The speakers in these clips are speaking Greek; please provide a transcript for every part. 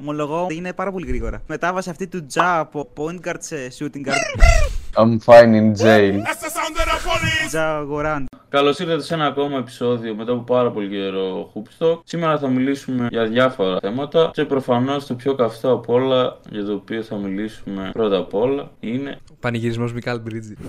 Ομολογώ είναι πάρα πολύ γρήγορα. Μετάβαση αυτή του Τζα από point guard σε shooting guard. I'm fine in jail. Τζα Γοράν. Καλώς ήρθατε σε ένα ακόμα επεισόδιο μετά από πάρα πολύ καιρό Hoopstock. Σήμερα θα μιλήσουμε για διάφορα θέματα και προφανώς το πιο καυτό από όλα για το οποίο θα μιλήσουμε πρώτα απ' όλα είναι. Πανηγυρισμός Μικάλ Μπρίτζι.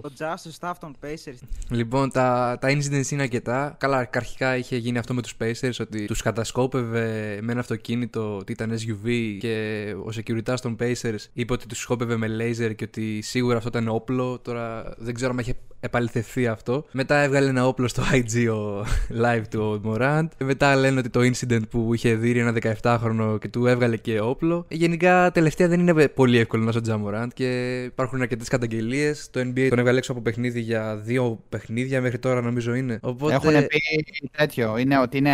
Το Τζα στο staff των Pacers. λοιπόν, τα, τα incidents είναι αρκετά. Καλά, αρχικά είχε γίνει αυτό με τους Pacers ότι τους κατασκόπευε με ένα αυτοκίνητο ότι ήταν SUV και ο security των Pacers είπε ότι τους σκόπευε με laser και ότι σίγουρα αυτό ήταν όπλο. Τώρα δεν ξέρω αν είχε επαληθευτεί αυτό. Μετά έβγαλε ένα όπλο στο IG ο live του ο Morant. Μετά λένε ότι το incident που είχε δει ένα 17χρονο και του έβγαλε και όπλο. Γενικά τελευταία δεν είναι πολύ εύκολο να είσαι Morant και υπάρχουν αρκετές καταγγελίες. Το NBA τον έβγαλε έξω από παιχνίδι για δύο παιχνίδια μέχρι τώρα νομίζω είναι. Οπότε... Έχουν πει τέτοιο, είναι ότι είναι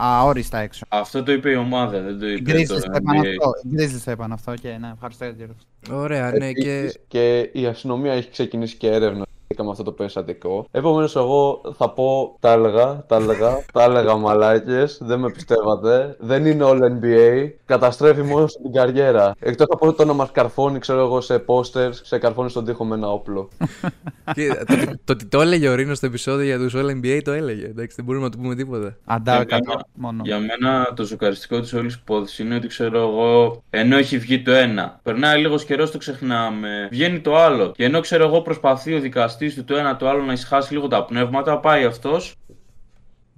αόριστα έξω. Αυτό το είπε η ομάδα, δεν το Οι είπε Grizzlies το το είπαν NBA. αυτό. Οι Grizzlies το είπαν αυτό και ναι, ευχαριστώ για την ερώτηση. Ωραία, ναι, και Επίσης και η αστυνομία έχει ξεκινήσει και έρευνα σχετικά με αυτό το περιστατικό. Επομένως, εγώ θα πω τα έλεγα, τα έλεγα, τα έλεγα μαλάκες. Δεν με πιστεύατε. Δεν είναι όλο NBA. Καταστρέφει μόνος στην καριέρα. Εκτός από το να μας καρφώνει, ξέρω εγώ, σε πόστερ, σε καρφώνει στον τοίχο με ένα όπλο. Και το, ότι- το ότι το έλεγε ο Ρήνος στο επεισόδιο για τους All NBA το έλεγε. Εντάξει, δεν μπορούμε να του πούμε τίποτα. Αντάω Για 100 μένα- μόνο. Για μένα το σοκαριστικό της όλης υπόθεσης είναι ότι ξέρω εγώ, ενώ έχει βγει το ένα, περνάει λίγος καιρός, το ξεχνάμε, βγαίνει το άλλο. Και ενώ ξέρω εγώ προσπαθεί ο δικαστής του το ένα το άλλο να ησυχάσει λίγο τα πνεύματα, πάει αυτός.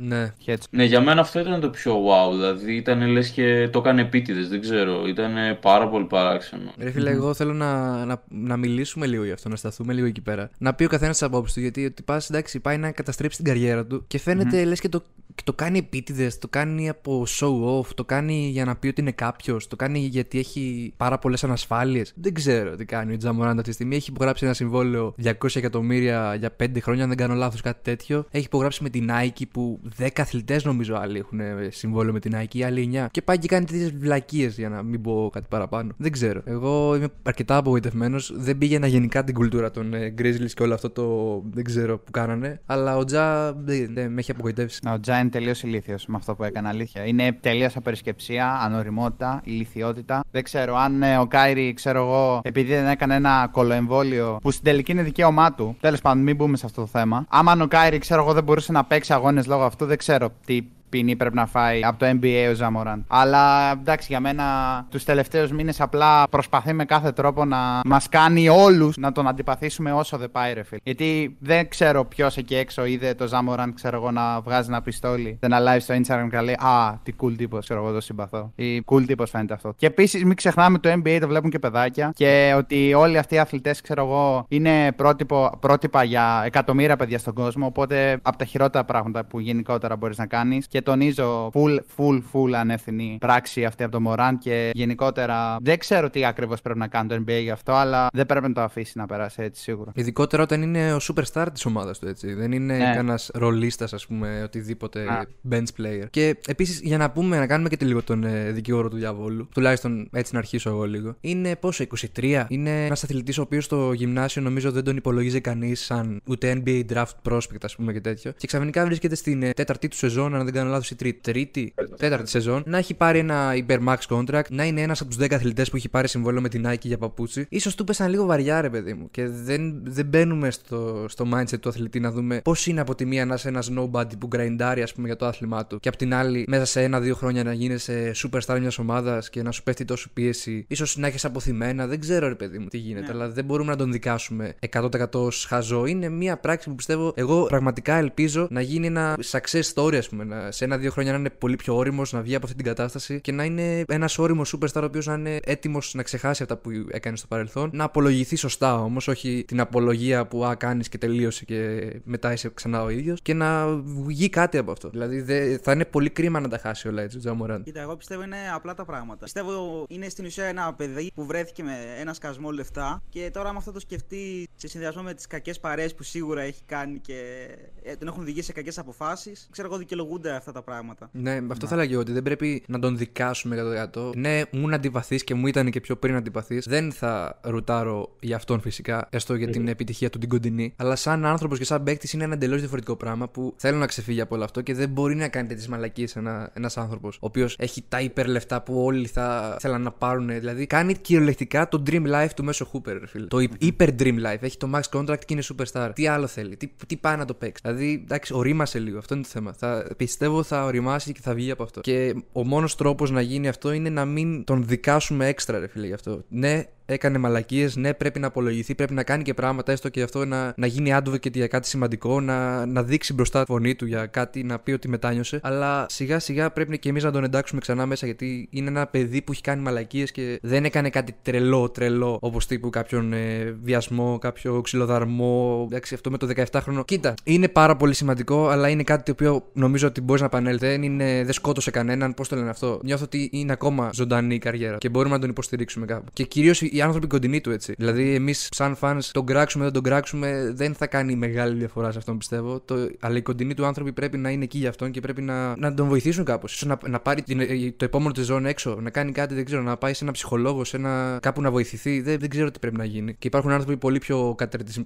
Ναι. Και έτσι. Ναι, για μένα αυτό ήταν το πιο wow. Δηλαδή ήταν λες και το έκανε επίτηδες, δεν ξέρω. Ήταν πάρα πολύ παράξενο. Ρε φίλε, εγώ θέλω να, να, να μιλήσουμε λίγο γι' αυτό, να σταθούμε λίγο εκεί πέρα. Να πει ο καθένας τις απόψεις του, γιατί ότι πα εντάξει, πάει να καταστρέψει την καριέρα του και φαίνεται λες και το, και το κάνει επίτηδες, το κάνει από show off, το κάνει για να πει ότι είναι κάποιος, το κάνει γιατί έχει πάρα πολλές ανασφάλειες. Δεν ξέρω τι κάνει ο Τζαμοράντα αυτή τη στιγμή. Έχει υπογράψει ένα συμβόλαιο 200 εκατομμύρια για 5 χρόνια, αν δεν κάνω λάθος, κάτι τέτοιο. Έχει υπογράψει με την Nike που 10 αθλητές νομίζω άλλοι έχουν ε, συμβόλαιο με την Nike, οι άλλοι 9. Και πάει και κάνει τέτοιες βλακίες για να μην πω κάτι παραπάνω. Δεν ξέρω. Εγώ είμαι αρκετά απογοητευμένος. Δεν πήγαινα γενικά την κουλτούρα των ε, Grizzlies και όλο αυτό το δεν ξέρω που κάνανε. Αλλά ο Τζα δεν, δεν με έχει απογοητεύσει. Ο Τζά είναι τελείως ηλίθιος με αυτό που έκανε, αλήθεια. Είναι τελείως απερισκεψία, ανοριμότητα, ηλικιότητα. Δεν ξέρω αν ε, ο Κάιρι, ξέρω εγώ, επειδή δεν έκανε ένα κολοεμβόλιο που στην τελική είναι δικαίωμά του. Τέλος πάντων, μην μπούμε σε αυτό το θέμα. Άμα ο Κάιρι, ξέρω εγώ, δεν μπορούσε να παίξει αγώνες λόγω αυτού, δεν ξέρω τι ποινή πρέπει να φάει από το NBA ο Ζαμοράν. Αλλά εντάξει, για μένα τους τελευταίους μήνες απλά προσπαθεί με κάθε τρόπο να μας κάνει όλους να τον αντιπαθήσουμε όσο δεν πάει, ρε φίλε. Γιατί δεν ξέρω ποιος εκεί έξω είδε το Ζαμοράν, ξέρω εγώ, να βγάζει ένα πιστόλι σε ένα live στο Instagram και να λέει Α, τι cool τύπος, ξέρω εγώ, το συμπαθώ. Ή cool τύπος φαίνεται αυτό. Και επίσης μην ξεχνάμε το NBA το βλέπουν και παιδάκια και ότι όλοι αυτοί οι αθλητές, ξέρω εγώ, είναι πρότυπο, πρότυπα για εκατομμύρια παιδιά στον κόσμο. Οπότε από τα χειρότερα πράγματα που γενικότερα μπορείς να κάνεις. Και τονίζω full, full, full ανεύθυνη πράξη αυτή από το Μωράν και γενικότερα δεν ξέρω τι ακριβώς πρέπει να κάνει το NBA γι' αυτό, αλλά δεν πρέπει να το αφήσει να περάσει έτσι σίγουρα. Ειδικότερα όταν είναι ο superstar της ομάδας του, έτσι. Δεν είναι Ναι. κανένας ρολίστας, ας πούμε, οτιδήποτε Α. bench player. Και επίσης, για να πούμε, να κάνουμε και τη λίγο τον ε, δικηγόρο του διαβόλου, τουλάχιστον έτσι να αρχίσω εγώ λίγο. Είναι πόσο, 23. Είναι ένας αθλητής ο οποίος στο γυμνάσιο νομίζω δεν τον υπολογίζει κανείς σαν ούτε NBA draft prospect, ας πούμε και τέτοιο. Και ξαφνικά βρίσκεται στην ε, τέταρτη του σεζόν, αν δεν κάνω λάθος, ή τρίτη. Τρίτη, τέταρτη σεζόν, να έχει πάρει ένα hypermax contract, να είναι ένας από τους 10 αθλητές που έχει πάρει συμβόλαιο με την Nike για παπούτσι. σω του πέσαν λίγο βαριά, ρε παιδί μου. Και δεν, δεν μπαίνουμε στο, στο mindset του αθλητή να δούμε πώς είναι από τη μία να είσαι ένας nobody που γκραϊντάρει, ας πούμε, για το άθλημά του. Και απ' την άλλη, μέσα σε ένα-δύο χρόνια να γίνεσαι superstar μιας ομάδας και να σου πέφτει τόσο πίεση. σω να έχεις αποθυμένα. Δεν ξέρω, ρε παιδί μου, τι γίνεται. Αλλά δεν μπορούμε να τον δικάσουμε 100% ως χαζό. Είναι μια πράξη που πιστεύω, εγώ πραγματικά ελπίζω να γίνει ένα success story, ας πούμε. Να, σε ένα-δύο χρόνια να είναι πολύ πιο όριμος, να βγει από αυτή την κατάσταση και να είναι ένας όριμος superstar ο οποίος να είναι έτοιμος να ξεχάσει αυτά που έκανε στο παρελθόν. Να απολογηθεί σωστά όμως, όχι την απολογία που α, κάνεις και τελείωσε και μετά είσαι ξανά ο ίδιος. Και να βγει κάτι από αυτό. Δηλαδή δε, θα είναι πολύ κρίμα να τα χάσει όλα έτσι ο Τζαμοράν. Κοίτα, εγώ πιστεύω είναι απλά τα πράγματα. Πιστεύω είναι στην ουσία ένα παιδί που βρέθηκε με ένα σκασμό λεφτά και τώρα, άμα αυτό το σκεφτεί σε συνδυασμό με τις κακές παρέες που σίγουρα έχει κάνει και ε, τον έχουν οδηγήσει σε κακές αποφάσεις, ξέρω εγώ δικαιολογούνται αυτά αυτά τα πράγματα. Ναι, αυτό θα έλεγα ότι δεν πρέπει να τον δικάσουμε 100%. Ναι, μου αντιπαθή και μου ήταν και πιο πριν αντιπαθή. Δεν θα ρουτάρω για αυτόν φυσικά, έστω για την επιτυχία του την κοντινή. Αλλά σαν άνθρωπος και σαν παίκτης είναι ένα εντελώς διαφορετικό πράγμα που θέλω να ξεφύγει από όλο αυτό και δεν μπορεί να κάνει τέτοιες μαλακίες ένα ένας άνθρωπος. Ο οποίος έχει τα υπερλεφτά που όλοι θα θέλαν να πάρουν. Δηλαδή κάνει κυριολεκτικά το dream life του μέσω Hooper, φίλε. Το υπερ dream life. Έχει το max contract και είναι superstar. Τι άλλο θέλει, τι, τι πάει να το παίξει. Δηλαδή, εντάξει, ορίμασε λίγο. Αυτό είναι το θέμα. Θα, πιστεύω θα οριμάσει και θα βγει από αυτό. Και ο μόνος τρόπος να γίνει αυτό είναι να μην τον δικάσουμε έξτρα, ρε φίλε, γι' αυτό. Ναι, έκανε μαλακίες. Ναι, πρέπει να απολογηθεί, πρέπει να κάνει και πράγματα, έστω και αυτό να, να γίνει advocate για κάτι σημαντικό, να, να δείξει μπροστά τη φωνή του για κάτι, να πει ότι μετάνιωσε. Αλλά σιγά σιγά πρέπει και εμείς να τον εντάξουμε ξανά μέσα, γιατί είναι ένα παιδί που έχει κάνει μαλακίες και δεν έκανε κάτι τρελό, τρελό, όπως τύπου κάποιον ε, βιασμό, κάποιο ξυλοδαρμό. Εντάξει, αυτό με το 17χρονο. Κοίτα, είναι πάρα πολύ σημαντικό, αλλά είναι κάτι το οποίο νομίζω ότι μπορείς να επανέλθεις. Δεν, είναι, δεν σκότωσε κανέναν, πώς το λένε αυτό. Νιώθω ότι είναι ακόμα ζωντανή η καριέρα και μπορούμε να τον υποστηρίξουμε κάπου. Και κυρίως οι άνθρωποι κοντινοί του έτσι. Δηλαδή, εμείς σαν fans τον κράξουμε, δεν τον κράξουμε, δεν θα κάνει μεγάλη διαφορά σε αυτόν πιστεύω. Το, αλλά οι κοντινοί του άνθρωποι πρέπει να είναι εκεί για αυτόν και πρέπει να, να τον βοηθήσουν κάπως. σω να, να πάρει την, το επόμενο της ζώνη έξω, να κάνει κάτι, δεν ξέρω, να πάει σε ένα ψυχολόγο, σε ένα, κάπου να βοηθηθεί. Δεν, δεν ξέρω τι πρέπει να γίνει. Και υπάρχουν άνθρωποι πολύ πιο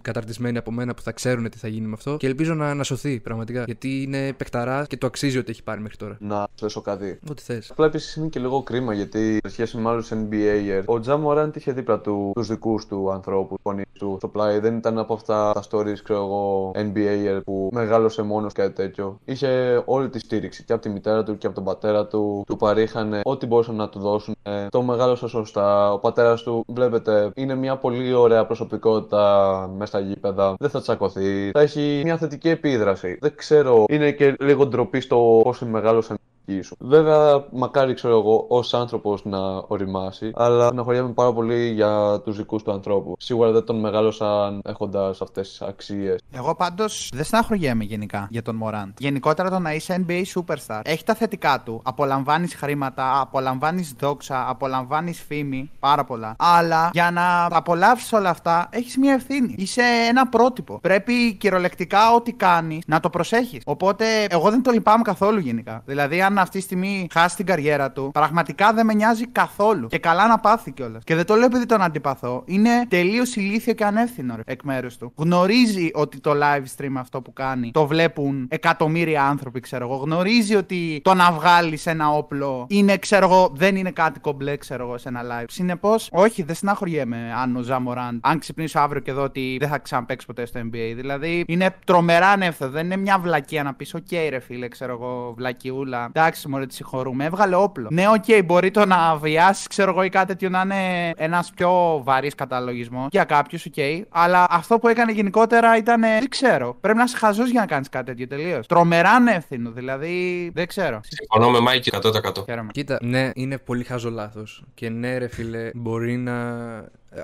καταρτισμένοι από μένα που θα ξέρουν τι θα γίνει με αυτό και ελπίζω να, να σωθεί πραγματικά. Γιατί είναι παικταρά και το αξίζει ότι έχει πάρει μέχρι τώρα. Να θέσω κάτι. Ό,τι θες. Απλά επίσης είναι και λίγο κρίμα γιατί σε σχέση με άλλου NBA, ο Τζαμοράν είχε δίπλα του τους δικούς του ανθρώπους, φωνή του στο πλάι. Δεν ήταν από αυτά τα stories, ξέρω εγώ, NBA που μεγάλωσε μόνος κάτι τέτοιο. Είχε όλη τη στήριξη και από τη μητέρα του και από τον πατέρα του. Του παρήχανε ό,τι μπορούσαν να του δώσουν. Το μεγάλωσε σωστά. Ο πατέρας του, βλέπετε, είναι μια πολύ ωραία προσωπικότητα μέσα στα γήπεδα. Δεν θα τσακωθεί. Θα έχει μια θετική επίδραση. Δεν ξέρω, είναι και λίγο ντροπή στο πόσο μεγάλωσαν σου. Βέβαια, μακάρι ξέρω εγώ ως άνθρωπος να οριμάσει, αλλά αναχωριέμαι πάρα πολύ για τους δικούς του ανθρώπους. Σίγουρα δεν τον μεγάλωσαν έχοντας αυτές τις αξίες. Εγώ πάντως δεν στεναχωριέμαι γενικά για τον Μωράντ. Γενικότερα το να είσαι NBA superstar έχει τα θετικά του. Απολαμβάνεις χρήματα, απολαμβάνεις δόξα, απολαμβάνεις φήμη, πάρα πολλά. Αλλά για να απολαύσεις όλα αυτά έχεις μια ευθύνη. Είσαι ένα πρότυπο. Πρέπει κυριολεκτικά ό,τι κάνεις να το προσέχεις. Οπότε εγώ δεν το λυπάμαι καθόλου γενικά. Δηλαδή, αν αυτή τη στιγμή χάσει την καριέρα του, πραγματικά δεν με νοιάζει καθόλου. Και καλά να πάθει κιόλας. Και δεν το λέω επειδή τον αντιπαθώ. Είναι τελείως ηλίθιο και ανεύθυνο ρε, εκ μέρους του. Γνωρίζει ότι το live stream αυτό που κάνει το βλέπουν εκατομμύρια άνθρωποι, ξέρω εγώ. Γνωρίζει ότι το να βγάλει ένα όπλο είναι, ξέρω εγώ, δεν είναι κάτι κομπλέ, ξέρω εγώ, σε ένα live. Συνεπώς, όχι, δεν στεναχωριέμαι αν ο Τζα Μοράντ, αν ξυπνήσω αύριο και δω ότι δεν θα ξαναπαίξει ποτέ στο NBA. Δηλαδή, είναι τρομερά ανεύθυνο. Δεν είναι μια βλακία να πεις, OK, okay, ρε φίλε, ξέρω εγώ, βλακιούλα εντάξει, μωρέ, τη συγχωρούμε. Έβγαλε όπλο. Ναι, OK, okay, μπορεί το να βιάσει, ξέρω εγώ, ή κάτι τέτοιο να είναι ένας πιο βαρύς καταλογισμός για κάποιους, OK. Okay, αλλά αυτό που έκανε γενικότερα ήταν. Δεν ξέρω. Πρέπει να είσαι χαζός για να κάνεις κάτι τέτοιο τελείως. Τρομερά ανεύθυνο, δηλαδή. Δεν ξέρω. Συμφωνώ με Μάικη 100%. Χαίρομαι. Κοίτα, ναι, είναι πολύ χαζό λάθος. Και ναι, ρε φίλε, μπορεί να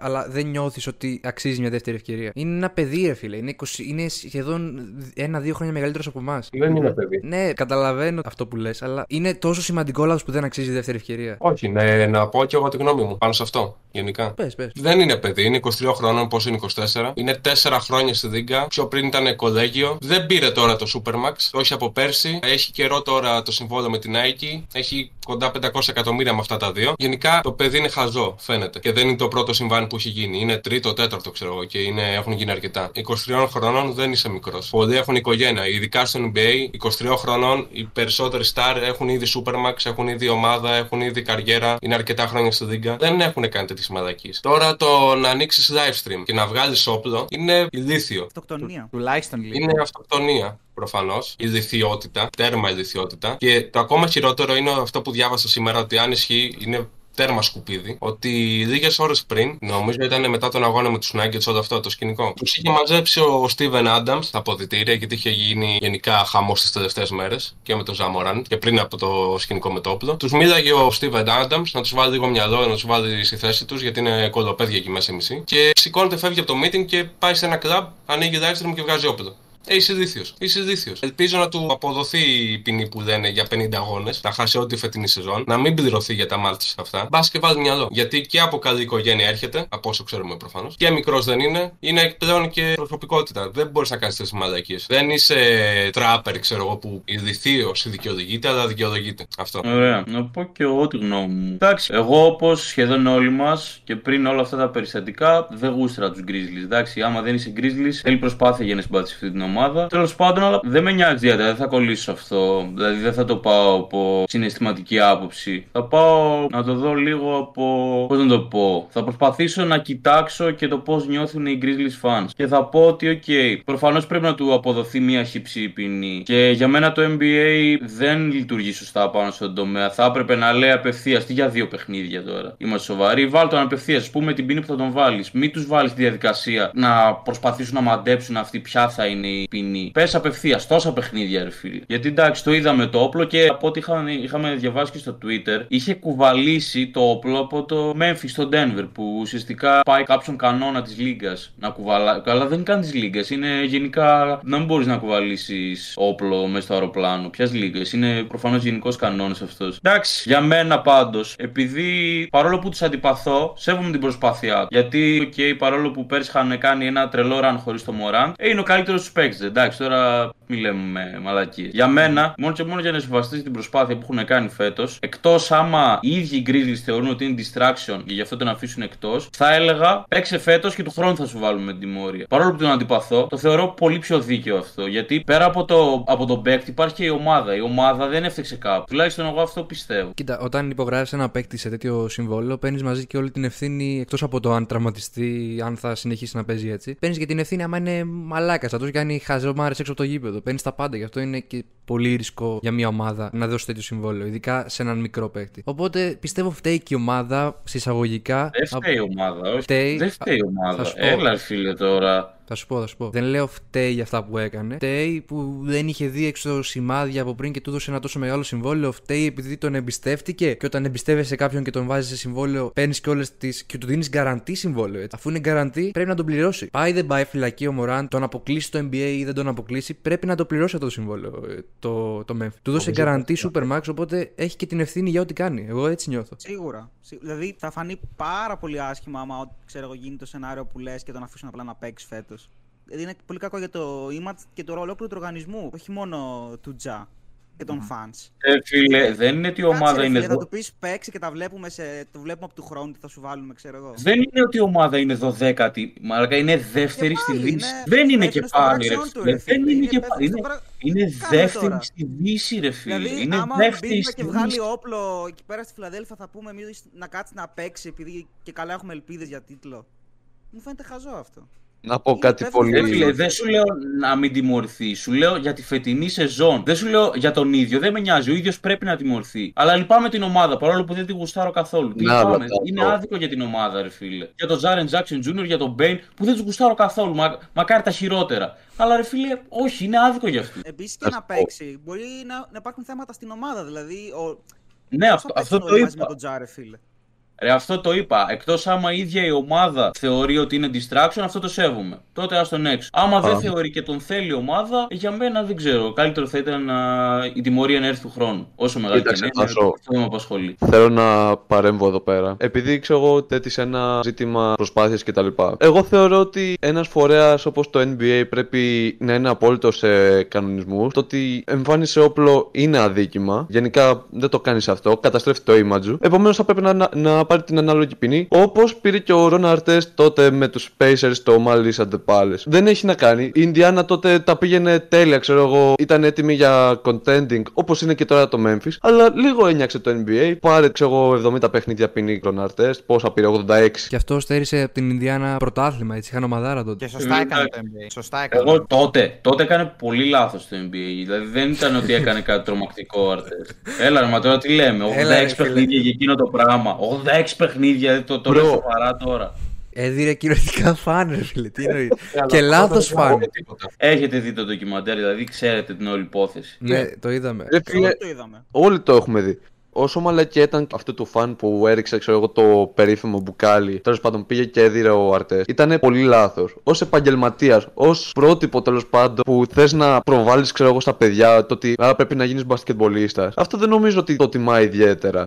αλλά δεν νιώθεις ότι αξίζει μια δεύτερη ευκαιρία. Είναι ένα παιδί, ρε φίλε. Είναι, 20, είναι σχεδόν ένα-δύο χρόνια μεγαλύτερος από εμάς. Δεν είναι παιδί. Ναι, καταλαβαίνω αυτό που λες, αλλά είναι τόσο σημαντικό λάθος που δεν αξίζει δεύτερη ευκαιρία. Όχι, ναι, να πω και εγώ τη γνώμη μου πάνω σε αυτό. Γενικά. Πες, πες. Δεν είναι παιδί, είναι 23 χρόνων, πώς είναι 24. Είναι 4 χρόνια στη Δίγκα. Πιο πριν ήταν κολέγιο. Δεν πήρε τώρα το Supermax, όχι από πέρσι. Έχει καιρό τώρα το συμβόλαιο με την Nike. Έχει κοντά 500 εκατομμύρια με αυτά τα δύο. Γενικά το παιδί είναι χαζό, φαίνεται. Και δεν είναι το πρώτο συμβάν που έχει γίνει. Είναι τρίτο, τέταρτο, ξέρω εγώ, και είναι, έχουν γίνει αρκετά. 23 χρονών δεν είσαι μικρός. Πολλοί έχουν οικογένεια. Ειδικά στο NBA, 23 χρονών οι περισσότεροι star έχουν ήδη Supermax, έχουν ήδη ομάδα, έχουν ήδη καριέρα. Είναι αρκετά χρόνια στη Δίγκα. Δεν έχουν κάνει τέτοιες μαλακίες. Τώρα το να ανοίξεις live stream και να βγάλεις όπλο είναι ηλίθιο. Αυτοκτονία. Τουλάχιστον λίγο. Είναι αυτοκτονία προφανώς. Ηλικιότητα, τέρμα ηλικιότητα. Και το ακόμα χειρότερο είναι αυτό που διάβασα σήμερα ότι αν ισχύει είναι τέρμα σκουπίδι, ότι λίγες ώρες πριν, νομίζω ήταν μετά τον αγώνα με τους Nuggets, όλο αυτό το σκηνικό, τους είχε μαζέψει ο Steven Adams τα αποδητήρια, γιατί είχε γίνει γενικά χαμός τις τελευταίες μέρες και με τον Ζάμοραν και πριν από το σκηνικό με το όπλο. Τους μίλαγε ο Steven Adams να τους βάλει λίγο μυαλό, να τους βάλει στη θέση τους, γιατί είναι κολοπέδια εκεί μέσα μισή. Και σηκώνεται, φεύγει από το meeting και πάει σε ένα κλαμπ, ανοίγει live stream και βγάζει όπλο. Ε, είσαι δίθιος. Είσαι δίθιος. Ελπίζω να του αποδοθεί η ποινή που λένε για 50 αγώνες, να χάσει ό,τι φετινή σεζόν, να μην πληρωθεί για τα μάλτσα αυτά. Μπας και βάλει μυαλό. Γιατί και από καλή οικογένεια έρχεται, από όσο ξέρουμε προφανώς. Και μικρός δεν είναι, είναι πλέον και προσωπικότητα. Δεν μπορείς να κάνεις τέτοιες μαλακίες. Δεν είσαι τράπερ, ξέρω εγώ, που ειδηθείω δικαιολογείται, αλλά δικαιολογείται. Αυτό. Ωραία. Να πω και εγώ τη γνώμη μου. Εντάξει, εγώ όπως σχεδόν όλοι μας και πριν όλα αυτά τα περιστατικά δεν γούστρα τους Grizzlies. Εντάξει, άμα δεν είσαι Grizzlies, θέλει προσπάθεια για να συμπατήσει αυτή την ομάδα. Τέλος πάντων, αλλά δεν με νοιάζει ιδιαίτερα, δεν θα κολλήσω αυτό. Δηλαδή δεν θα το πάω από συναισθηματική άποψη. Θα πάω να το δω λίγο από. Πώς να το πω. Θα προσπαθήσω να κοιτάξω και το πώς νιώθουν οι Grizzlies fans. Και θα πω ότι, OK, okay, προφανώς πρέπει να του αποδοθεί μια Χ ύψους ποινή. Και για μένα το NBA δεν λειτουργεί σωστά πάνω στον τομέα. Θα έπρεπε να λέει απευθείας. Τι για δύο παιχνίδια τώρα. Είμαστε σοβαροί. Βάλ τον απευθείας. Α πούμε την ποινή που θα τον βάλεις. Μην τους βάλεις τη διαδικασία να προσπαθήσουν να μαντέψουν αυτή ποια θα είναι η ποινή. Πες απευθείας. Τόσα παιχνίδια, ρε φίλε. Γιατί εντάξει, το είδαμε το όπλο και από ό,τι είχαμε, είχαμε διαβάσει και στο Twitter, είχε κουβαλήσει το όπλο από το Memphis στο Denver που ουσιαστικά σπάει κάποιον κανόνα της λίγκα να κουβαλά. Αλλά δεν είναι καν της λίγκα. Είναι γενικά. Να μην μπορείς να κουβαλήσεις όπλο μέσα στο αεροπλάνο. Ποιας λίγα. Είναι προφανώς γενικός κανόνας αυτός. Εντάξει, για μένα πάντως, επειδή παρόλο που τους αντιπαθώ, σέβομαι την προσπάθειά του. Γιατί, OK, παρόλο που πέρσι είχαν κάνει ένα τρελό ραν χωρίς το Μωράν, ε, είναι ο καλύτερος τους παίκτη. Εντάξει, τώρα μην λέμε με μαλακίες. Για μένα, μόνο και μόνο για να συμβαστεί την προσπάθεια που έχουν κάνει φέτος, εκτός άμα οι ίδιοι οι Grizzlies θεωρούν ότι είναι distraction και γι' αυτό τον αφήσουν εκτός, θα έλεγα παίξε φέτος και του χρόνου θα σου βάλουμε την τιμωρία. Παρόλο που τον αντιπαθώ, το θεωρώ πολύ πιο δίκαιο αυτό. Γιατί πέρα από, το, από τον παίκτη υπάρχει και η ομάδα. Η ομάδα δεν έφτιαξε κάπου. Τουλάχιστον εγώ αυτό πιστεύω. Κοίτα, όταν υπογράφεις ένα παίκτη σε τέτοιο συμβόλαιο, παίρνεις μαζί και όλη την ευθύνη εκτός από το αν τραυματιστεί, αν θα συνεχίσει να παίζει έτσι. Παίρνεις και την ευθύνη άμα είναι μαλάκας, θα τους κάνει χαζομάρε έξω από το γήπεδο. Παίρνεις τα πάντα, γι' αυτό είναι και πολύ ρίσκο για μια ομάδα να δώσει τέτοιο συμβόλαιο, ειδικά σε έναν μικρό παίκτη. Οπότε πιστεύω φταίει και η ομάδα συσσαγωγικά. Δεν φταίει η ομάδα, όχι. Φταίει... Δεν φταίει η Θα ομάδα. σου πω. Έλα, φίλε τώρα. Θα σου πω, θα σου πω. Δεν λέω φταίει για αυτά που έκανε. Φταίει που δεν είχε δει έξω σημάδια από πριν και του έδωσε ένα τόσο μεγάλο συμβόλαιο. Φταίει επειδή τον εμπιστεύτηκε. Και όταν εμπιστεύεσαι κάποιον και τον βάζεις σε συμβόλαιο, παίρνεις και όλες τι. και του δίνεις γκαραντί συμβόλαιο. Έτσι. Αφού είναι γκαραντί, πρέπει να τον πληρώσει. Πάει δεν πάει φυλακή ο Μωράν, τον αποκλείσει το NBA ή δεν τον αποκλείσει, πρέπει να το πληρώσει αυτό το συμβόλαιο. ε, Το, το Memphis. Του δώσε γκαραντί Supermax, οπότε έχει και την ευθύνη για ό,τι κάνει. Εγώ έτσι νιώθω. Σίγουρα. Σί- Δηλαδή θα φανεί πάρα πολύ άσχημα άμα ό- ξέρω εγώ γίνει το σενάριο που λες και τον αφήσουν απλά να παίξει φέτος. Δηλαδή είναι πολύ κακό για το image και το ολόκληρο του οργανισμού. Όχι μόνο του Τζα και των fans. Ε, φίλε, δεν είναι ότι η ομάδα Κάτσε, ρε είναι. φίλε, δο- Θα του πεις παίξει και τα βλέπουμε, σε, το βλέπουμε από του χρόνου τι θα σου βάλουμε, ξέρω εγώ. Δεν είναι ότι η ομάδα είναι δωδέκατη. Μαλάκα είναι δεύτερη Και στη πάλι, Δύση. είναι- Δεν είναι και πέφτουν στο πάλι, ρε βραξιόν του, φίλε. ρε φίλε. Δεν είναι Είναι και πέφτουν πάλι. στο Είναι, βρα- είναι Τι κάνουμε δεύτερη τώρα; στη Δύση, ρε φίλε. Δηλαδή, Είναι άμα δεύτερη μπει στη και βγάλει Δύση. όπλο εκεί πέρα στη Φιλαδέλφια, θα πούμε εμείς να κάτσει να παίξει επειδή και καλά έχουμε ελπίδες για τίτλο. Μου φαίνεται χαζό αυτό. Να πω Είναι κάτι πέφτουν Ρε Πολύ- φίλε, δεν σου λέω να μην τιμωρηθεί. Σου λέω για τη φετινή σεζόν. Δεν σου λέω για τον ίδιο. Δεν με νοιάζει. Ο ίδιος πρέπει να τιμωρηθεί. Αλλά λυπάμαι την ομάδα παρόλο που δεν τη γουστάρω καθόλου. Ναι, Λυπάμαι. αλλά αυτό- Είναι άδικο για την ομάδα, ρε φίλε. Για τον Τζάρεν Τζάξον Τζούνιορ, για τον Μπέιν που δεν τους γουστάρω καθόλου. Μα, μακάρι τα χειρότερα. Αλλά ρε φίλε, όχι, είναι άδικο για αυτούς. Επίσης και Θα να σου πω. παίξει, μπορεί να, να υπάρχουν θέματα στην ομάδα. Δηλαδή, ο, Ναι, πώς αυτό, θα αυτό παίξουν το όλοι μαζί είπα. με τον Τζάρε, φίλε; Ρε, αυτό το είπα. Εκτός άμα η ίδια η ομάδα θεωρεί ότι είναι distraction, αυτό το σέβομαι. Τότε ας τον έξω. Άμα δεν Α. θεωρεί και τον θέλει η ομάδα, για μένα δεν ξέρω. Καλύτερο θα ήταν να... η τιμωρία να έρθει του χρόνου. Όσο μεγάλη και Κοίταξε, να είναι, θα σου- αυτό με απασχολεί. Θέλω να παρέμβω εδώ πέρα. Επειδή ξέρω εγώ τέτοισε ένα ζήτημα προσπάθεια κτλ. Εγώ θεωρώ ότι ένας φορέας όπως το NBA πρέπει να είναι απόλυτο σε κανονισμούς. Το ότι εμφάνισε όπλο είναι αδίκημα. Γενικά δεν το κάνεις αυτό. Καταστρέφει το image σου. Επομένως θα πρέπει να, να, να πάρει την ανάλογη ποινή. Όπως πήρε και ο Ρον Αρτές τότε με τους Pacers στο Malice at the Palace. Δεν έχει να κάνει. Η Ινδιάνα τότε τα πήγαινε τέλεια, ξέρω εγώ. Ήταν έτοιμη για contending όπως είναι και τώρα το Memphis. Αλλά λίγο ένιαξε το NBA. Πάρε, ξέρω εγώ, 70 παιχνίδια ποινή Ρον Αρτές. Πόσα πήρε, 86. Και αυτό στέρισε από την Ινδιάνα πρωτάθλημα, έτσι. Είχαν ομαδάρα τότε. Και σωστά Ε, έκανε το εντάξει. NBA. Σωστά έκανε. Εγώ τότε, τότε έκανε πολύ λάθος το NBA. Δηλαδή δεν ήταν ότι έκανε κάτι τρομακτικό αρτές. Έλα, ρε, μα τώρα τι λέμε. 86 Έλα, ρε, φίλε. παιχνίδια για εκείνο το πράγμα. 86 παιχνίδια, το, το Bro. λέω σοβαρά τώρα. Έδιρε κυριολεκτικά φαν, ρε φίλε. Τι εννοείς; και λάθος φαν. Τίποτα. Έχετε δει το ντοκιμαντέρ, δηλαδή ξέρετε την όλη υπόθεση. Ναι, το είδαμε. Ρε φίλε, Όλοι το είδαμε. όλοι το έχουμε δει. Όσο μαλακιά ήταν αυτό του φαν που έριξε, ξέρω εγώ, το περίφημο μπουκάλι, τέλος πάντων πήγε και έδιρε ο Αρτές, ήταν πολύ λάθος. Ω επαγγελματίας, ως πρότυπο τέλος πάντων που θες να προβάλλεις, ξέρω εγώ, στα παιδιά το ότι άρα πρέπει να γίνεις μπασκετμπολίστας. Αυτό δεν νομίζω ότι το τιμά ιδιαίτερα.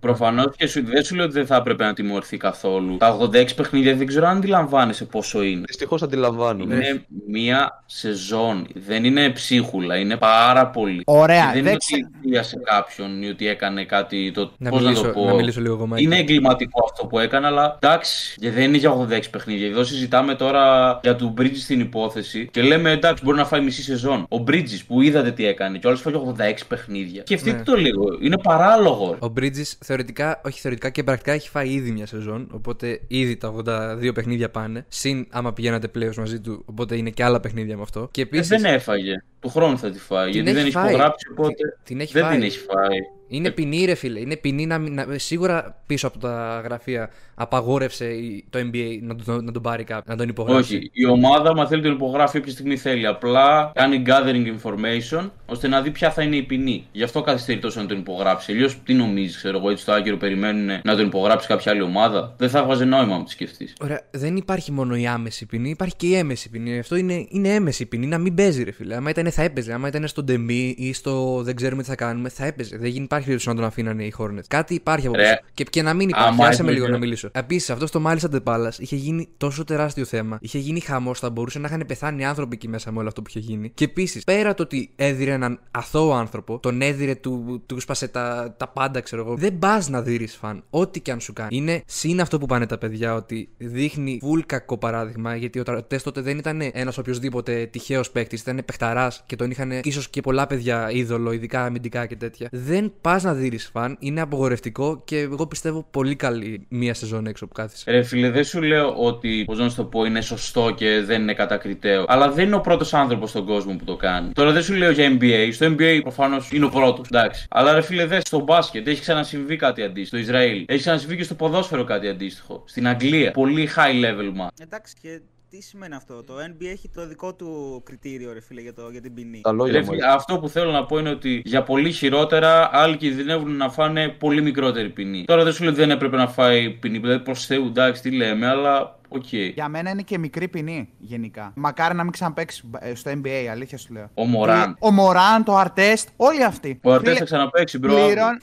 Προφανώς και σου, δεν σου λέω ότι δεν θα έπρεπε να τιμωρηθεί καθόλου. Τα 86 παιχνίδια δεν ξέρω αν αντιλαμβάνεσαι πόσο είναι. Δυστυχώς αντιλαμβάνομαι. Είναι μία σεζόν. Δεν είναι ψίχουλα, είναι πάρα πολύ. Ωραία, Και δεν δεν είναι ξε- ότι σε κάποιον ή ότι έκανε κάτι. Το... Να πώς μιλήσω, να το πω. να μιλήσω λίγο εγώ, Μάικλ. Είναι εγκληματικό αυτό που έκανα, αλλά εντάξει, και δεν είναι για 86 παιχνίδια. Εδώ συζητάμε τώρα για του Bridges στην υπόθεση και λέμε εντάξει, μπορεί να φάει μισή σεζόν. Ο Bridges που είδατε τι έκανε, και όλο φάει 86 παιχνίδια. Σκεφτείτε Ναι. το λίγο, είναι παράλογο. Ο Bridges θεωρητικά, όχι θεωρητικά και πρακτικά έχει φάει ήδη μια σεζόν. Οπότε ήδη τα 82 παιχνίδια πάνε. Συν άμα πηγαίνατε πλέον μαζί του. Οπότε είναι και άλλα παιχνίδια με αυτό. Και Ε, επίση. δεν έφαγε. Του χρόνου θα τη φάει. Την γιατί έχει δεν έχει φάει. υπογράψει, οπότε Την- την έχει δεν φάει. την έχει φάει. Είναι ποινή, ρε φίλε. Είναι ποινή να, μην- να, σίγουρα πίσω από τα γραφεία απαγόρευσε η- το NBA να τον, να τον πάρει κάποιο, να τον υπογράψει. Όχι, η ομάδα, μα θέλει τον υπογράφει όποια στιγμή θέλει. Απλά κάνει gathering information ώστε να δει ποια θα είναι η ποινή. Γι' αυτό καθυστερεί τόσο να τον υπογράψει. Αλλιώ τι νομίζεις, ξέρω εγώ, έτσι στο Άγκυρο περιμένουν να τον υπογράψει κάποια άλλη ομάδα. Δεν θα έβγαζε νόημα αν τη σκεφτείς. Ωραία, δεν υπάρχει μόνο η άμεση ποινή, υπάρχει και η έμεση ποινή. Αυτό είναι, είναι έμεση ποινή, να μην παίζει, ρε φίλε. Άμα ήταν, θα έπαιζε. Άμα ήταν στο ντεμί ή στο δεν ξέρουμε τι θα κάνουμε, θα έπαιζε. Δεν γίνει- υπάρχει περίπτωση να τον αφήνανε οι Hornets. Κάτι υπάρχει από Ρε. πίσω. Και, και να μην υπάρχει. Άμα Άσε με έπαιζε. λίγο να μιλήσω. Επίσης, αυτό στο μάλιστα Ντεπάλα είχε γίνει τόσο τεράστιο θέμα. Είχε γίνει χαμός, θα μπορούσε να είχαν πεθάνει άνθρωποι εκεί μέσα με όλο αυτό που είχε γίνει. Και επίσης, πέρα το ότι έδιρε έναν αθώο άνθρωπο, τον έδιρε, του, του σπάσε τα, τα πάντα, ξέρω εγώ. Δεν πας να δεις φαν. Ό,τι και αν σου κάνει. Είναι συν αυτό που πάνε τα παιδιά, ότι δείχνει βουλ κακό παράδειγμα, γιατί ο Τέ τότε δεν ήταν ένας οποιοδήποτε τυχαίος παίκτης, ήταν παιχταράς και τον είχαν ίσως και πολλά παιδιά είδωλο, ειδικά αμυντικά και τέτοια. Δεν πας να δεις φαν, είναι απογορευτικό και εγώ πιστεύω πολύ καλή μία σεζόν έξω που κάθισε. Ρε φίλε, δεν σου λέω ότι, πώς να σου το πω, είναι σωστό και δεν είναι κατακριτέο. Αλλά δεν είναι ο πρώτος άνθρωπος στον κόσμο που το κάνει. Τώρα δεν σου λέω για NBA. Στο NBA προφανώς είναι ο πρώτος. Εντάξει. Αλλά ρε φίλε, δε στο μπάσκετ έχει ξανασυμβεί κάτι αντίστοιχο. Στο Ισραήλ. Έχει ξανασυμβεί και στο ποδόσφαιρο κάτι αντίστοιχο. Στην Αγγλία. Πολύ high level μα. Εντάξει, και τι σημαίνει αυτό. Το NBA έχει το δικό του κριτήριο, ρε φίλε, για, το, για την ποινή. Τα λόγια Ρε μου. φίλε, αυτό που θέλω να πω είναι ότι για πολύ χειρότερα άλλοι κινδυνεύουν να φάνε πολύ μικρότερη ποινή. Τώρα δεν σου λέω ότι δεν έπρεπε να φάει ποινή. Δηλαδή προς Θεού, εντάξει, τι λέμε, αλλά οκ. Για μένα είναι και μικρή ποινή γενικά. Μακάρι να μην ξαναπαίξει ε, στο NBA, αλήθεια σου λέω. Ο Μοράντ. Ο Μοράντ, το Αρτέστ, όλοι αυτοί. Ο Αρτέ Φίλε, θα ξαναπαίξει, bro. πληρών-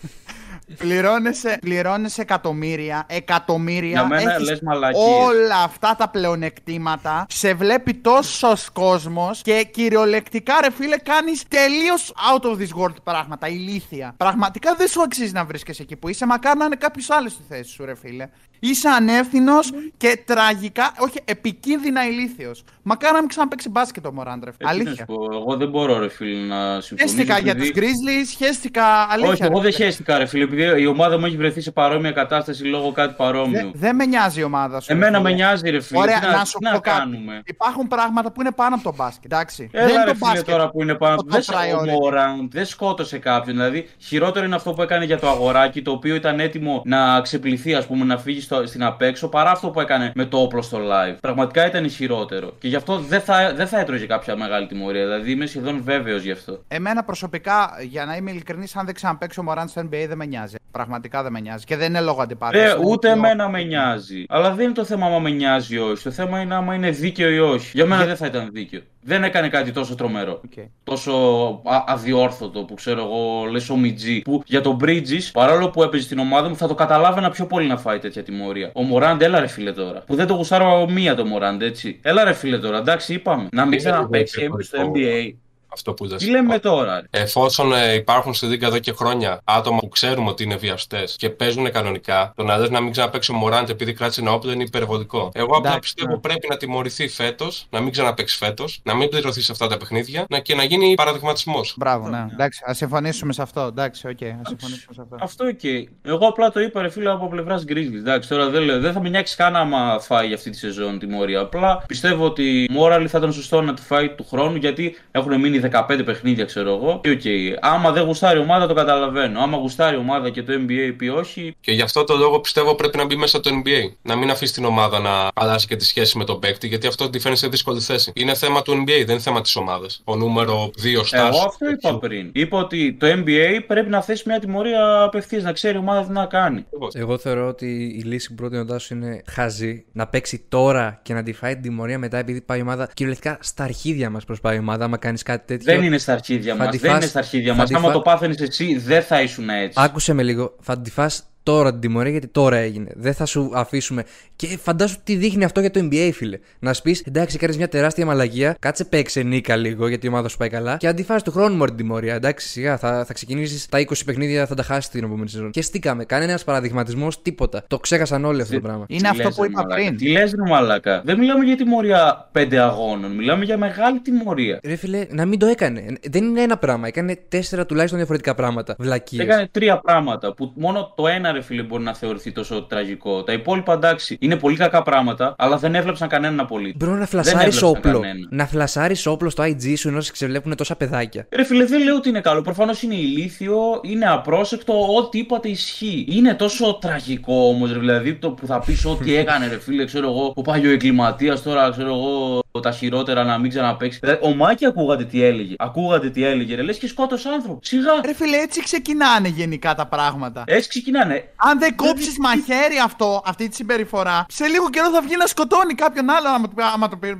Πληρώνεσαι, πληρώνεσαι εκατομμύρια, εκατομμύρια. Για μένα έχεις λες μαλακίες. όλα αυτά τα πλεονεκτήματα. Σε βλέπει τόσος κόσμος και κυριολεκτικά, ρε φίλε, κάνεις τελείως out of this world πράγματα. Ηλίθια. Πραγματικά δεν σου αξίζει να βρίσκεσαι εκεί που είσαι. Μακάρι να είναι κάποιος άλλος στη θέση σου, ρε φίλε. Είσαι ανεύθυνος και τραγικά, όχι, επικίνδυνα ηλίθιος. Μακάρι να μην ξαναπέξει μπάσκετ ο Μωράντρεφ. Ε, τι να σου Αλήθεια. πω, Εγώ δεν μπορώ, ρε φίλε, να συμφωνήσω. Χαίστηκα για τους επειδή- Grizzlies, χαίστηκα αλήθεια. Όχι, εγώ ρε δεν φίλε. χαίστηκα, ρε φίλε, επειδή η ομάδα μου έχει βρεθεί σε παρόμοια κατάσταση λόγω κάτι παρόμοιου. Δεν δεν με νοιάζει η ομάδα σου. ρε Εμένα φίλε. με νοιάζει, ρε φίλε. Ωραία, τι να, σου τι να πω κάτι. κάνουμε; Υπάρχουν πράγματα που είναι πάνω από το μπάσκετ. Εντάξει. Έλα δεν είναι ρε το φίλε μπάσκετ. τώρα που είναι πάνω το από δεν, top priority. ο Μωράν δεν σκότωσε κάποιον. Δηλαδή, χειρότερο είναι αυτό που έκανε για το αγοράκι, το οποίο ήταν έτοιμο να ξεπληθεί, ας πούμε, να φύγει στο, στην απέξω, παρά αυτό που έκανε με το όπλο στο live. Πραγματικά ήταν χειρότερο. Και γι' αυτό δεν θα, δεν θα έτρωγε κάποια μεγάλη τιμωρία. Δηλαδή, είμαι σχεδόν βέβαιος γι' αυτό. Εμένα προσωπικά, για να είμαι ειλικρινής, αν δεν ξαναπέξω Μωράν στο NBA δεν με νοιάζει. Πραγματικά δεν με νοιάζει. Και δεν είναι λόγω αντιπάθειας. Ρε, ούτε εμένα με νοιάζει. Αλλά δεν είναι το θέμα άμα με νοιάζει ή όχι. Το θέμα είναι άμα είναι δίκαιο ή όχι. Για μένα δεν θα ήταν δίκαιο. Δεν έκανε κάτι τόσο τρομερό. Τόσο α- αδιόρθωτο που ξέρω εγώ, λες ο Μιτζή. Που για τον Bridges, παρόλο που έπαιζε στην ομάδα μου, θα το καταλάβαινα πιο πολύ να φάει τέτοια τιμωρία. Ο Μωράντ, έλα ρε φίλε τώρα. Που δεν το γουστάρω μία το Μωράντ, έτσι. Έλα ρε φίλε τώρα, εντάξει, είπαμε. Να μην ξαναπέξει εγώ στο έχω- NBA. Αυτό που λες. Τι λέμε τώρα, ρε. Εφόσον ε, υπάρχουν στη Λίγκα εδώ και χρόνια άτομα που ξέρουμε ότι είναι βιαστές και παίζουν κανονικά, το να λε να μην ξαναπαίξει ο Μωράντ επειδή κράτησε ένα όπλο είναι υπερβολικό. Εγώ απλά Εντάξει, πιστεύω ναι. πρέπει να τιμωρηθεί φέτος, να μην ξαναπαίξει φέτος, να μην πληρωθεί σε αυτά τα παιχνίδια να, και να γίνει παραδειγματισμός. Μπράβο, ναι. Εντάξει, ας συμφωνήσουμε σε αυτό. Εντάξει, οκ, ας συμφωνήσουμε σε αυτό. Αυτό και. Εγώ απλά το είπα, ρε φίλε, από πλευράς Grizzlies. Εντάξει, τώρα δεν, λέω, δεν θα με νοιάξει καν άμα φάει για αυτή τη σεζόν τιμωρία. Απλά πιστεύω ότι morally θα ήταν σωστό να τη φάει του χρόνου γιατί έχουν μείνει δει 15 παιχνίδια, ξέρω εγώ. Και οκ. Άμα δεν γουστάρει η ομάδα, το καταλαβαίνω. Άμα γουστάρει η ομάδα και το NBA πει όχι. Και γι' αυτό το λόγο πιστεύω πρέπει να μπει μέσα το NBA. Να μην αφήσει την ομάδα να αλλάζει και τη σχέση με τον παίκτη, γιατί αυτό τη φέρνει σε δύσκολη θέση. Είναι θέμα του NBA, δεν είναι θέμα της ομάδας. Ο νούμερο 2 στάσης. Εγώ αυτό είπα πριν. Είπα ότι το NBA πρέπει να θέσει μια τιμωρία απευθείας, να ξέρει η ομάδα τι να κάνει. Εγώ θεωρώ ότι η λύση που πρότεινε ο Τάσο είναι χαζή. Να παίξει τώρα και να τη φάει την τιμωρία μετά επειδή πάει η ομάδα κυριολεκτικά στα αρχίδια μας προσπάει η ομάδα. Άμα κάνεις κάτι τέτοιο. Δεν είναι στα αρχίδια θα μας. τη Δεν φας- είναι στα αρχίδια θα μας. τη Άμα φας- το πάθαινες εσύ, δεν θα ήσουν έτσι. Άκουσε με λίγο. Θα τη φας τώρα την τιμωρία γιατί τώρα έγινε. Δεν θα σου αφήσουμε. Και φαντάσου τι δείχνει αυτό για το NBA, φίλε. Να σου πεις εντάξει, κάνεις μια τεράστια μαλαγία, κάτσε παίξε νίκα λίγο γιατί η ομάδα σου πάει καλά. Και αντιφάσεις του χρόνου μωρή την τιμωρία. Εντάξει, σιγά θα, θα ξεκινήσεις τα 20 παιχνίδια, θα τα χάσεις την επόμενη σεζόν. Και στήκαμε. Κανένα παραδειγματισμός, τίποτα. Το ξέχασαν όλοι αυτό το πράγμα. Είναι Τι αυτό λες, που ρε είπα μαλάκα; πριν. Τι λες, ρε Μαλάκα; Δεν μιλάμε για τιμωρία πέντε αγώνων. Μιλάμε για μεγάλη τιμωρία. Ρε φίλε, να μην το έκανε. Δεν είναι ένα πράγμα. Έκανε τέσσερα τουλάχιστον διαφορετικά πράγματα. Βλακίες. Έκανε τρία πράγματα που μόνο το ένα ρε φίλε μπορεί να θεωρηθεί τόσο τραγικό. Τα υπόλοιπα εντάξει είναι πολύ κακά πράγματα, αλλά δεν έβλεψαν κανέναν απολύτως. Μπρο να Δεν φλασάρεις έβλεψαν όπλο. κανένα. Να φλασάρεις όπλο στο IG σου ενώ σε ξεβλέπουν τόσα παιδάκια. Ρε φίλε, δεν λέω ότι είναι καλό. Προφανώς είναι ηλίθιο, είναι απρόσεκτο, ό,τι είπατε ισχύει. Είναι τόσο τραγικό όμως, δηλαδή το που θα πεις ό,τι έκανε, ρε φίλε, ξέρω εγώ, ο πάγιο εγκληματίας τώρα, ξέρω εγώ, τα χειρότερα να μην ξαναπέξει. Δηλαδή, ο Μάκη ακούγατε τι έλεγε. Ακούγατε τι έλεγε, ρε, λες και σκότωσε άνθρωπο. Σιγά. Ρε φίλε, έτσι ξεκινάνε γενικά τα πράγματα. Έτσι ξεκινάνε. Αν δεν κόψεις μαχαίρι αυτό, αυτή τη συμπεριφορά, σε λίγο καιρό θα βγει να σκοτώνει κάποιον άλλον άμα, του- άμα το πει. Α,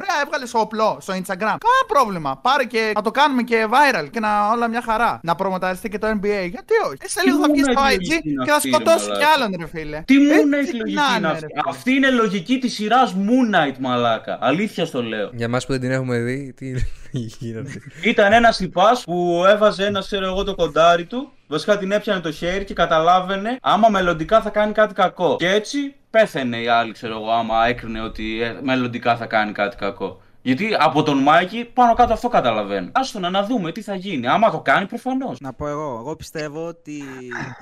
ωραία, έβγαλες όπλο στο Instagram. Κάνα πρόβλημα. Πάρε και να το κάνουμε και viral και να όλα μια χαρά. Να προμοταριστεί και το NBA. Γιατί όχι; Ε, σε λίγο θα Τι βγεις στο μούνα IG εκλογική είναι και θα αυτή, ρε σκοτώσει κι μαλάκα. άλλον, ρε φίλε. Τι Έτσι Moon Knight λογική ξεκινάνε, είναι ρε αυτή. φίλε. Αυτή είναι λογική της σειράς Moon Knight, μαλάκα. Αλήθεια στο λέω. Για εμά που δεν την έχουμε δει, τι λογική είναι αυτή. Ήταν ένας τυπάς που έβαζε ένα, ξέρω εγώ, το κοντάρι του. Βασικά την έπιανε το χέρι και καταλάβαινε άμα μελλοντικά θα κάνει κάτι κακό. Και έτσι πέθαινε η άλλη, ξέρω εγώ, άμα έκρινε ότι ε, μελλοντικά θα κάνει κάτι κακό. Γιατί από τον Μάικη πάνω κάτω αυτό καταλαβαίνω. Άστο να, να δούμε τι θα γίνει. Άμα το κάνει, προφανώς. Να πω εγώ. Εγώ πιστεύω ότι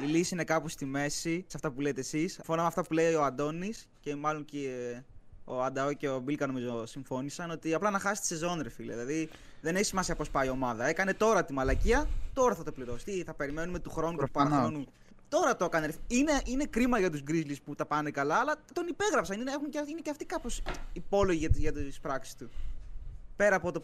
η λύση είναι κάπου στη μέση σε αυτά που λέτε εσείς. Συμφωνώ με αυτά που λέει ο Αντώνης και μάλλον και ε, ο Ανταό και ο Μπίλκα νομίζω συμφώνησαν ότι απλά να χάσει τη σεζόν, ρε φίλε. Δηλαδή δεν έχει σημασία πώς πάει η ομάδα. Έκανε τώρα τη μαλακία, τώρα θα το πληρώσει. Τι, θα περιμένουμε του χρόνου και του Προφανώς. παραχρόνου. Τώρα το έκανε. ρε φίλε. Είναι, είναι κρίμα για τους Grizzlies που τα πάνε καλά, αλλά τον υπέγραψαν. Είναι, έχουν και, είναι και αυτοί κάπως υπόλογοι για, τις- για τις πράξεις του. Πέρα από το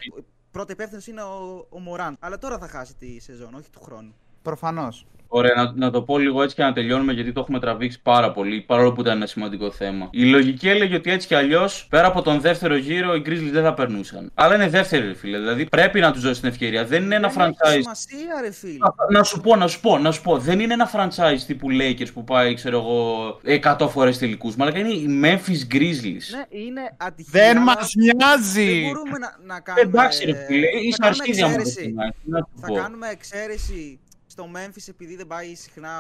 πρώτο υπεύθυνο είναι ο, ο Μωράν. Αλλά τώρα θα χάσει τη σεζόν, όχι του χρόνου. Προφανώς. Ωραία, να, να το πω λίγο έτσι και να τελειώνουμε γιατί το έχουμε τραβήξει πάρα πολύ, παρόλο που ήταν ένα σημαντικό θέμα. Η λογική έλεγε ότι έτσι κι αλλιώς, πέρα από τον δεύτερο γύρο, οι Grizzlies δεν θα περνούσαν. Αλλά είναι δεύτερη, ρε φίλε. Δηλαδή πρέπει να τους δώσει την ευκαιρία. Δεν είναι ένα Δεν έχει franchise. σημασία, ρε φίλε. Α, Να σου πω, να σου πω, να σου πω. Δεν είναι ένα franchise τύπου Lakers που πάει, ξέρω εγώ, 100 φορές τελικούς. Μαλάκα είναι οι Memphis Grizzlies. Ναι, είναι ατυχία. Δεν αλλά μα Δεν νοιάζει. μπορούμε να, να κάνουμε. Εντάξει, ρε φίλε, θα είσαι κάνουμε αρχίδια μου. εξαίρεση. ρε φίλε, τι να σου Θα πω. κάνουμε εξαίρεση στο Memphis επειδή δεν πάει συχνά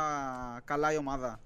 καλά η ομάδα.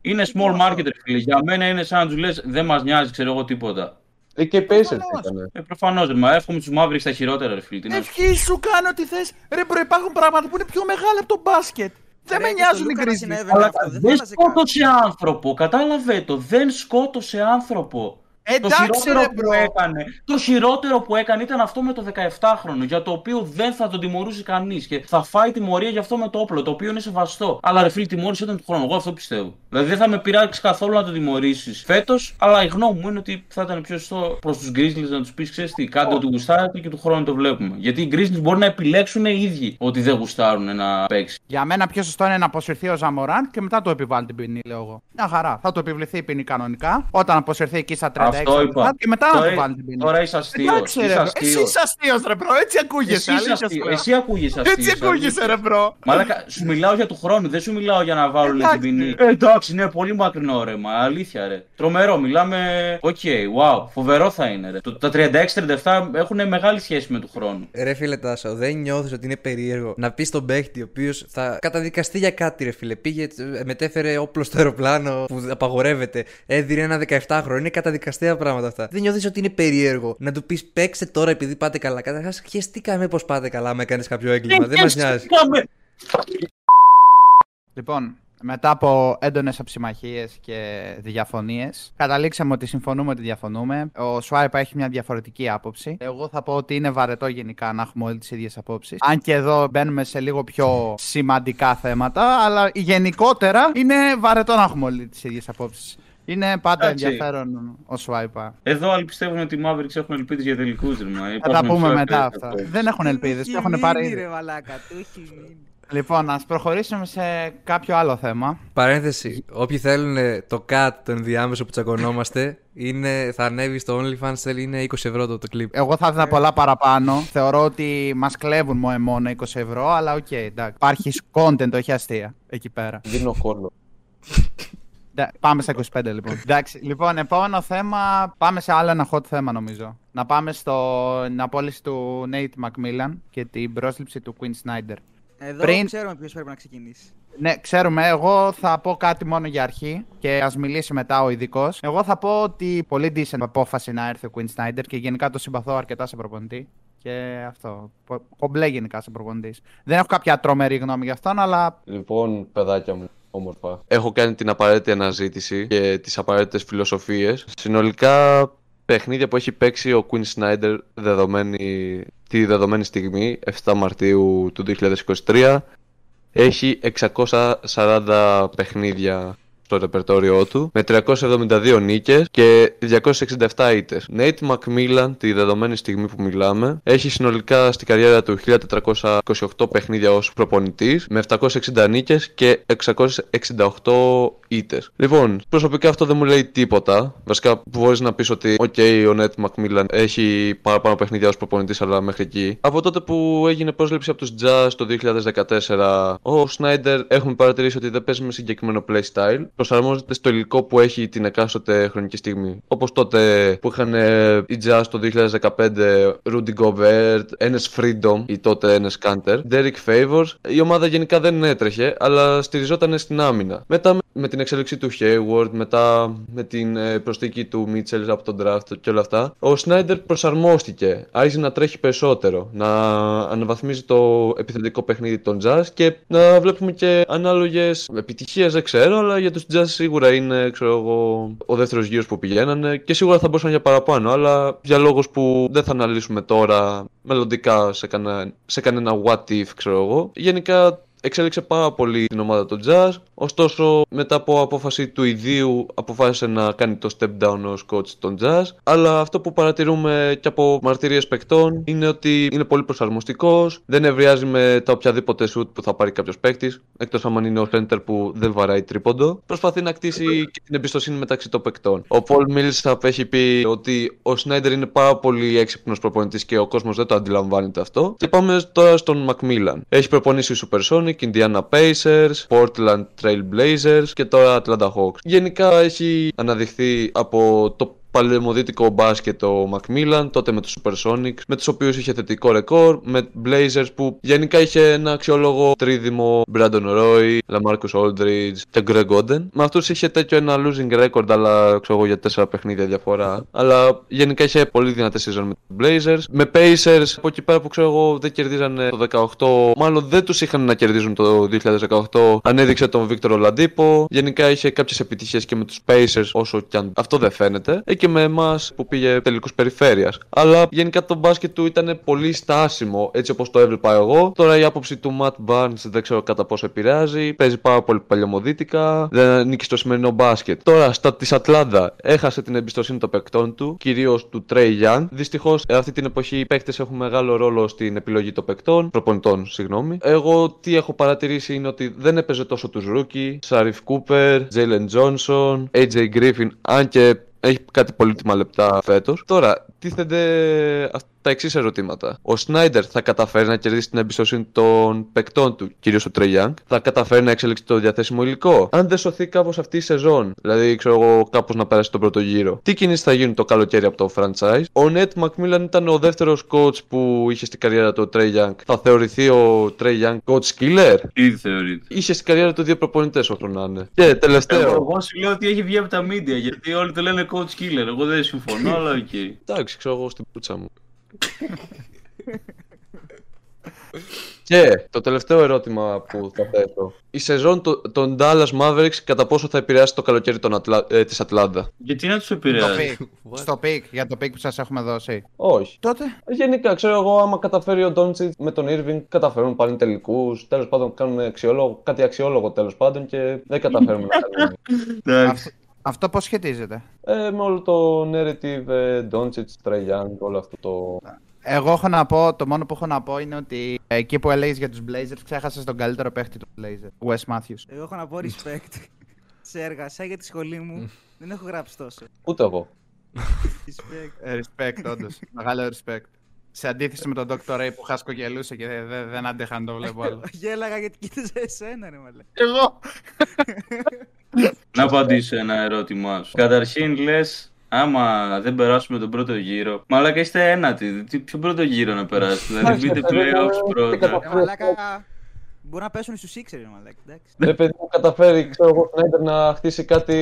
Είναι Τι small πω αυτό. market, ρε φίλε. Για μένα είναι σαν να τους λες, δεν μας νοιάζει, ξέρω εγώ τίποτα. Ε, και οι Pacers Προφανώς. ήτανε. Ε, προφανώς, ρε, μα εύχομαι του μαύρου τα χειρότερα, ρε φίλε. Τι να σου Ευχή σου κάνω ό,τι θες. Ρε, μπρο, υπάρχουν πράγματα που είναι πιο μεγάλα από το μπάσκετ. Δεν Ρε, με και νοιάζουν στο οι Λούκα να Grizzlies. συνέβαινε Αλλά αυτό, δεν θα δεν άλλαζε κάτι. σκότωσε άνθρωπο, κατάλαβε το. Δεν σκότωσε άνθρωπο. Το Εντάξει, χειρότερο ρε, που μπρο. έκανε. Το χειρότερο που έκανε ήταν αυτό με το 17χρονο, για το οποίο δεν θα τον τιμωρούσε κανείς και θα φάει τιμωρία για αυτό με το όπλο, το οποίο είναι σεβαστό. Αλλά ρε φίλε, τιμώρησε ήταν του χρόνου. Εγώ αυτό πιστεύω. Δηλαδή δεν θα με πειράξει καθόλου να το τιμωρήσεις φέτος, αλλά η γνώμη μου είναι ότι θα ήταν πιο σωστό προς τους Grizzlies να τους πεις: Ξέρεις τι, κάντε ό,τι γουστάρετε και του χρόνου το βλέπουμε. Γιατί οι Grizzlies μπορεί να επιλέξουν οι ίδιοι ότι δεν γουστάρουν να παίξει. Για μένα πιο σωστό είναι να αποσυρθεί ο Ja Morant και μετά το επιβάλλει την ποινή, λέω εγώ. Μια χαρά. Θα του επιβληθεί η ποινή κανονικά. Όταν αποσυρθεί εκεί στα 36 Αυτό είπα. λεπτά και μετά να Τώρα- του βάλεις την ποινή. τώρα είσαι αστείος, Εντάξει, ρε, είσαι bro. αστείος. Εσύ είσαι αστείος, ρε, bro. Έτσι Εσύ ακούγεσαι. είσαι αλήθεια αστείο. σου λέω. Εσύ ακούγεσαι αστείος. Έτσι ακούγεσαι, ρε, bro. Μαλάκα, σου μιλάω για του χρόνου, δεν σου μιλάω για να βάλουν την Εντάξει. ποινή. Ε, εντάξει, είναι πολύ μακρινό ρε, μα αλήθεια ρε. Τρομερό, μιλάμε. Οκ, wow, φοβερό θα είναι ρε. Το- Τα 36-37 έχουν μεγάλη σχέση με του χρόνου. Ρε φίλε Τάσο, δεν νιώθεις ότι είναι περίεργο να πεις στον παίχτη ο οποίος θα καταδικαστεί για κάτι, ρε φίλε. Πήγε, ε, μετέφερε όπλο στο αεροπλάνο που απαγορεύεται. Έδιρε ένα 17χρονο. Είναι καταδικαστέα πράγματα αυτά. Δεν νιώθεις ότι είναι περίεργο να του πεις παίξτε τώρα επειδή πάτε καλά. Καταρχάς, χαιστήκαμε πώ πάτε καλά, με έκανε κάποιο έγκλημα. δεν μας νοιάζει. Κάμε. Λοιπόν, μετά από έντονες αψημαχίες και διαφωνίες, καταλήξαμε ότι συμφωνούμε ότι διαφωνούμε. Ο Σουάιπα έχει μια διαφορετική άποψη. Εγώ θα πω ότι είναι βαρετό γενικά να έχουμε όλοι τις ίδιες απόψεις. Αν και εδώ μπαίνουμε σε λίγο πιο σημαντικά θέματα, αλλά γενικότερα είναι βαρετό να έχουμε όλοι τις ίδιες απόψεις. Είναι πάντα Εντάξει. ενδιαφέρον ο Σουάιπα. Εδώ άλλοι πιστεύουν ότι οι Mavericks έχουν ελπίδες για τελικούς ρε man. Θα τα πούμε μετά αυτά. Δεν έχουν ελπίδες, Του το έχουν έχει πάρει μείνει, ήδη. ρε μαλάκα, του έχει μείνει. Λοιπόν, ας προχωρήσουμε σε κάποιο άλλο θέμα. Παρένθεση. Όποιοι θέλουν το cut, το ενδιάμεσο που τσακωνόμαστε, είναι, θα ανέβει στο OnlyFans, θέλει είναι 20 ευρώ το, το clip. Εγώ θα ήθελα πολλά παραπάνω. Θεωρώ ότι μας κλέβουν μόνο, μόνο 20 ευρώ, αλλά οκ, εντάξει. Υπάρχει content, όχι αστεία εκεί πέρα. Δίνω κώλο. Ντα- Πάμε στα 25 λοιπόν. Εντάξει, λοιπόν, επόμενο θέμα. Πάμε σε άλλο ένα hot θέμα νομίζω. Να πάμε στην απόλυση του Nate McMillan και την πρόσληψη του Quinn Snyder. Εδώ Πριν- ξέρουμε ποιος πρέπει να ξεκινήσει. Ναι, ξέρουμε. Εγώ θα πω κάτι μόνο για αρχή και ας μιλήσει μετά ο ειδικός. Εγώ θα πω ότι πολύ decent απόφαση να έρθει ο Quinn Snyder και γενικά το συμπαθώ αρκετά σε προπονητή. Και αυτό. Πο- Κομπλέ γενικά σε προπονητής. Δεν έχω κάποια τρομερή γνώμη για αυτόν, αλλά Λοιπόν, παιδάκια μου, όμορφα. Έχω κάνει την απαραίτητη αναζήτηση και τις απαραίτητες φιλοσοφίες. Συνολικά, παιχνίδια που έχει παίξει ο Quinn Snyder δεδομένη, τη δεδομένη στιγμή, 7 Μαρτίου του 2023, έχει 640 παιχνίδια στο ρεπερτόριό του, με 372 νίκες και 267 ήττες. Nate McMillan, τη δεδομένη στιγμή που μιλάμε, έχει συνολικά στην καριέρα του 1428 παιχνίδια ως προπονητής, με 760 νίκες και 668 ήττες. Λοιπόν, προσωπικά αυτό δεν μου λέει τίποτα. Βασικά, μπορείς να πεις ότι, οκ, ο Nate McMillan έχει παραπάνω παιχνίδια ως προπονητής, αλλά μέχρι εκεί. Από τότε που έγινε πρόσληψη από τους Jazz το 2014, ο Snyder έχουμε παρατηρήσει ότι δεν παίζει με συγκεκριμένο playstyle. Προσαρμόζεται στο υλικό που έχει την εκάστοτε χρονική στιγμή. Όπως τότε που είχαν ε, οι Jazz το 2015 Rudy Gobert, Enes Freedom ή τότε Enes Kanter, Derek Favors. Η ομάδα γενικά δεν έτρεχε, αλλά στηριζόταν στην άμυνα. Μετά με- με την εξέλιξη του Hayward, μετά με την ε, προσθήκη του Mitchell από τον draft και όλα αυτά, ο Snyder προσαρμόστηκε. Άρχισε να τρέχει περισσότερο, να αναβαθμίζει το επιθετικό παιχνίδι των Jazz και να βλέπουμε και ανάλογες επιτυχίες, δεν ξέρω, αλλά για τους Jazz σίγουρα είναι ξέρω εγώ, ο δεύτερος γύρος που πηγαίνανε και σίγουρα θα μπορούσαν για παραπάνω, αλλά για λόγους που δεν θα αναλύσουμε τώρα μελλοντικά σε, κανένα, σε κανένα what if, ξέρω εγώ. Γενικά εξέλιξε πάρα πολύ την ομάδα των Jazz. Ωστόσο, μετά από απόφαση του ιδίου, αποφάσισε να κάνει το step down ως coach των Jazz. Αλλά αυτό που παρατηρούμε και από μαρτυρίες παικτών είναι ότι είναι πολύ προσαρμοστικός, δεν ευριάζει με τα οποιαδήποτε shoot που θα πάρει κάποιος παίκτης, εκτός αν είναι ο center που δεν βαράει τρίποντο. Προσπαθεί να κτίσει και την εμπιστοσύνη μεταξύ των παικτών. Ο Paul Millsap έχει πει ότι ο Snyder είναι πάρα πολύ έξυπνος προπονητής και ο κόσμος δεν το αντιλαμβάνεται αυτό. Και πάμε τώρα στον Macmillan. Έχει προπονήσει Supersonic, Indiana Pacers, Portland Trail Blazers και τώρα Atlanta Hawks. Γενικά έχει αναδειχθεί από το παλαιομοδίτικο μπάσκετ ο Macmillan, τότε με τους Supersonics, με τους οποίους είχε θετικό ρεκόρ, με Blazers που γενικά είχε ένα αξιόλογο τρίδημο Brandon Roy, LaMarcus Aldridge και Greg Oden. Με αυτούς είχε τέτοιο ένα losing record, αλλά ξέρω εγώ για τέσσερα παιχνίδια διαφορά. Αλλά γενικά είχε πολύ δυνατές season με τους Blazers. Με Pacers, από εκεί πέρα που ξέρω εγώ δεν κερδίζανε το 18, μάλλον δεν τους είχαν να κερδίζουν το 2018, ανέδειξε τον Victor Oladipo. Γενικά είχε κάποιες επιτυχίες και με τους Pacers, όσο κι αν αυτό δεν φαίνεται. Ε, και με εμάς που πήγε τελικούς περιφέρειας. Αλλά γενικά το μπάσκετ του ήταν πολύ στάσιμο, έτσι όπως το έβλεπα εγώ. Τώρα η άποψη του Matt Barnes δεν ξέρω κατά πόσο επηρεάζει. Παίζει πάρα πολύ παλαιομοδίτικα. Δεν ανήκει στο σημερινό μπάσκετ. Τώρα στα της Ατλάντα έχασε την εμπιστοσύνη των παικτών του, κυρίως του Trae Young. Δυστυχώς αυτή την εποχή οι παίκτες έχουν μεγάλο ρόλο στην επιλογή των παικτών, προπονητών, συγγνώμη. Εγώ τι έχω παρατηρήσει είναι ότι δεν έπαιζε τόσο τους Rookie, Sharife Cooper, Jalen Johnson, AJ Griffin, αν και έχει κάτι πολύτιμα λεπτά φέτος. Τώρα, τίθενται αυ- τα εξής ερωτήματα. Ο Σνάιντερ θα καταφέρει να κερδίσει την εμπιστοσύνη των παικτών του, κυρίως ο Τρέι Young; Θα καταφέρει να εξελίξει το διαθέσιμο υλικό; Αν δεν σωθεί κάπως αυτή η σεζόν, δηλαδή ξέρω εγώ κάπως να περάσει τον πρώτο γύρο, τι κινήσεις θα γίνουν το καλοκαίρι από το franchise; Ο Νέτ Μακμίλαν ήταν ο δεύτερος coach που είχε στην καριέρα του ο Τρέι Young. Θα θεωρηθεί ο Τρέι Young coach killer; Ήδη θεωρείται. Είχε στην καριέρα του δύο προπονητές όσο να είναι. Και τελευταίο. Εγώ, εγώ σου λέω ότι έχει βγει από τα media γιατί όλοι το λένε coach killer. Εγώ δεν συμφωνώ, αλλά οκ. Εντάξει, ξέρω εγώ στην πούτσα μου. Και το τελευταίο ερώτημα που θα θέσω. Η σεζόν το- των Dallas Mavericks κατά πόσο θα επηρεάσει το καλοκαίρι των Ατλα... ε, της Ατλάντα; Γιατί να τους Στο επηρεάζει. pick. Στο pick, για το pick που σας έχουμε δώσει. Όχι. Τότε; Γενικά, ξέρω εγώ, άμα καταφέρει ο Ντόντσιτς με τον Irving, καταφέρουν πάλι τελικούς. Τέλος πάντων, κάνουν αξιόλογο, κάτι αξιόλογο τέλος πάντων και δεν καταφέρουμε να κάνουμε. Εντάξει. Αυτό πώς σχετίζεται; Ε, με όλο το narrative, ε, Ντόντσιτ, Trey Young, όλο αυτό το. Εγώ έχω να πω, το μόνο που έχω να πω είναι ότι εκεί που έλεγες για τους Blazers ξέχασες τον καλύτερο παίχτη του Blazers, Wes Matthews. Εγώ έχω να πω respect σε εργασία για τη σχολή μου. Δεν έχω γράψει τόσο. Ούτε εγώ. Respect. Ε, respect, όντως. Μεγάλο respect. Σε αντίθεση με τον Dr. Ray που χασκογελούσε και δεν, δεν, δεν άντεχα να το βλέπω άλλο. Γέλαγα γιατί κοίταζε εσένα, ρε μαλέ. Εγώ! Να απαντήσω ένα ερώτημά σου. Καταρχήν λες, άμα δεν περάσουμε τον πρώτο γύρο. Μαλάκα είστε ένατοι. Τι ποιο πρώτο γύρο να περάσει. Δηλαδή μπείτε playoffs πρώτα. Ε, μαλάκα, μπορεί να πέσουν στους Sixers, ρε μαλάκα. Εντάξει. Δεν παιδί μου καταφέρει, ξέρω εγώ, ο Σνάιντερ να χτίσει κάτι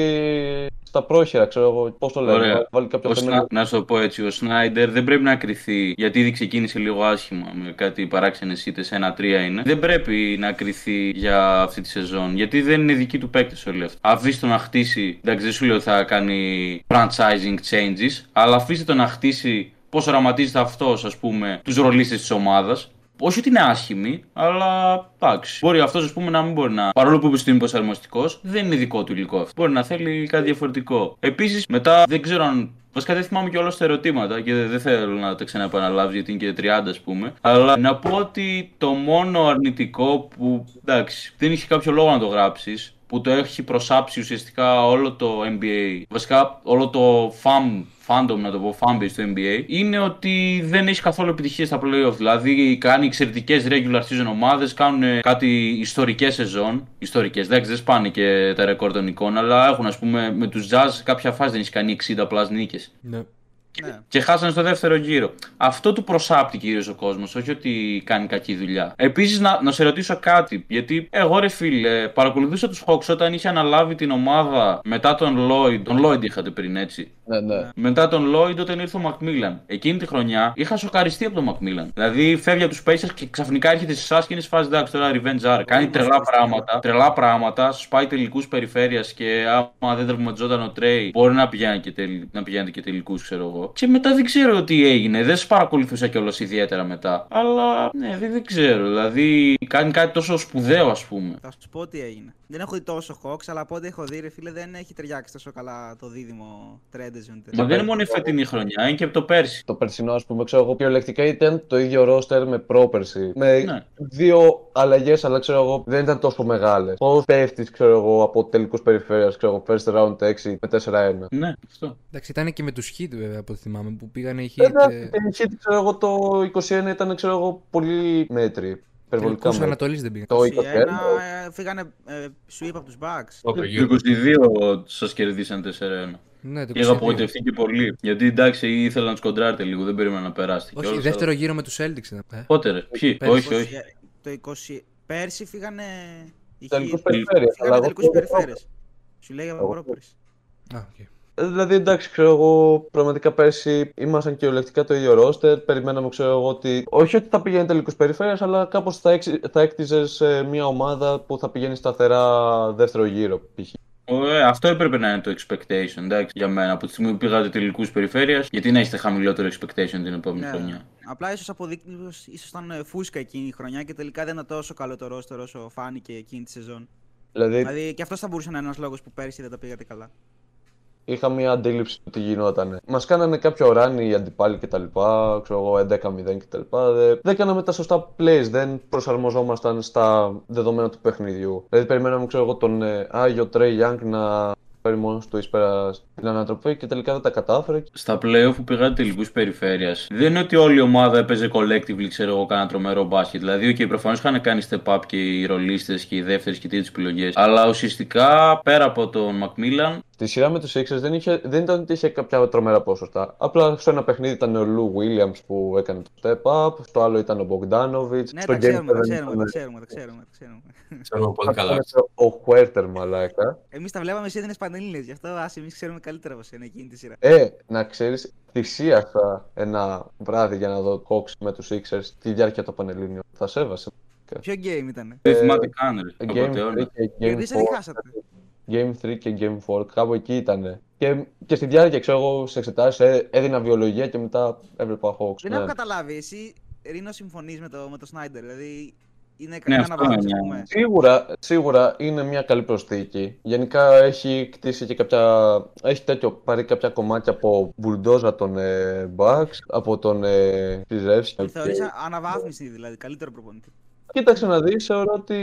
στα πρόχειρα, ξέρω εγώ, πώς το λένε. Ωραία. να Βάλει κάποιο Ο θεμέλιο. Σνα... Να σου το πω έτσι, ο Σνάιντερ δεν πρέπει να κρυθεί γιατί ήδη ξεκίνησε λίγο άσχημα με κάτι παράξενες ήττες, ένα-τρία είναι. Δεν πρέπει να κρυθεί για αυτή τη σεζόν γιατί δεν είναι δική του παίκτε όλοι αυτοί. Αφήστε το να χτίσει, εντάξει, δεν σου λέω ότι θα κάνει franchising changes, αλλά αφήστε το να χτίσει πώς οραματίζεται αυτός, ας πούμε, τους ρολίστες της ομάδας. Όχι ότι είναι άσχημη, αλλά εντάξει. Μπορεί αυτός ας πούμε να μην μπορεί να. Παρόλο που είπε ότι είναι προσαρμοστικό, δεν είναι δικό του υλικό αυτό. Μπορεί να θέλει κάτι διαφορετικό. Επίσης, μετά δεν ξέρω αν. Βασικά δεν θυμάμαι και όλα τα ερωτήματα και δεν θέλω να τα ξαναεπαναλάβει γιατί είναι και 30 ας πούμε. Αλλά να πω ότι το μόνο αρνητικό που εντάξει δεν είχε κάποιο λόγο να το γράψεις που το έχει προσάψει ουσιαστικά όλο το NBA, βασικά όλο το fam, fandom να το πω, fanbase του NBA, είναι ότι δεν έχει καθόλου επιτυχία στα playoff. Δηλαδή κάνει εξαιρετικές regular season ομάδες, κάνουν κάτι ιστορικές σεζόν. Ιστορικές, εντάξει, δεν σπάνε και τα ρεκόρ των εικόνων, αλλά έχουν ας πούμε με τους Jazz κάποια φάση δεν έχει κάνει 60 plus νίκες. Ναι. Ναι. Και χάσανε στο δεύτερο γύρο. Αυτό του προσάπτει κυρίως ο κόσμος, όχι ότι κάνει κακή δουλειά. Επίσης, να, να σε ρωτήσω κάτι. Γιατί εγώ, ρε φίλε, παρακολουθούσα τους Hawks όταν είχε αναλάβει την ομάδα μετά τον Lloyd. Τον Lloyd είχατε πριν, έτσι. Ναι, ναι. Μετά τον Lloyd όταν ήρθε ο Macmillan. Εκείνη τη χρονιά είχα σοκαριστεί από τον Macmillan. Δηλαδή φεύγει από τους Pacers και ξαφνικά έρχεται σε εσάς και είναι σε φάση εντάξει τώρα revenge arc. Κάνει τρελά πράγματα. Τρελά πράγματα. Σου πάει τελικούς περιφέρειας και άμα δεν τραυματιζόταν ο Τρέι μπορεί να πηγαίνει και, τελ... να πηγαίνετε και τελικούς, ξέρω εγώ. Και μετά δεν ξέρω τι έγινε. Δεν σε παρακολουθούσα κιόλας ιδιαίτερα μετά. Αλλά ναι, δεν, δεν ξέρω. Δηλαδή κάνει κάτι τόσο σπουδαίο, ας πούμε. Θα σου πω τι έγινε. Δεν έχω δει τόσο Hawks, αλλά από ό,τι έχω δει, ρε φίλε, δεν έχει ταιριάξει τόσο καλά το δίδυμο Τρέντεζον. Μα δεν είναι μόνο η φετινή χρονιά, είναι και από το πέρσι. Το περσινό, ας πούμε, ξέρω εγώ, κυριολεκτικά ήταν το ίδιο ρόστερ με πρόπερση. Με Ναι. δύο αλλαγές, αλλά ξέρω εγώ, δεν ήταν τόσο μεγάλες. Πώ πέφτει, ξέρω εγώ, από τελικούς περιφέρειας, ξέρω εγώ, first round 6 με 4-1. Ναι, αυτό. Εντάξει, ήταν και με τους Heat βέβαια από ό,τι θυμάμαι που πήγανε οι Heat. Εντάξει, ε, την Heat, ξέρω εγώ, το 21 ήταν, ξέρω εγώ, πολύ μέτρη. Υπερβολικά Τελικούς μέτρη. Ανατολής δεν πήγαν. Το 21. 21 ε, φύγανε ε, sweep από τους Bucks. Πρώτο Το γύρο. 22 σας κερδίσαν 4-1. Ναι, το Και είχα 22. απογοητευτεί και πολύ. Γιατί εντάξει, ήθελα να τους κοντράρετε λίγο, δεν περίμενα να περάσετε. Όχι, κιόλας, δεύτερο αλλά- γύρο με τους Celtics ήταν. Ε. Πότε ρε, ποιοι, Πέρσι. όχι, όχι. Το 20... Πέρσι φύγανε... οι Τελικούς Heat. περιφέρειας, αλλά Φύγανε εγώ τελικούς το- περιφέρειες. Σου λέει από Εγώ- πρόπερση. Α, οκ. Ε, Δηλαδή, εντάξει, ξέρω εγώ, πραγματικά πέρσι ήμασταν κυριολεκτικά το ίδιο ρόστερ. Περιμέναμε, ξέρω εγώ, ότι όχι ότι θα πηγαίνει τελικούς περιφέρειας, αλλά κάπως θα, έξι- θα έκτιζες μια ομάδα που θα πηγαίνει σταθερά δεύτερο γύρο, π.χ. Ε, αυτό έπρεπε να είναι το expectation, εντάξει, για μένα. Από τη στιγμή που πήγατε τελικούς περιφέρειας, γιατί να έχετε χαμηλότερο expectation την επόμενη Ναι. χρονιά; Απλά ίσως αποδείχνει ίσως, ίσως ήταν ε, φούσκα εκείνη η χρονιά και τελικά δεν ήταν τόσο καλό το ρόστερ όσο φάνηκε εκείνη τη σεζόν. Δηλαδή, Δηλαδή και αυτός θα μπορούσε να είναι ένας λόγος που πέρσι δεν τα πήγατε καλά. Είχα μια αντίληψη του τι γινόταν. Μας κάνανε κάποιο ράνι οι αντιπάλοι κτλ. Ξέρω εγώ, 11-0 κτλ. Δεν, δεν κάναμε τα σωστά plays, δεν προσαρμοζόμασταν στα δεδομένα του παιχνιδιού. Δηλαδή, περιμέναμε, ξέρω εγώ, τον ε, Άγιο Τρέι Young να φέρει μόνος του εις πέρα στην ανατροπή και τελικά δεν τα κατάφερε. Στα playoff που πήγατε τελικούς περιφέρειας, δεν είναι ότι όλη η ομάδα έπαιζε collectively, ξέρω εγώ, κάνα τρομερό μπάσκετ. Δηλαδή, okay, προφανώς είχαν κάνει step up και οι ρολίστες και οι δεύτερες και τρίτες επιλογές. Αλλά ουσιαστικά πέρα από τον Macmillan, Στη σειρά με τους Sixers δεν, είχε, δεν ήταν ότι είχε κάποια τρομερά ποσοστά. Απλά στο ένα παιχνίδι ήταν ο Λου Williams που έκανε το step up, στο άλλο ήταν ο Bogdanovic. Ναι, στο τα Game ξέρουμε, τα seven ξέρουμε, ήταν- τα ξέρουμε, τα ξέρουμε, τα ξέρουμε. Ξέρουμε πολύ καλά. ήταν Ο Huerter, μαλάκα. Εμείς τα βλέπαμε, εσύ έδινες Πανελλήνιε. Γι' αυτό άσε, εμείς ξέρουμε καλύτερα πώ είναι εκείνη τη σειρά. Ε, να ξέρεις, θυσίασα ένα βράδυ για να δω Hawks με τους Sixers τη διάρκεια των Πανελλήνιων. Θα σέβασε. Ποιο game ήταν. Δεν θυμάται καν, ρε. Game 3 Απατεώνα. και Game Κερδίσατε ή 4. χάσατε; Game 3 και Game 4, κάπου εκεί ήταν. Και, και στη διάρκεια, ξέρω εγώ, σε εξετάσεις έδινα βιολογία και μετά έβλεπα Hawks. Δεν ναι. έχω καταλάβει. Εσύ, Ρίνο, συμφωνείς με το, με το Snyder. Δηλαδή είναι Ναι, κανένα αυτό βάθος, είναι. ας πούμε. Σίγουρα, σίγουρα είναι μια καλή προσθήκη. Γενικά έχει κτίσει και κάποια. Έχει τέτοιο πάρει κάποια κομμάτια από μπουλντόζα των ε, Bucks, από τον ε, Πιζεύσκι. Το θεωρείς α- αναβάθμιση δηλαδή, καλύτερο προπονητή. Κοίταξε να δεις, θεωρώ ότι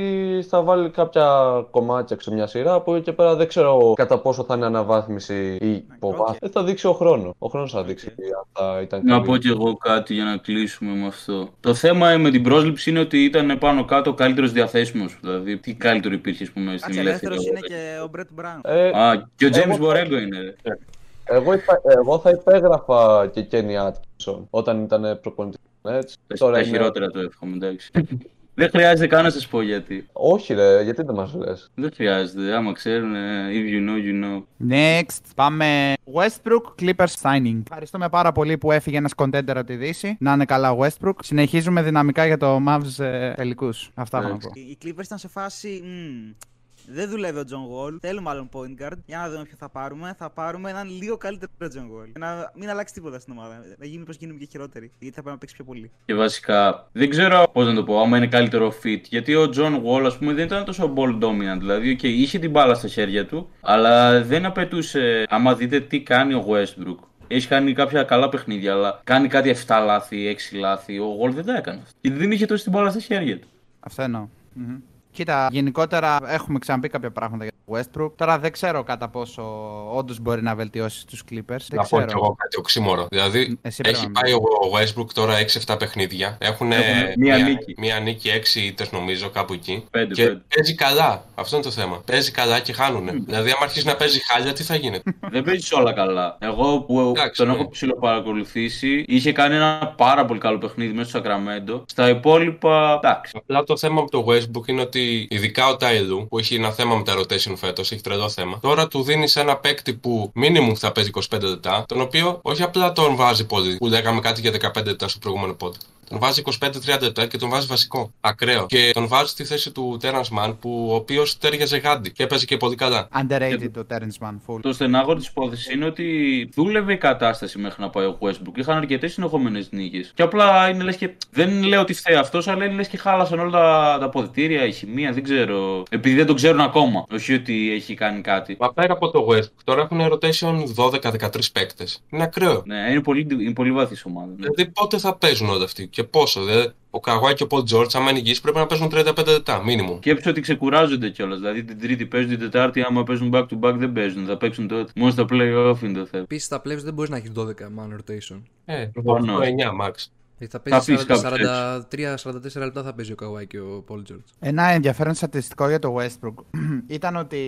θα βάλει κάποια κομμάτια σε μια σειρά. Από εκεί και πέρα δεν ξέρω κατά πόσο θα είναι αναβάθμιση ή υποβάθμιση. οκ. Ε, Θα δείξει ο χρόνος. Ο χρόνος θα δείξει Οκ. αν θα ήταν Να καλή. πω κι εγώ κάτι για να κλείσουμε με αυτό. Το θέμα με την πρόσληψη είναι ότι ήταν πάνω κάτω ο καλύτερος διαθέσιμος. Δηλαδή, τι καλύτερο υπήρχε, ας πούμε, στην Κάτσε, ελεύθερη ελεύθερος είναι αγορά. και ο Brett Brown. Ε, Α, και ο James Εγώ- Borrego είναι. ρε. εγώ, υπα- εγώ θα υπέγραφα και Kenny Atkinson όταν ήταν προπονητής. Έτσι. Τα είναι- χειρότερα το εύχομαι, εντάξει. Δεν χρειάζεται καν να σας πω γιατί. Όχι ρε, γιατί δεν μας λες; Δεν χρειάζεται. Άμα ξέρουν, ε, if you know, you know. Next, πάμε. Westbrook Clippers signing. Ευχαριστούμε πάρα πολύ που έφυγε ένας contender από τη Δύση. Να είναι καλά ο Westbrook. Συνεχίζουμε δυναμικά για το Mavs ε, τελικούς. Αυτά έχω να πω. Εντάξει. Οι οι Clippers ήταν σε φάση. μμ, δεν δουλεύει ο John Wall. Θέλουμε άλλον point guard. Για να δούμε ποιο θα πάρουμε. Θα πάρουμε έναν λίγο καλύτερο John Wall. Για να μην αλλάξει τίποτα στην ομάδα. Να γίνει πω γίνουμε και χειρότεροι. Γιατί θα πρέπει να παίξει πιο πολύ. Και βασικά, δεν ξέρω πώς να το πω, άμα είναι καλύτερο fit. Γιατί ο John Wall, ας πούμε, δεν ήταν τόσο ball dominant. Δηλαδή, okay, είχε την μπάλα στα χέρια του, αλλά δεν απαιτούσε. Άμα δείτε τι κάνει ο Westbrook. Έχει κάνει κάποια καλά παιχνίδια, αλλά κάνει κάτι 7 λάθη, 6 λάθη. Ο Wall δεν τα έκανε αυτά. Γιατί δεν είχε τόσο την μπάλα στα χέρια του. Αυτό εννοώ. Μμμ. Κοίτα, γενικότερα έχουμε ξαναπεί κάποια πράγματα για το Westbrook. Τώρα δεν ξέρω κατά πόσο όντως μπορεί να βελτιώσει τους Clippers. Δεν Να πω κι ξέρω. εγώ κάτι οξύμορο. Δηλαδή, Εσύ πρέπει έχει να πάει ο Westbrook τώρα 6-7 παιχνίδια. Έχουν Έχουνε μία νίκη. μία νίκη, 6 ήττες νομίζω, κάπου εκεί. Πέντε, και πέντε. παίζει καλά. Αυτό είναι το θέμα. Παίζει καλά και χάνουνε. δηλαδή, άμα αρχίσει να παίζει χάλια, τι θα γίνεται. δεν παίζεις όλα καλά. Εγώ που Εντάξει, τον ναι. έχω ψηλοπαρακολουθήσει, είχε κάνει ένα πάρα πολύ καλό παιχνίδι μέσα στο Σακραμέντο. Στα υπόλοιπα, εντάξει. Απλά το θέμα με το Westbrook είναι ότι ειδικά ο Τάιλου που έχει ένα θέμα με τα rotation φέτος, έχει τρελό θέμα. Τώρα του δίνει ένα παίκτη που minimum θα παίζει 25 λεπτά, τον οποίο όχι απλά τον βάζει πολύ, που λέγαμε κάτι για 15 λεπτά στο προηγούμενο πόντ. Τον βάζει 25-30 λεπτά και τον βάζει βασικό. Ακραίο. Και τον βάζει στη θέση του Terrence Mann, που ο οποίος τέριαζε γάντι και έπαιζε και πολύ καλά. Underrated το Terrence Mann. Full. Το στενάγωρο της υπόθεσης είναι ότι δούλευε η κατάσταση μέχρι να πάει ο Westbrook. Είχαν αρκετές συνεχόμενες νίκες. Και απλά είναι λες και. Δεν λέω ότι φταίει αυτός, αλλά είναι λες και χάλασαν όλα τα, τα αποδητήρια, η χημεία, δεν ξέρω. Επειδή δεν το ξέρουν ακόμα. Όχι ότι έχει κάνει κάτι. Μα πέρα από το Westbrook, τώρα έχουν rotation 12-13 παίκτες. Είναι ακραίο. Ναι, είναι πολύ, είναι πολύ βαθύς ομάδα. Ναι. Δηλαδή πότε θα παίζουν όλοι αυτοί; Και πόσο. Δηλαδή, ο Καγουάι και ο Πολ Τζόρτ, άμα είναι υγιείς, πρέπει να παίζουν 35 λεπτά, minimum. Σκέψου ότι ξεκουράζονται κιόλας. Δηλαδή την Τρίτη παίζουν, την Τετάρτη, άμα παίζουν back to back δεν παίζουν. Θα παίξουν τότε. Μόνο στα playoff είναι το θέμα. Επίσης στα playoffs δεν μπορείς να έχεις 12 man rotation. Ε, Προφανώς. 9 max. Δηλαδή θα Θα παίζεις πεις 43-44 λεπτά θα παίζει ο Kawhi και ο Paul George. Ένα ενδιαφέρον στατιστικό για το Westbrook ήταν ότι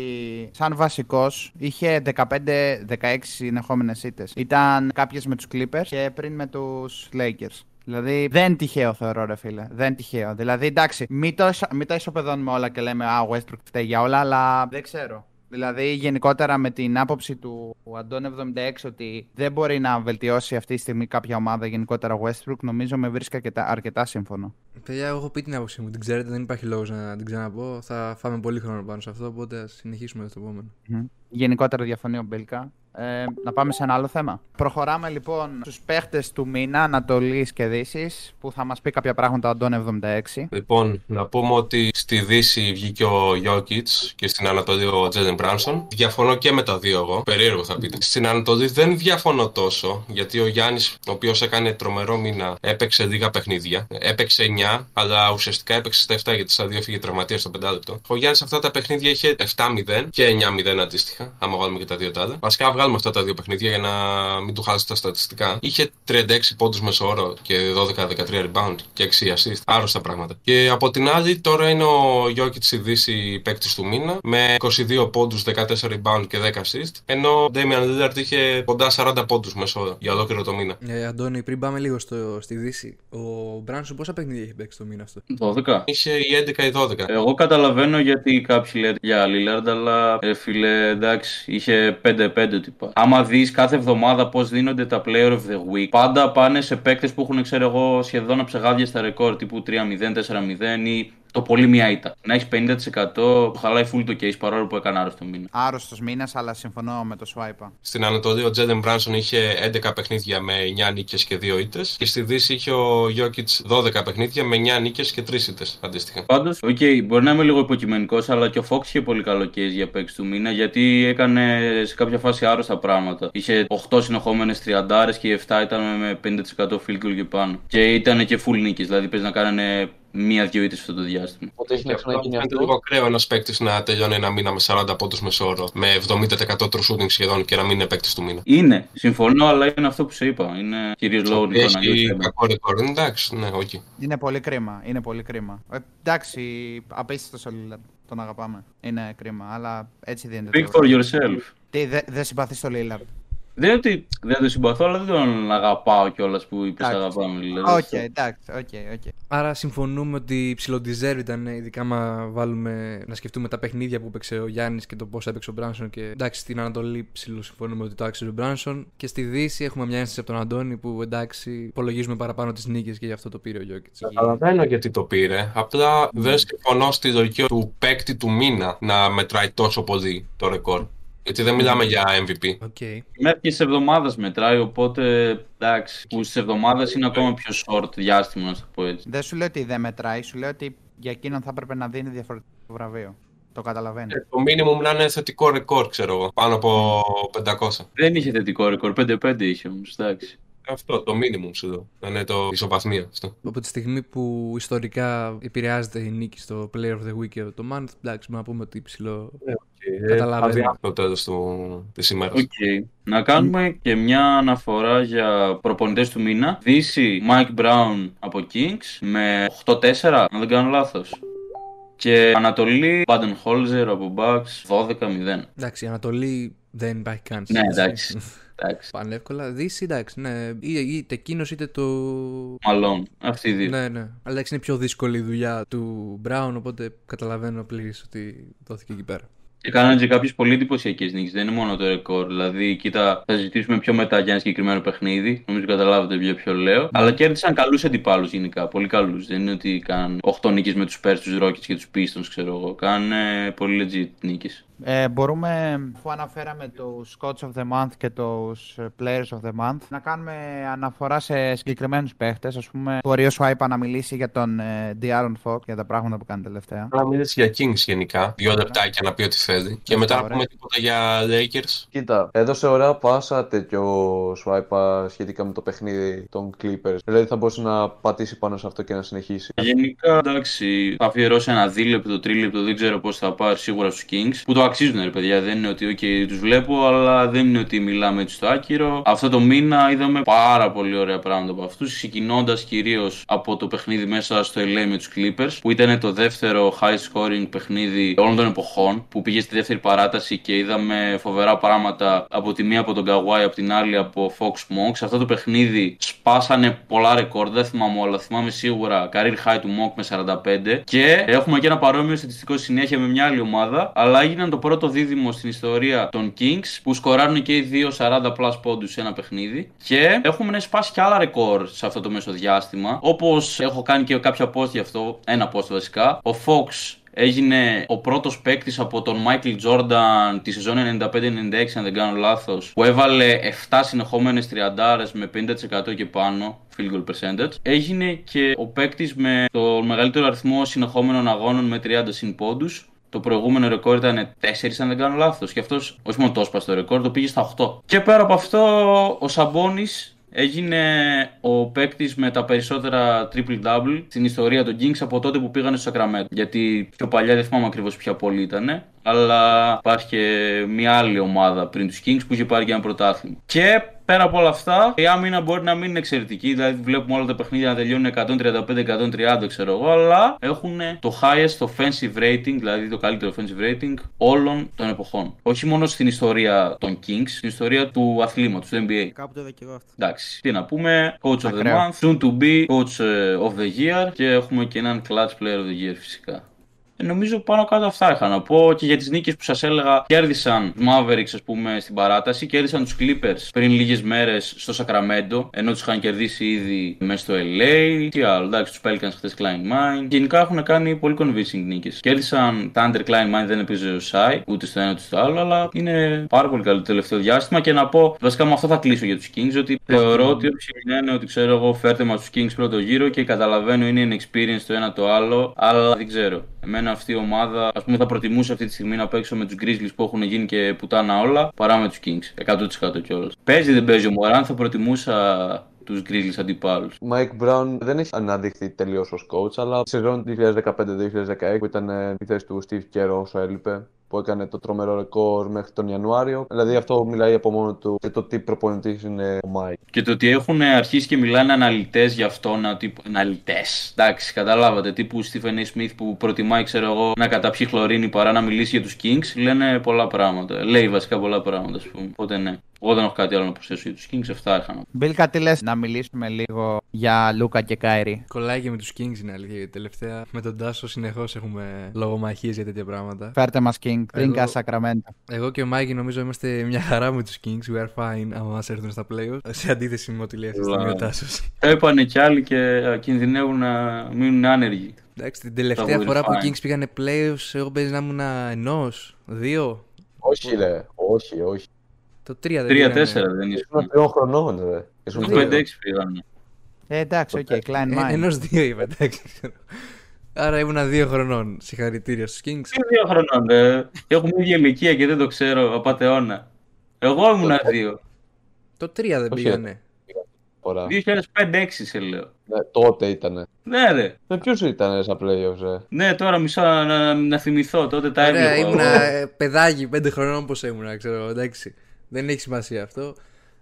σαν βασικός είχε 15-16 συνεχόμενες ήττες. Ήταν κάποιες με τους Clippers και πριν με τους Lakers. Δηλαδή δεν είναι τυχαίο θεωρώ ρε φίλε. Δεν είναι τυχαίο. Δηλαδή εντάξει μην το, ισο- μην το ισοπεδώνουμε όλα και λέμε Α, ο Westbrook φταίει για όλα αλλά δεν ξέρω. Δηλαδή γενικότερα με την άποψη του Αντών 76 ότι δεν μπορεί να βελτιώσει αυτή τη στιγμή κάποια ομάδα γενικότερα ο Westbrook νομίζω με βρίσκει αρκετά, αρκετά σύμφωνο. Παιδιά, εγώ έχω πει την άποψή μου. Την ξέρετε, δεν υπάρχει λόγος να την ξαναπώ. Θα φάμε πολύ χρόνο πάνω σε αυτό. Οπότε ας συνεχίσουμε στο επόμενο. Μμμ. Γενικότερα διαφωνεί ο Μπέλκα. Ε, να πάμε σε ένα άλλο θέμα. Προχωράμε λοιπόν στους παίχτες του μήνα Ανατολής και Δύσης που θα μας πει κάποια πράγματα ο Αντών 76. Λοιπόν, να πούμε ότι στη Δύση βγήκε ο Jokic και στην Ανατολή ο Τζέλεν Μπράνσον. Διαφωνώ και με τα δύο εγώ. Περίεργο θα πείτε. Στην Ανατολή δεν διαφωνώ τόσο, γιατί ο Γιάννης, ο οποίος έκανε τρομερό μήνα, έπαιξε λίγα παιχνίδια. Έπαιξε 9, αλλά ουσιαστικά έπαιξε στα 7 γιατί στα δύο φύγε τραυματίας στο 5 λεπτό. Ο Γιάννης αυτά τα παιχνίδια είχε 7-0 και 9-0 αντίστοιχα, άμα βάλουμε και τα δύο τα άλλα. Βασικά βγάλε βγάλουμε αυτά τα δύο παιχνίδια για να μην του χάσει τα στατιστικά. Είχε 36 πόντους μεσόωρο και 12-13 rebound και 6 assist. Άρρωστα πράγματα. Και από την άλλη, τώρα είναι ο Jokic στη Δύση παίκτη του μήνα με 22 πόντους, 14 rebound και 10 assist. Ενώ ο Damian Lillard είχε κοντά 40 πόντους μεσόωρο για ολόκληρο το μήνα. Ε, Αντώνη, πριν πάμε λίγο στο, στη Δύση, ο Μπράνσον πόσα παιχνίδια έχει παίξει το μήνα αυτό; 12. Είχε η 11 ή 12. Εγώ καταλαβαίνω γιατί κάποιοι λένε για Lillard, αλλά ε, φίλε, εντάξει, είχε 5-5 τύπα. Άμα δεις κάθε εβδομάδα πώς δίνονται τα player of the week, πάντα πάνε σε παίκτες που έχουν, ξέρω εγώ, σχεδόν αψεγάδια στα ρεκόρ τύπου 3-0, 4-0 ή το πολύ μία ήττα. Να έχεις 50% χαλάει full το case παρόλο που έκανε άρρωστο μήνα. Άρρωστος μήνας, αλλά συμφωνώ με το Swipe. Στην Ανατολή ο Jalen Brunson είχε 11 παιχνίδια με 9 νίκες και 2 ήττες. Και στη Δύση είχε ο Γιόκιτς 12 παιχνίδια με 9 νίκες και 3 ήττες αντίστοιχα. Πάντως, οκ, okay, μπορεί να είμαι λίγο υποκειμενικός, αλλά και ο Fox είχε πολύ καλό case για παίκτης του μήνα γιατί έκανε σε κάποια φάση άρρωστα πράγματα. Είχε 8 συνεχόμενες 30 και οι 7 ήταν με 50% field goal και πάνω. Και ήταν και full νίκες, δηλαδή παίζει να κάνανε μία-δύο ήττες αυτό το διάστημα. Οπότε έχει να ξαναγίνει Είναι αυτό. λίγο ακραίο ένας παίκτης να τελειώνει ένα μήνα με 40 πόντους μέσο όρο, με 70% true shooting σχεδόν και να μην είναι παίκτης του μήνα. Είναι, συμφωνώ, αλλά είναι αυτό που σε είπα. Είναι κυρίως λόγω Νίκο Έχει Αναγιώτη. κακό ρεκόρ. Εντάξει, ναι, όχι. Είναι πολύ κρίμα. Είναι πολύ κρίμα. Ε, εντάξει, απίστευτος ο Lillard. Τον αγαπάμε. Είναι κρίμα, αλλά έτσι δίνεται. Speak to- for yourself. Τι, δεν δε συμπαθεί το Lillard. Δεν είναι ότι δεν τον συμπαθώ, αλλά δεν τον αγαπάω κιόλας που είπε Εντάξει. αγαπάμε. Δηλαδή. Οκ, εντάξει, οκ, οκ. Άρα συμφωνούμε ότι ψιλο deserved ήταν, ειδικά άμα βάλουμε να σκεφτούμε τα παιχνίδια που έπαιξε ο Γιάννης και το πώς έπαιξε ο Μπράνσον. Και εντάξει, στην Ανατολή ψιλο συμφωνούμε ότι το άξιζε ο Μπράνσον. Και στη Δύση έχουμε μια ένσταση από τον Αντώνη που εντάξει, υπολογίζουμε παραπάνω τις νίκες και γι' αυτό το πήρε ο Γιώκητς. Καταλαβαίνω γιατί το πήρε. Απλά δεν συμφωνώ στη λογική του παίκτη του μήνα να μετράει τόσο πολύ το ρεκόρ. Γιατί δεν μιλάμε για MVP. Οκ. Μέχρι και σε εβδομάδες μετράει, οπότε εντάξει. Που στις εβδομάδες είναι ακόμα πιο short διάστημα, να το πω έτσι. Δεν σου λέω ότι δεν μετράει, σου λέω ότι για εκείνον θα έπρεπε να δίνει διαφορετικό βραβείο. Το καταλαβαίνω. Ε, Το minimum να είναι θετικό ρεκόρ, ξέρω εγώ. Πάνω από 500. Δεν είχε θετικό ρεκόρ, 5-5 είχε όμως, εντάξει. Αυτό, το minimum σου λέω. Να είναι το ισοβαθμία αυτό. Από τη στιγμή που ιστορικά επηρεάζεται η νίκη στο Player of the Week και το Month, εντάξει, να πούμε ότι ψιλό. Καταλαβαίνω. Καταλαβαίνω. Το τέλος του... της ημέρας. Οκ. Να κάνουμε και μια αναφορά για προπονητές του μήνα. Δύση Mike Brown από Kings με 8-4, αν δεν κάνω λάθος. Και Ανατολή Budenholzer από Bucks 12-0. Εντάξει, η Ανατολή δεν υπάρχει καν. Ναι, συζήτηση. εντάξει. εντάξει. Πανεύκολα. Δύση, εντάξει, ναι. Ή- Είτε εκείνος είτε το. Μαλόν. Αυτοί οι δύο. Ναι, ναι. Αλλά εντάξει, είναι πιο δύσκολη η δουλειά του Brown, οπότε καταλαβαίνω πλήρω ότι δόθηκε εκεί πέρα. Και κάνανε και κάποιες πολύ εντυπωσιακές νίκες. Δεν είναι μόνο το ρεκόρ. Δηλαδή, κοίτα, θα συζητήσουμε πιο μετά για ένα συγκεκριμένο παιχνίδι. Νομίζω καταλάβατε για ποιο λέω. Αλλά κέρδισαν καλούς αντιπάλους γενικά. Πολύ καλούς. Δεν είναι ότι κάνουν 8 νίκες με τους Πέρ, τους Rockets και τους Pistons, ξέρω εγώ. Κάνουν πολύ legit νίκες. Ε, μπορούμε, αφού αναφέραμε τους Coach of the Month και τους ε, Players of the Month, να κάνουμε αναφορά σε συγκεκριμένους παίχτες. Ας πούμε, μπορεί ο Swipe να μιλήσει για τον ε, De'Aaron Fox, για τα πράγματα που κάνει τελευταία. Να μιλήσει για Kings γενικά. Δύο λεπτάκια να πει ό,τι θέλει. Και μετά να Ωραία. πούμε τίποτα για Lakers. Κοίτα, έδωσε ωραία πάσα τέτοιο swipe σχετικά με το παιχνίδι των Clippers. Δηλαδή θα μπορούσε να πατήσει πάνω σε αυτό και να συνεχίσει. Γενικά, εντάξει, θα αφιερώσει ένα δίλεπτο, τρίλεπτο, δεν ξέρω πώς θα πάρει σίγουρα στους Kings. Που το αξίζουν, ρε παιδιά. Δεν είναι ότι, OK, τους βλέπω, αλλά δεν είναι ότι μιλάμε έτσι στο άκυρο. Αυτό το μήνα είδαμε πάρα πολύ ωραία πράγματα από αυτούς. Ξεκινώντας κυρίως από το παιχνίδι μέσα στο LA με τους Clippers, που ήταν το δεύτερο high scoring παιχνίδι όλων των εποχών, που πήγε στη δεύτερη παράταση και είδαμε φοβερά πράγματα από τη μία από τον Kawhi, από την άλλη από Fox Monk. Σε αυτό το παιχνίδι σπάσανε πολλά ρεκόρ, δεν θυμάμαι όλα. Θυμάμαι σίγουρα career high του Monk με 45. Και έχουμε και ένα παρόμοιο στατιστικό συνέχεια με μια άλλη ομάδα. Αλλά έγιναν το πρώτο δίδυμο στην ιστορία των Kings που σκοράρουν και οι δύο 40 plus πόντους σε ένα παιχνίδι. Και έχουμε σπάσει και άλλα ρεκόρ σε αυτό το μεσοδιάστημα. Όπως έχω κάνει και κάποια post γι' αυτό, ένα post βασικά. Ο Fox έγινε ο πρώτος παίκτης από τον Michael Jordan τη σεζόν 95-96, αν δεν κάνω λάθος, που έβαλε 7 συνεχόμενες τριαντάρες με 50% και πάνω field goal percentage. Έγινε και ο παίκτης με το μεγαλύτερο αριθμό συνεχόμενων αγώνων με 30 συν πόντους. Το προηγούμενο ρεκόρ ήταν 4, αν δεν κάνω λάθος. Και αυτός, όχι μόνο το έσπασε το ρεκόρ, το πήγε στα 8. Και πέρα από αυτό, ο Σαμπόνι Έγινε ο παίκτης με τα περισσότερα triple-double στην ιστορία των Kings από τότε που πήγανε στο Sacramento. Γιατί πιο παλιά δεν θυμάμαι ακριβώς ποια πόλη ήταν. Αλλά υπάρχει και μια άλλη ομάδα πριν τους Kings που είχε πάρει και ένα πρωτάθλημα. Και πέρα από όλα αυτά, η άμυνα μπορεί να μην είναι εξαιρετική. Δηλαδή, βλέπουμε όλα τα παιχνίδια να τελειώνουν 135-130, ξέρω εγώ. Αλλά έχουν το highest offensive rating, δηλαδή το καλύτερο offensive rating όλων των εποχών. Όχι μόνο στην ιστορία των Kings, στην ιστορία του αθλήματος, του NBA. Κάπου το είδα και εγώ αυτό. Εντάξει, τι να πούμε. Coach of the Ακραίο. month, soon to be coach ε, of the year και έχουμε και έναν clutch player of the year φυσικά. Ε, νομίζω πάνω κάτω αυτά είχα να πω και για τις νίκες που σας έλεγα κέρδισαν τους Mavericks ας πούμε στην παράταση, κέρδισαν τους Clippers πριν λίγες μέρες στο Sacramento ενώ τους είχαν κερδίσει ήδη μέσα στο LA. Τι άλλο, εντάξει, τους Pelicans χθες Klein Mine. Γενικά έχουν κάνει πολύ convincing νίκες. Κέρδισαν Thunder Klein Mine, δεν έπαιζε ο Σάι, ούτε στο ένα ούτε στο άλλο, αλλά είναι πάρα πολύ καλό το τελευταίο διάστημα και να πω, βασικά με αυτό θα κλείσω για τους Kings, ότι θεωρώ ότι όποιοι λένε ότι ξέρω εγώ φέρτε μας τους Kings πρώτο γύρο και καταλαβαίνω είναι inexperience το ένα το άλλο, αλλά δεν ξέρω. Εμένα αυτή η ομάδα, ας πούμε, θα προτιμούσα αυτή τη στιγμή να παίξω με τους Grizzlies που έχουν γίνει και πουτάνα όλα, παρά με τους Kings. 100% κιόλας. Παίζει δεν παίζει ο Μωράν, θα προτιμούσα τους Grizzlies αντιπάλους. Mike Brown δεν έχει αναδειχθεί τελείως ως coach, αλλά στη σεζόν 2015-2016 που ήταν ε, η θέση του Steve Kerr όσο έλειπε, που έκανε το τρομερό ρεκόρ μέχρι τον Ιανουάριο. Δηλαδή αυτό μιλάει από μόνο του και το τι προπονητής είναι ο Mike. Και το ότι έχουν αρχίσει και μιλάνε αναλυτές γι' αυτό, να τύπου. Αναλυτές. Εντάξει, καταλάβατε. Τύπου Stephen A. Smith που προτιμάει, ξέρω εγώ, να καταπιεί χλωρίνη παρά να μιλήσει για τους Kings. Λένε πολλά πράγματα. Λέει βασικά πολλά πράγματα, ας πούμε. Οπότε ναι. Εγώ δεν έχω κάτι άλλο να προσθέσω για τους Kings. Αυτά είχα να πω. Μπίλκα, τι λες να μιλήσουμε λίγο για Λούκα και Κάιρι. Κολλάει και με τους Kings είναι αλήθεια. γιατί Τελευταία με τον Τάσο συνεχώς έχουμε λογομαχίες για τέτοια πράγματα. Φέρτε μας King, Τρίγκα Εγώ- Σακραμέντα. Εγώ και ο Μάικη νομίζω είμαστε μια χαρά με τους Kings. We are fine άμα μας έρθουν στα playoffs. Σε αντίθεση με ό,τι λέει αυτή τη στιγμή ο Λα. Τάσος. Το είπανε κι άλλοι και α, κινδυνεύουν να μείνουν άνεργοι. Εντάξει, την τελευταία will φορά που οι fine. Kings πήγανε playoffs, εγώ παίζει να ήμουν ενός, δύο. Όχι, ρε. Όχι, όχι. Το τρία δεν πήγανε. 3-4 δεν Ήσουν ήσουν. τριών χρονών, ρε. Ήσουν Το δύο. 5-6 πήγαν. Ε, εντάξει, οκ, κλάιν Ε, μάιν. Ενός δύο είπα, εντάξει. ξέρω. Άρα ήμουν δύο χρονών. Συγχαρητήρια στους Kings. Τι δύο χρονών, ε; Έχουμε ίδια ηλικία και δεν το ξέρω, απατεώνα. Εγώ ήμουν δύο. Το τρία δεν Όχι, πήγανε. Φορά. 2005-6 σε λέω. Ναι, τότε ήτανε. Ναι, ρε. Με ποιους ήταν στα playoffs, ρε. Ναι, τώρα μισό να, να, να θυμηθώ. Τότε τα Ωραία, έβλεπα. ήμουνα εγώ. ε, παιδάκι πέντε χρονών πώ ήμουνα, ξέρω εγώ, εντάξει. Δεν έχει σημασία αυτό.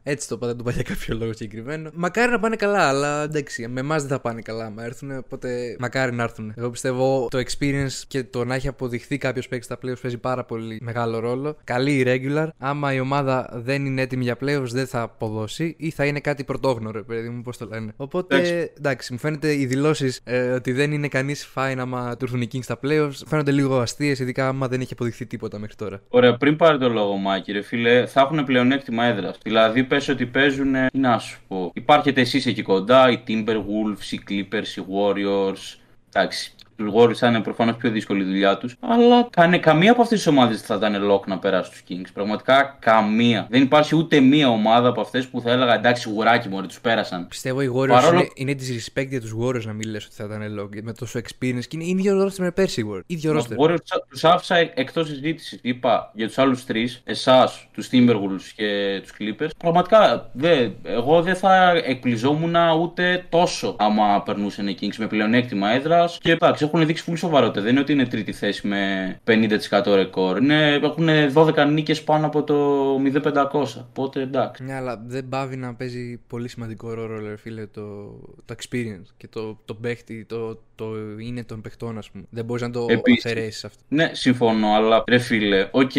Έτσι το είπα, δεν το είπα για κάποιο λόγο συγκεκριμένο. Μακάρι να πάνε καλά, αλλά εντάξει, με εμάς δεν θα πάνε καλά. Μα έρθουν, οπότε μακάρι να έρθουν. Εγώ πιστεύω το experience και το να έχει αποδειχθεί κάποιος παίκτης στα playoffs παίζει πάρα πολύ μεγάλο ρόλο. Καλή η regular. Άμα η ομάδα δεν είναι έτοιμη για playoffs, δεν θα αποδώσει ή θα είναι κάτι πρωτόγνωρο, παιδί μου, πώς το λένε. Οπότε Εντάξει. εντάξει, μου φαίνεται οι δηλώσεις ότι δεν είναι κανείς fine άμα του έρθουν οι Kings στα playoffs φαίνονται λίγο αστείες, ειδικά άμα δεν έχει αποδειχθεί τίποτα μέχρι τώρα. Ωραία, πριν πάρει το λόγο, Μάκη, ρε φίλε, θα έχουν πλεονέκτημα έδρας. Δηλαδή, πες ότι παίζουν. Τι να σου πω. Υπάρχετε εσείς εκεί κοντά, οι Timberwolves, οι Clippers, οι Warriors. Εντάξει. Του Warriors θα είναι προφανώς πιο δύσκολη η δουλειά τους. Αλλά κάνε, καμία από αυτές τις ομάδες θα ήταν lock να περάσει τους Kings. Πραγματικά καμία. Δεν υπάρχει ούτε μία ομάδα από αυτές που θα έλεγα εντάξει, γουράκι μου, τους πέρασαν. Πιστεύω οι Warriors Παρόλο- είναι, είναι disrespect για τους Warriors να μην λες ότι θα ήταν low με τόσο experience και είναι ίδιο roster με πέρσι οι Warriors. Ίδιο roster. Του άφησα εκτός συζήτησης. Είπα για τους άλλους τρεις, εσάς, τους Timberwolves και τους Clippers. Πραγματικά, δε, εγώ δεν θα εκπληζόμουν ούτε τόσο άμα περνούσαν οι Kings με πλεονέκτημα έδρας. Και εντάξει, έχουν δείξει πολύ σοβαρότητα. Δεν είναι ότι είναι τρίτη θέση με 50% ρεκόρ. Είναι, έχουν 12 νίκες πάνω από το 0500. Οπότε εντάξει. Ναι, αλλά δεν παύει να παίζει πολύ σημαντικό ρόλο, ρε φίλε, το, το experience και το, το παίχτη, το, το είναι των παιχτών, ας πούμε. Δεν μπορείς να το Επίσης. αφαιρέσεις αυτό. Ναι, συμφωνώ, αλλά ρε φίλε, οκ.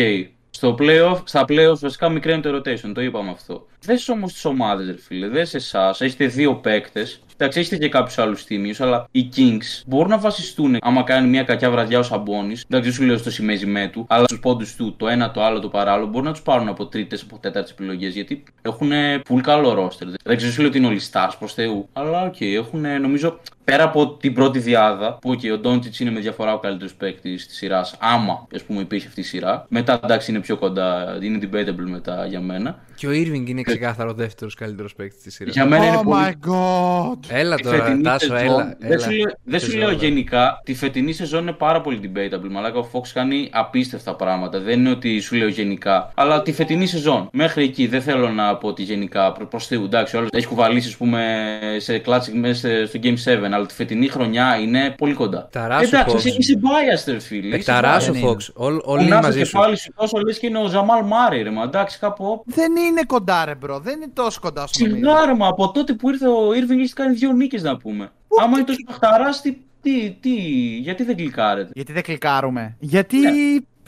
Στο playoff, στα playoff βασικά μικραίνει το rotation, το είπαμε αυτό. Δες όμως τις ομάδες, ρε φίλε, δες εσάς. Έχετε δύο παίκτες. Εντάξει, έχετε και κάποιους άλλους τίμιους, αλλά οι Kings μπορούν να βασιστούν άμα κάνει μια κακιά βραδιά ο Σαμπόνις. Εντάξει, δεν σου λέω στο σημαίζιμέ του, αλλά στους πόντους του, το ένα, το άλλο, το παράλληλο, μπορούν να τους πάρουν από τρίτες, από τέταρτες επιλογές. Γιατί έχουν πολύ καλό ρόστερ. Δεν ξέρω, σου λέω ότι είναι όλοι stars προς Θεού, αλλά οκ, έχουν νομίζω πέρα από την πρώτη δυάδα, που okay, ο Ντόντσιτς είναι με διαφορά ο καλύτερος παίκτη της σειράς, άμα ας πούμε υπήρχε αυτή η σειρά. Μετά εντάξει είναι πιο κοντά, είναι debatable μετά για μένα. Και ο Irving είναι Ε, ξεκάθαρο δεύτερος καλύτερος παίκτης της σειράς. Για μένα είναι Oh πολύ my god. Έλα Τη τώρα, φετινή Τάσο, σεζόν, έλα. Δεν έλα. σου, λέω, δεν σου Σεζόν, λέω έλα. γενικά. Τη φετινή σεζόν είναι πάρα πολύ debatable. Μαλάκα ο Fox κάνει απίστευτα πράγματα. Δεν είναι ότι σου λέω γενικά. Αλλά τη φετινή σεζόν. Μέχρι εκεί δεν θέλω να πω ότι γενικά προ προς Θεού. Εντάξει, όλος έχει κουβαλήσει ας πούμε, σε κλάτσικ μέσα στο Game 7. Αλλά τη φετινή χρονιά είναι πολύ κοντά. Ταράσου, Εντάξει, Fox. είσαι, είσαι biased, ρε φίλε. είσαι Πεκταράς ο biased. Δεν είναι. Fox. Όλ- Όλοι Ο είναι Νάσο μαζί σου. κεφάλι σου τόσο λες και είναι ο Ζαμάλ Μάρι, ρε μα. Εντάξει, κάπου. όπου. Δεν είναι κοντά, ρε μπρο. Δεν είναι τόσο κοντά όσο νομίζεις. Σιγά, μα από τότε που ήρθε ο Irving έχει κάνει δύο νίκες να πούμε. Άμα είναι τόσο παχταράς, τι, τι, τι, γιατί δεν κλικάρετε; Γιατί δεν κλικάρουμε; Γιατί, Ναι.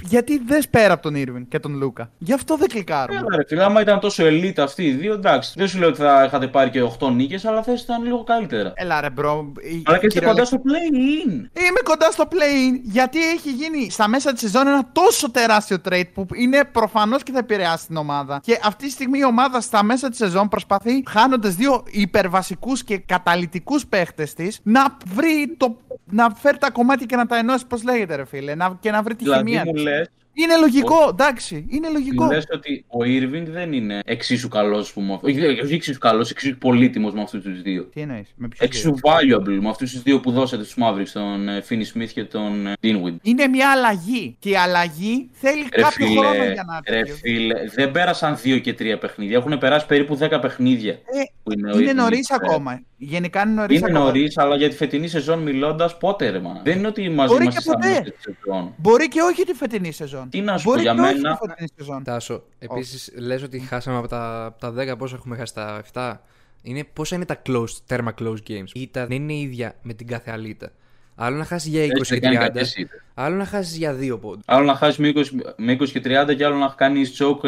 Γιατί δεν πέρα από τον Irving και τον Λούκα. Γι' αυτό δεν κλικάρουμε. Έλα, ρε φίλε, άμα ήταν τόσο elite αυτοί οι δύο, εντάξει. Δεν σου λέω ότι θα είχατε πάρει και 8 νίκες, αλλά θα ήταν λίγο καλύτερα. Έλα ρε bro. η- Αλλά και είστε κυριολε- κοντά στο play-in. Είμαι κοντά στο play γιατί έχει γίνει στα μέσα της σεζόν ένα τόσο τεράστιο trade που είναι προφανώς και θα επηρεάσει την ομάδα. Και αυτή τη στιγμή η ομάδα στα μέσα της σεζόν προσπαθεί, χάνοντας δύο υπερβασικούς και καταλυτικούς παίχτες της, να βρει το. να φέρει τα κομμάτια και να τα ενώσει, πώς λέγεται, ρε φίλε, να, και να βρει τη Δηλαδή χημεία. μου της. Λε Είναι λογικό, εντάξει, είναι λογικό. λες ότι ο Irving δεν είναι εξίσου καλός που με Όχι, όχι εξίσου καλός, εξίσου πολύτιμος με αυτούς τους δύο. Τι εννοείς, με ποιους Εξίσου δύο; valuable με αυτούς τους δύο που δώσατε στους Mavericks, τον ε, Finney Smith και τον ε, Dinwiddie. Είναι μια αλλαγή. Και η αλλαγή θέλει Ρε κάποιο φίλε, χρόνο για να ρε τελειώσει. φίλε, δεν πέρασαν δύο και τρία παιχνίδια. Έχουν περάσει περίπου 10 παιχνίδια. Ε, που είναι ο είναι Irving νωρίς εκεί πέρα. ακόμα. Γενικά είναι νωρίς Είναι ακόμα. νωρίς, αλλά για τη φετινή σεζόν μιλώντας, πότε ρε μα. Δεν είναι ότι μαζί Μπορεί είμαστε και στα ποτέ. μέσα τη σεζόν. Μπορεί και όχι τη φετινή σεζόν. Τι να σου Μπορεί πω, για και όχι μένα- τη φετινή σεζόν. Τάσο, επίσης λες ότι χάσαμε από τα, από τα 10 πόσα έχουμε χάσει τα 7. Είναι πόσα είναι τα close, τέρμα close games. Η ήττα δεν είναι ίδια με την κάθε άλλη ήττα. Άλλο να χάσεις για 20 Έτσι και κάνει 30, κακές ήττες. άλλο να χάσεις για 2 πόντου. Άλλο να χάσεις με 20, με 20 και 30 και άλλο να κάνεις τσόκ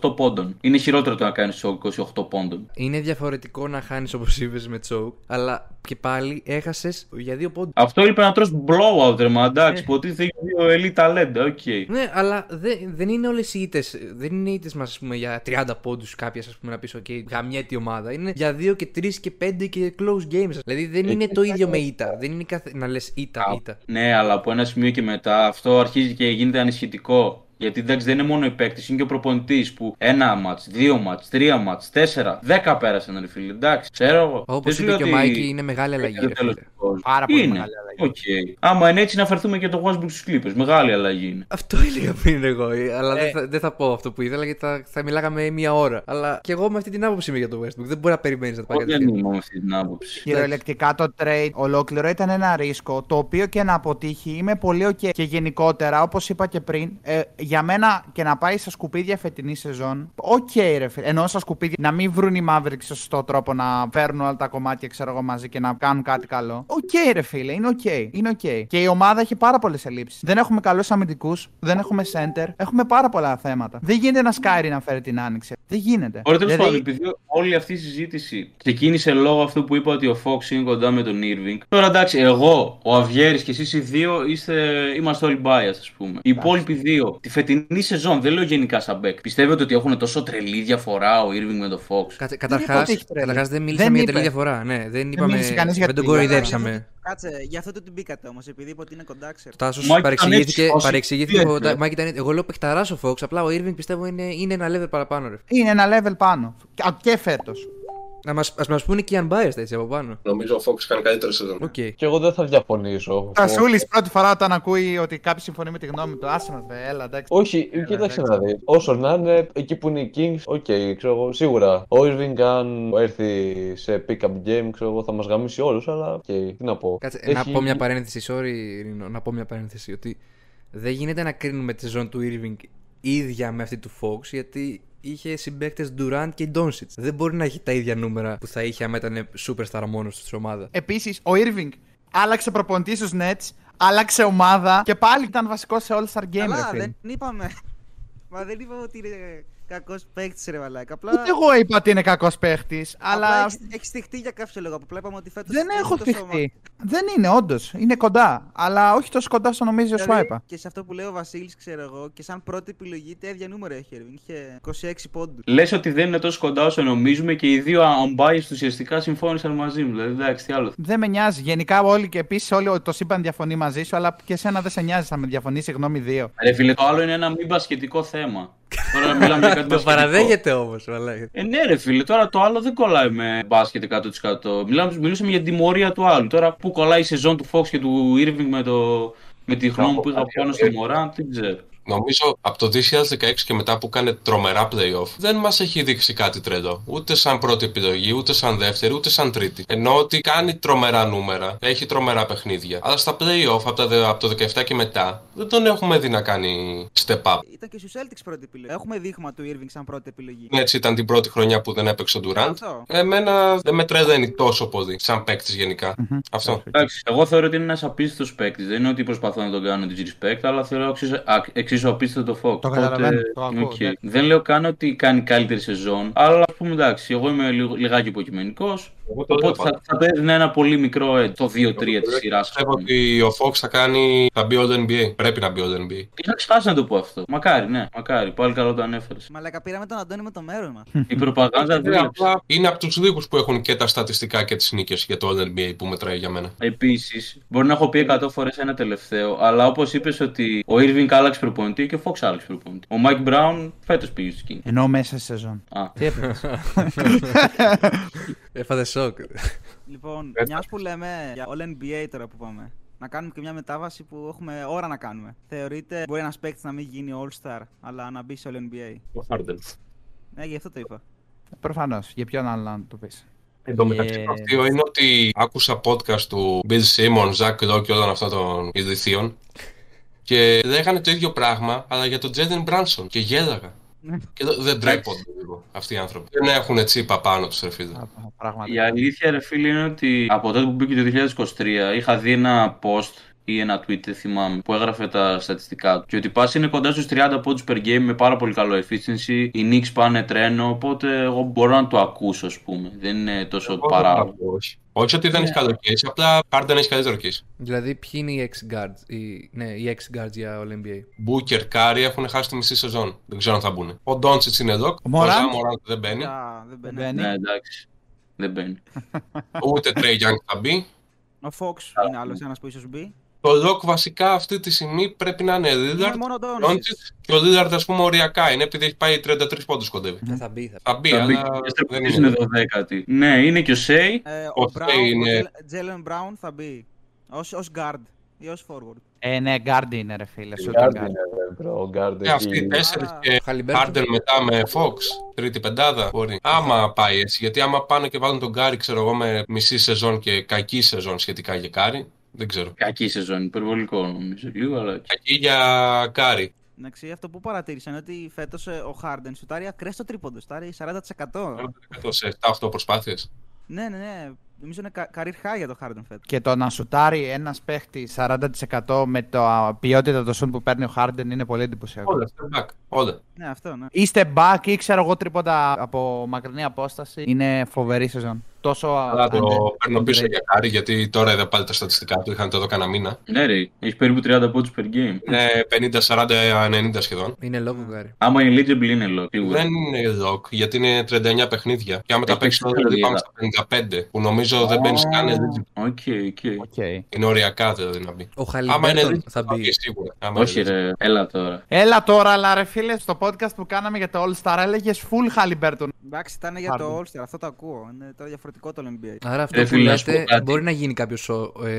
28 πόντων. Είναι χειρότερο το να κάνεις τσόκ 28 πόντων. Είναι διαφορετικό να χάνεις όπως είπες με choke, αλλά και πάλι έχασες για 2 πόντου. Αυτό είπε να τρως blowout ρε μα, εντάξει, Ε. που ότι θέλει δύο elite ταλέντα, οκ. Ναι, αλλά δεν, δεν είναι όλες οι ήττες. Δεν είναι οι ήττες μας για 30 πόντους κάποιες, ας πούμε, να πεις: OK, γαμιέται η ομάδα. Είναι για 2 και 3 και 5 και close games. Δηλαδή δεν είναι το ίδιο με ήττα. Δεν είναι κάθε... να λες ήττα, Α, ήττα. Ναι, αλλά από ένα σημείο και μετά αυτό αρχίζει και γίνεται ανησυχητικό. Γιατί εντάξει δεν είναι μόνο οι παίκτε, είναι και ο προπονητής που ένα ματς, δύο ματς, τρία ματς, τέσσερα, δέκα πέρασαν ρε φίλε. Εντάξει, ξέρω εγώ. Όπως Δεν σου είπε λέω και ο ότι Μάικη, είναι μεγάλη αλλαγή. είναι το Ρε, τέλος φίλε. του κόσμου. Πάρα πολύ είναι. μεγάλη αλλαγή. Οκ. Άμα είναι έτσι να φερθούμε και το Westbrook στους Clippers. Μεγάλη αλλαγή είναι. Αυτό έλεγα πριν εγώ, ε, αλλά δεν, θα, δεν θα πω αυτό που ήθελα γιατί θα, θα μιλάγαμε μία ώρα. Αλλά και εγώ με αυτή την άποψη είμαι για το Westbrook. Δεν μπορεί να περιμένεις να το πάει Εγώ δεν κατευθείαν. είμαι με αυτή την άποψη. Κυριολεκτικά το trade ολόκληρο ήταν ένα ρίσκο το οποίο και να αποτύχει είμαι πολύ ok. Και γενικότερα, όπως είπα και πριν, ε, για μένα και να πάει στα σκουπίδια φετινή σεζόν, οκ ρε φίλε. Ενώ στα σκουπίδια να μην βρουν οι Mavericks σωστό τρόπο να φέρνουν όλα τα κομμάτια, ξέρω εγώ, μαζί και να κάνουν κάτι καλό. Οκ ρε φίλε, είναι οκ. Είναι οκ. Και η ομάδα έχει πάρα πολλές ελλείψεις. Δεν έχουμε καλούς αμυντικούς, δεν έχουμε center, έχουμε πάρα πολλά θέματα. Δεν γίνεται ένας Kyrie να φέρει την άνοιξη. Δεν γίνεται. Ωραία, τέλος Δηλαδή, πάντων, επειδή όλη αυτή η συζήτηση ξεκίνησε λόγω αυτού που είπα ότι ο Fox είναι κοντά με τον Irving. Τώρα εντάξει, εγώ, ο Αβιέρη και εσείς οι δύο είστε, είμαστε όλοι biased, ας πούμε. Οι υπόλοιποι δύο, τη φετινή σεζόν, δεν λέω γενικά σαν back. Πιστεύετε ότι έχουν τόσο τρελή διαφορά ο Irving με τον Fox; Κάτσε, είπα Καταρχάς, ότι έχει τρελή. καταρχάς δεν Δεν μίλησαμε για είπε. τρελή διαφορά. Ναι, δεν είπαμε. μίλησε κανείς για δεν τον τρελή διαφορά. κοροϊδέψαμε. Κάτσε, γι' αυτό το την μπήκατε όμως, επειδή είπε ότι είναι κοντά, ξέρω. Τάσος Μάκη παρεξηγήθηκε. ήταν έτσι, παρεξηγήθηκε όσοι ο- πήγατε. Μάκη ήταν- Εγώ λέω παιχταράς ο Fox. Απλά ο Irving πιστεύω είναι, είναι ένα level παραπάνω. Ρε. Είναι ένα level πάνω. Και- Και φέτος. Να μας, ας μας πούνε και οι unbiased έτσι από πάνω. Νομίζω ο Fox κάνει καλύτερο σεζόν. Οκ. Και εγώ δεν θα διαφωνήσω. Τασούλη πρώτη φορά όταν ακούει ότι κάποιος συμφωνεί με τη γνώμη του. Άσε μας, έλα, εντάξει. Όχι, κοίταξε να δεις. Όσο να είναι, εκεί που είναι οι Kings, οκ, ξέρω εγώ, σίγουρα. Ο Irving, αν έρθει σε pick-up game, ξέρω εγώ, θα μας γαμήσει όλους, αλλά οκ, τι να πω. Κάτσε, Έχει- να πω μια παρένθεση, sorry Ρίνο, να πω μια παρένθεση ότι δεν γίνεται να κρίνουμε τη σεζόν του Irving ίδια με αυτή του Fox γιατί είχε συμπαίκτες Durant και Doncic. Δεν μπορεί να έχει τα ίδια νούμερα που θα είχε άμα ήταν superstar μόνος του στην ομάδα. Επίσης, ο Irving άλλαξε προπονητές στους Nets, άλλαξε ομάδα και πάλι ήταν βασικός σε All Star Game. Καλά, ρε φίλε. δεν είπαμε. Μα δεν είπαμε ότι είναι κακός παίκτης, ρε Βαλάκα. Απλά, Ούτε εγώ είπα ότι είναι κακός παίχτης, αλλά αλλά έχει στηχτεί για κάποιο λόγο. Απλά είπαμε ότι φέτος. δεν έχω θυχτεί. Δεν είναι, όντως. Είναι κοντά. Αλλά όχι τόσο κοντά όσο νομίζει ο Σουάιπα. Και σε αυτό που λέει ο Βασίλης, ξέρω εγώ, και σαν πρώτη επιλογή, τέτοια νούμερα έχει. Irving. Είχε 26 πόντους. Λες ότι δεν είναι τόσο κοντά όσο νομίζουμε και οι δύο unbiased ουσιαστικά συμφώνησαν μαζί μου. Δηλαδή, εντάξει, τι άλλο. Δεν με νοιάζει. Γενικά όλοι και επίσης όλοι το σύμπαν διαφωνεί μαζί σου, αλλά και εσένα δεν σε νοιάζει. Θα με διαφωνήσει γνώμη δύο. Ρε φίλε, το άλλο είναι ένα μη μπασκετικό θέμα. Τώρα μιλάμε για κάτι Το μπασκετικό. παραδέχεται όμως, βαλάει. Ε, ναι, ρε φίλε, τώρα το άλλο δεν κολλάει με μπάσκετ 100%. Μιλάμε, μιλούσαμε για την τιμωρία του άλλου. Τώρα που κολλάει η σεζόν του Fox και του Irving με, το, με τη χρόνο που είχα πάνω στο Μωράν, δεν ξέρω. Νομίζω από το 2016 και μετά που κάνει τρομερά playoff δεν μας έχει δείξει κάτι τρελό. Ούτε σαν πρώτη επιλογή, ούτε σαν δεύτερη, ούτε σαν τρίτη. Ενώ ότι κάνει τρομερά νούμερα, έχει τρομερά παιχνίδια. Αλλά στα playoff από, τα, δε- από το 17 και μετά δεν τον έχουμε δει να κάνει step up. Ήταν και στους Celtics πρώτη επιλογή. Έχουμε δείγμα του Irving σαν πρώτη επιλογή. Έτσι ήταν την πρώτη χρονιά που δεν έπαιξε ο Durant. Αυτό. Εμένα δεν με τρελαίνει τόσο πολύ σαν παίκτης γενικά. Αυτό. Εντάξει, εγώ θεωρώ ότι είναι ένας απίστευτος παίκτης. Δεν είναι ότι προσπαθώ να τον κάνω disrespect, αλλά θεωρώ εξίσου, α- εξίσου απίστευτο Fox. Το καταλαβαίνω, το Οπότε, ακούω, οκ. ναι. Δεν λέω καν ότι κάνει καλύτερη σεζόν, αλλά ας πούμε εντάξει, εγώ είμαι λίγο, λιγάκι υποκειμενικός. Εγώ το Οπότε λέω θα, θα το έδινα ένα πολύ μικρό ε, το 2-3 της σειράς. Πιστεύω ότι ο Fox θα κάνει. θα μπει All NBA. Πρέπει να μπει All NBA. Είχα ξεχάσει να το πω αυτό. Μακάρι, ναι, μακάρι. Πάλι καλό το ανέφερες. Μαλάκα πήραμε τον Αντώνη με το μέρο μα. Η προπαγάνδα Ε, δούλεψε. απλά είναι από τους λίγους που έχουν και τα στατιστικά και τις νίκες για το All NBA που μετράει για μένα. Επίσης, μπορεί να έχω πει 100 φορές ένα τελευταίο, αλλά όπως είπες ότι ο Irving άλλαξε προπονητή και ο Fox άλλαξε προπονητή. Ο Mike Brown φέτος πήγε στο King. Ενώ μέσα στη σεζόν. Α, Τι έπαιξε. Έφατε σοκ. Λοιπόν, Ε, μιας που λέμε για All NBA τώρα που πάμε, να κάνουμε και μια μετάβαση που έχουμε ώρα να κάνουμε. Θεωρείτε μπορεί ένας παίκτης να μην γίνει All-Star, αλλά να μπει σε All NBA. Ο Harden. Ναι, γι' αυτό το είπα. Προφανώς. Για ποιον άλλο να το πεις; Εν τω μεταξύ, Ε, το αστείο είναι ότι άκουσα podcast του Bill Simmons, Zach Lowe και όλων αυτών των ειδηθείων και λέγανε το ίδιο πράγμα, αλλά για τον Jalen Branson και γέλαγα. Ναι. και δεν- δεν τρέπονται λίγο αυτοί οι άνθρωποι. Δεν έχουν τσίπα πάνω τους, ρε φίλε. Η Πραγματικά. αλήθεια, ρε φίλε, είναι ότι από τότε που μπήκε το 2023 είχα δει ένα post ή ένα tweet, δεν θυμάμαι, που έγραφε τα στατιστικά του. Και ότι πας είναι κοντά στους 30 πόντους per game με πάρα πολύ καλό efficiency. Οι Knicks πάνε τρένο, οπότε εγώ μπορώ να το ακούσω, ας πούμε. Δεν είναι τόσο Εγώ δεν παράγον. θα πω, όχι. Όχι ότι δεν έχει καλό case, απλά Harden έχει καλύτερο case. δηλαδή, ποιοι είναι οι ex guards, οι, ναι, οι ex guards για All NBA. Booker, Curry έχουν χάσει τη μισή σεζόν. Δεν ξέρω αν θα μπουν. Ο Doncic είναι εδώ. Ο Morant? Ζα Morant δεν μπαίνει. Α, δεν μπαίνει. μπαίνει. Ναι, εντάξει. Δεν μπαίνει. Ούτε Trey Young θα μπει. Ο Fox είναι άλλος ένας που ίσως μπει. Το lock βασικά αυτή τη στιγμή πρέπει να είναι Είναι Lillard, μόνο τον. Doncic και ο Lillard ας πούμε οριακά είναι επειδή έχει πάει 33 πόντους κοντεύει. Ε, θα μπει, θα Θα μπει, Θα μπει αλλά και δεν είναι είναι. 12η. Ναι, είναι και ο Σέι. Ε, Ο ο Brown, Stay είναι- ο Τζέλεν Μπράουν θα μπει. Ως, ως guard ή ως forward. Ε, ναι, guard είναι ρε φίλε. shooting guard. Ο Γκάρντ Ε, αυτοί οι έχει... τέσσερις Άρα- και Ο Haliburton. Harden μετά με Fox, τρίτη πεντάδα μπορεί. Άμα πάει έτσι, γιατί άμα πάνε και βάλουν τον Γκάρι, ξέρω εγώ, με μισή σεζόν και κακή σεζόν σχετικά για Κάρι, δεν ξέρω. Κακή σεζόν, υπερβολικό νομίζω. Λίγο, αλλά. Κακή για Κάρι. Εντάξει, αυτό που παρατήρησα είναι ότι φέτος ο Harden σουτάρει ακραίο στο τρίποντο. Σουτάρει 40%. σε 7-8 προσπάθειες. ναι, ναι, ναι. Νομίζω είναι κα- career high για το Harden φέτος. Και το να σουτάρει ένας παίχτης 40% με το α, ποιότητα των σουτ που παίρνει ο Harden είναι πολύ εντυπωσιακό. Όλα, step back, όλα. Ναι, αυτό, ναι. Ή step back ή ξέρω εγώ τρίποντα από μακρινή απόσταση. Είναι φοβερή σεζόν. Τόσο Αλλά το under- παίρνω πίσω underrated. για Κάρι, γιατί τώρα είδα πάλι τα στατιστικά του, είχαν το εδώ κανένα μήνα. Ναι, ρε, έχεις περίπου 30 πόντους per game. Είναι 50-40-90 σχεδόν. Είναι lock ο Curry. Άμα είναι eligible είναι lock. σίγουρα. Δεν είναι lock, γιατί είναι 39 παιχνίδια. Και άμα τα Έχει παίξεις παίξει δηλαδή λίγα. πάμε στα 55, που νομίζω δεν μπαίνει καν eligible. Οκ, οκ. Οκ. Είναι οριακά δηλαδή να μπει. Ο Άμα είναι Haliburton eligible, θα θα μπει. μπει σίγουρα. Άμα Όχι, είναι ρε, έλα τώρα. Έλα τώρα, αλλά ρε φίλε, στο podcast που κάναμε για το All Star έλεγες full Haliburton. Εντάξει, ήταν για το Harden. All-Star, αυτό το ακούω. Είναι τώρα διαφορετικό το NBA. Άρα αυτό Ρε που φίλε, να σου πω λέτε κάτι. μπορεί να γίνει κάποιος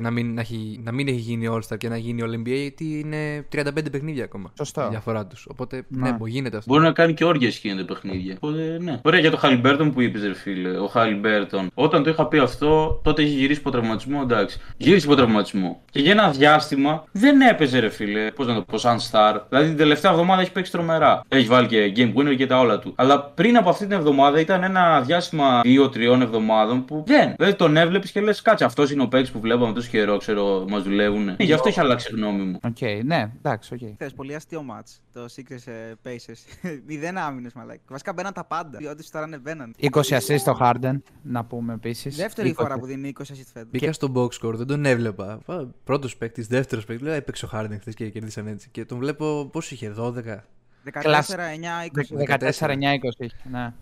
να, μην, να, έχει, να μην έχει γίνει All-Star και να γίνει All NBA γιατί είναι 35 παιχνίδια ακόμα. Σωστό. Η διαφορά τους. Οπότε Ναι. ναι, μπο- γίνεται αυτό. Μπορεί να κάνει και όρια γίνεται παιχνίδια. Οπότε, ναι. Ωραία για το Χαλιμπέρτον που είπες, ρε φίλε. Ο Χαλιμπέρτον, όταν το είχα πει αυτό, τότε είχε γυρίσει από τραυματισμό, εντάξει. Γύρισε από τραυματισμό. Και για ένα διάστημα δεν έπαιζε, ρε φίλε. Πώς να το πω, σαν star. Δηλαδή την τελευταία εβδομάδα έχει παίξει τρομερά. Έχει βάλει και game winner και τα όλα του. Αλλά πριν από αυτή την εβδομάδα ήταν ένα διάστημα 2-3 εβδομάδων που δεν. Δηλαδή τον έβλεπες και λες, κάτσε αυτός είναι ο παίκτης που βλέπαμε τόσο καιρό, ξέρω, μας δουλεύουν. Γι' αυτό έχει αλλάξει η γνώμη μου. Οκ, ναι, εντάξει, οκ. Χθες, πολύ αστείο match. Το Sixers ε, Pacers. Μηδέν άμυνες, μαλάκα. Βασικά μπαίναν τα πάντα. Ό,τι σουτάρανε μπαίναν. 20 assist στο Harden, να πούμε επίσης. Δεύτερη φορά που δίνει 20 assist φέτος. Μπήκα στο box score, δεν τον έβλεπα. Πρώτος παίκτης, δεύτερος παίκτης. Λέω έπαιξε ο Harden χθες και κερδίσαν έτσι. Και τον βλέπω πώς είχε, 12. 14, 9, 20. 14-9-20 είχε, ναι.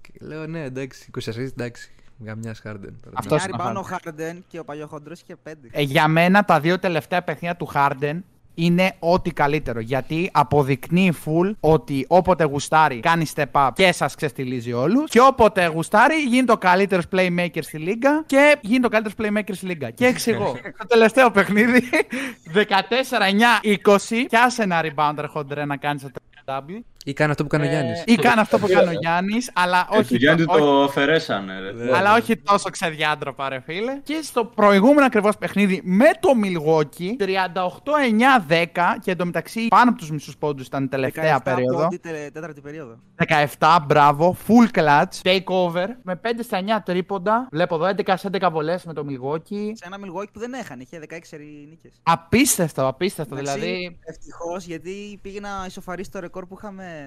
Και λέω ναι, εντάξει, 20 assist, εντάξει. Γαμιά Harden. τώρα. Αυτό- Μια είναι ο rebound ο Harden και ο παλιοχοντρός είχε 5. Ε, για μένα τα δύο τελευταία παιχνίδια του Harden είναι ό,τι καλύτερο. Γιατί αποδεικνύει full ότι όποτε γουστάρει κάνει step up και σας ξεστιλίζει όλους. Και όποτε γουστάρει γίνεται ο καλύτερος playmaker στη λίγα και γίνεται ο καλύτερος playmaker στη λίγα. Και εξηγώ. το τελευταίο παιχνίδι 14-9-20. Πιάσε ένα rebounder χοντρέ να κάνεις το double. Ή κάνει αυτό που κάνει ο Ε, Γιάννης. Ή κάνει αυτό που κάνει ο Γιάννης, αλλά Όχι, όχι. του Γιάννης όχι- το αφαιρέσανε, ρε. αλλά όχι τόσο ξεδιάντροπα, ρε φίλε. Και στο προηγούμενο ακριβώς παιχνίδι με το Milwaukee 38-9-10 και εντωμεταξύ πάνω από τους μισούς πόντους ήταν η τελευταία 17 περίοδο. πόντι, τε- τέταρτη περίοδο. 17, μπράβο, full clutch, takeover με 5 στα 9 τρίποντα. Βλέπω εδώ 11 σε 11 βολές με το Milwaukee. Σε ένα Milwaukee που δεν έχανε, είχε 16 νίκες. Απίστευτο, απίστευτο. Δηλαδή, Ευτυχώς γιατί πήγε να ισοφαρίσει το ρεκόρ που είχαμε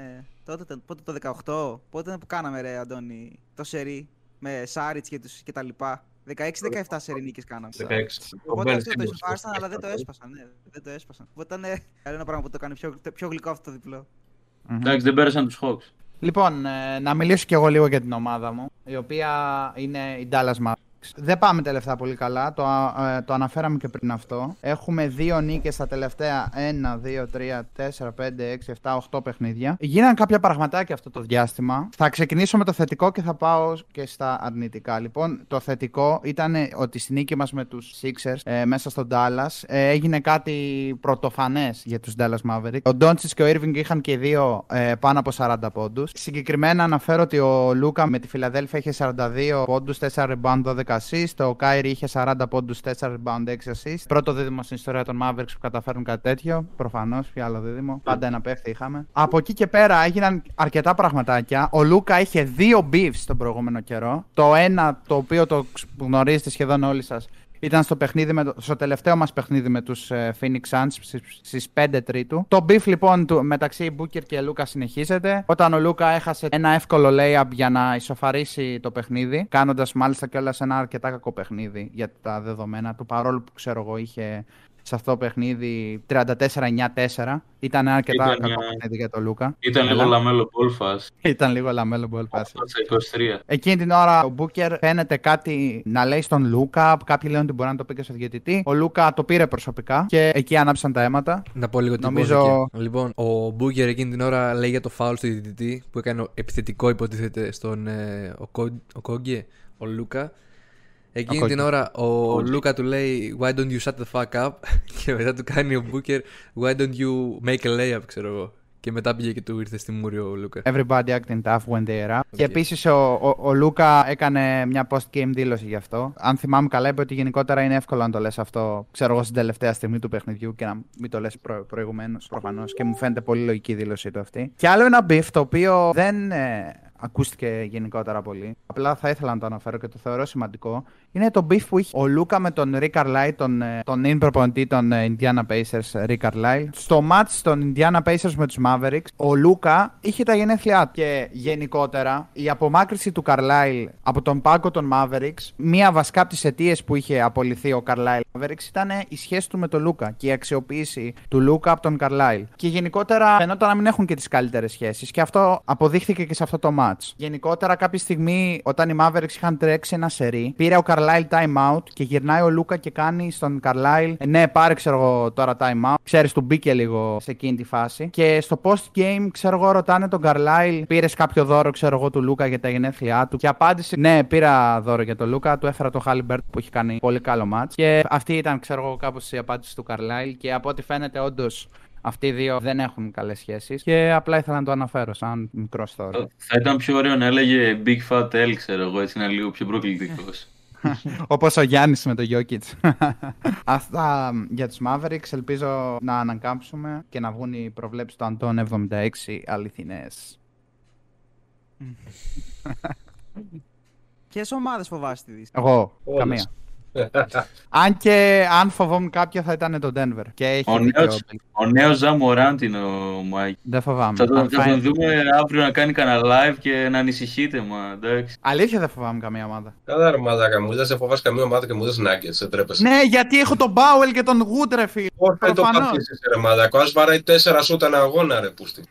τότε, το- πότε το 18. Πότε ήταν που κάναμε, ρε Αντώνη, το σερί με Σάριτς και, τους, και τα λοιπά. 16-17 σερί νίκες κάναμε. 16. Ο Οπότε Ben αυτό το Simmons. ισοφάρισαν, αλλά δεν το έσπασαν. Ναι, δεν το έσπασαν. Οπότε ήταν ε, ένα πράγμα που το κάνει πιο, πιο γλυκό αυτό το διπλό. Εντάξει, δεν πέρασαν τους Hawks. Λοιπόν, ε, να μιλήσω κι εγώ λίγο για την ομάδα μου, η οποία είναι η Dallas Mavericks. Δεν πάμε τελευταία πολύ καλά, το, α- ε, το αναφέραμε και πριν αυτό. Έχουμε δύο νίκες στα τελευταία 1, 2, 3, 4, 5, 6, 7, 8 παιχνίδια. Γίναν κάποια πραγματάκια αυτό το διάστημα. Θα ξεκινήσω με το θετικό και θα πάω και στα αρνητικά. Λοιπόν, το θετικό ήταν ότι στη νίκη μας με τους Sixers ε, μέσα στο Dallas ε, έγινε κάτι πρωτοφανές για τους Dallas Mavericks. Ο Doncic και ο Irving είχαν και οι δύο ε, πάνω από 40 πόντους. Συγκεκριμένα αναφέρω ότι ο Λούκα με τη Φιλαδέλφια είχε 42 πόντους, 4 rebound, 12 assist. Ο Κάιρι είχε 40 πόντους, 4 rebound, 6 assist. Πρώτο δίδυμο στην ιστορία των Mavericks που καταφέρουν κάτι τέτοιο. Προφανώς, ποιο άλλο δίδυμο. Πάντα ένα παίχτη είχαμε. Από εκεί και πέρα έγιναν αρκετά πραγματάκια. Ο Λούκα είχε δύο beefs τον προηγούμενο καιρό. Το ένα, το οποίο το γνωρίζετε σχεδόν όλοι σας, ήταν στο, παιχνίδι με, το- στο τελευταίο μας παιχνίδι με τους ε, Phoenix Suns στις, στις 5 Τρίτου. Το beef λοιπόν του, μεταξύ Booker και Λούκα συνεχίζεται. Όταν ο Λούκα έχασε ένα εύκολο layup για να ισοφαρίσει το παιχνίδι, κάνοντας μάλιστα κιόλας ένα αρκετά κακό παιχνίδι για τα δεδομένα του, παρόλο που ξέρω εγώ είχε σε αυτό το παιχνίδι 34-9-4. Ήταν ένα αρκετά Ήταν, κακό ε, παιχνίδι για τον Λούκα. Ήταν λίγο Αλλά λαμέλο ball fast. Ήταν λίγο λαμέλο ball pass. Στα 23. Εκείνη την ώρα ο Μπούκερ φαίνεται κάτι να λέει στον Λούκα. Κάποιοι λένε ότι μπορεί να το πει και στο διαιτητή. Ο Λούκα το πήρε προσωπικά και εκεί άναψαν τα αίματα. Να πω λίγο τι Νομίζω- υπόθηκε. Λοιπόν, ο Μπούγκερ εκείνη την ώρα λέει για το φάουλ στο διαιτητή που έκανε επιθετικό υποτίθεται στον ε, ο, Κο- ο Κόγκε, ο Λούκα. Εκείνη Κόγκε. την ώρα ο Λούκα του λέει Why don't you shut the fuck up; Και μετά του κάνει ο Μπούκερ Why don't you make a layup ξέρω εγώ. Και μετά πήγε και του ήρθε στη μούρη ο Λούκα. Everybody acting tough when they're up. Και επίσης ο, ο, ο Λούκα έκανε μια post-game δήλωση γι' αυτό. Αν θυμάμαι καλά, είπε ότι γενικότερα είναι εύκολο να το λες αυτό, ξέρω εγώ, στην τελευταία στιγμή του παιχνιδιού και να μην το λες προ, προηγουμένως προφανώς. Και μου φαίνεται πολύ λογική η δήλωσή του αυτή. Και άλλο ένα beef το οποίο δεν ε, ακούστηκε γενικότερα πολύ. Απλά θα ήθελα να το αναφέρω και το θεωρώ σημαντικό. Είναι το beef που είχε ο Λούκα με τον Rick Carlisle, τον, ε, τον in προπονητή των ε, Indiana Pacers, Rick Carlisle. Στο match των Indiana Pacers με τους Mavericks, ο Λούκα είχε τα γενέθλιά του. Και γενικότερα, η απομάκρυση του Carlisle από τον πάγκο των Mavericks, μία βασικά από τις αιτίες που είχε απολυθεί ο Carlisle Mavericks ήταν η σχέση του με τον Λούκα και η αξιοποίηση του Λούκα από τον Carlisle. Και γενικότερα φαινόταν να μην έχουν και τις καλύτερες σχέσεις. Και αυτό αποδείχθηκε και σε αυτό το match. Γενικότερα, κάποια στιγμή, όταν οι Mavericks είχαν τρέξει ένα σερί, πήρε ο Carlisle time out και γυρνάει ο Λούκα και κάνει στον Carlisle, ναι, πάρε ξέρω εγώ τώρα time out. Ξέρεις, του μπήκε λίγο σε εκείνη τη φάση. Και στο post game, ξέρω εγώ, ρωτάνε τον Carlisle, πήρες κάποιο δώρο, ξέρω εγώ, του Λούκα για τα γενέθλιά του; Και απάντησε, ναι, πήρα δώρο για τον Λούκα, του έφερα το Halliburton που έχει κάνει πολύ καλό match. Και αυτή ήταν, ξέρω εγώ, κάπως η απάντηση του Carlisle. Και από ό,τι φαίνεται, όντως. Αυτοί οι δύο δεν έχουν καλές σχέσεις και απλά ήθελα να το αναφέρω σαν μικρό story. Θα ήταν πιο ωραίο να έλεγε Big Fat L, ξέρω εγώ, έτσι να είναι λίγο πιο προκλητικός. Όπως ο Γιάννης με το Jokic. Αυτά για τους Mavericks. Ελπίζω να ανακάμψουμε και να βγουν οι προβλέψεις του Αντών 76 αληθινές. Ποιε ομάδες φοβάσαι τη Δύση. Εγώ, Όλες. καμία. Αν και αν φοβόμουν κάποιο θα ήταν το Denver. Και έχει Ο δίκιο. νέος, ο νέος Ζαμοράντ είναι ο Μάικ; Δεν φοβάμαι. Θα τον, Αν θα τον φάει- δούμε αύριο να κάνει κανένα live και να ανησυχείτε, μα εντάξει. Αλήθεια δεν φοβάμαι καμία ομάδα. Καλά ρε μαλάκα μου, δεν σε φοβάσαι καμία ομάδα και μου δες Nuggets, δεν τρέπεσαι. Ναι, γιατί έχω τον Μπάουελ και τον Wood, ρε φίλε. Πώς δεν το προφανώς. πατήσεις ρε μαλάκα, ας βαράει τέσσερα σούτ ένα αγώνα ρε πούστη.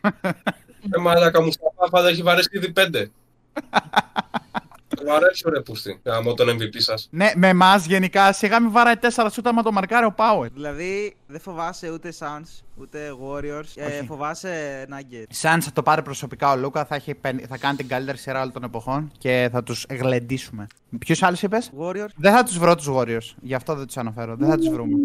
Ρε μαλάκα μου στα πάφα έχει βαρέσει ήδη πέντε. Μου αρέσει ρε πούστη. Γαμώ τον MVP σας. Ναι, με εμάς γενικά σιγά μην βάράει 4 σούτα άμα το μαρκάρει ο Power. Δηλαδή δεν φοβάσαι ούτε Suns, ούτε Warriors. Ε, Όχι. φοβάσαι Nuggets. Σαν θα το πάρει προσωπικά ο Λούκα, θα, έχει, πεν- θα κάνει την καλύτερη σειρά όλων των εποχών και θα τους γλεντήσουμε. Ποιου άλλου είπες; Warriors, Δεν θα τους βρω τους Warriors. Γι' αυτό δεν τους αναφέρω. Δεν θα τους βρούμε.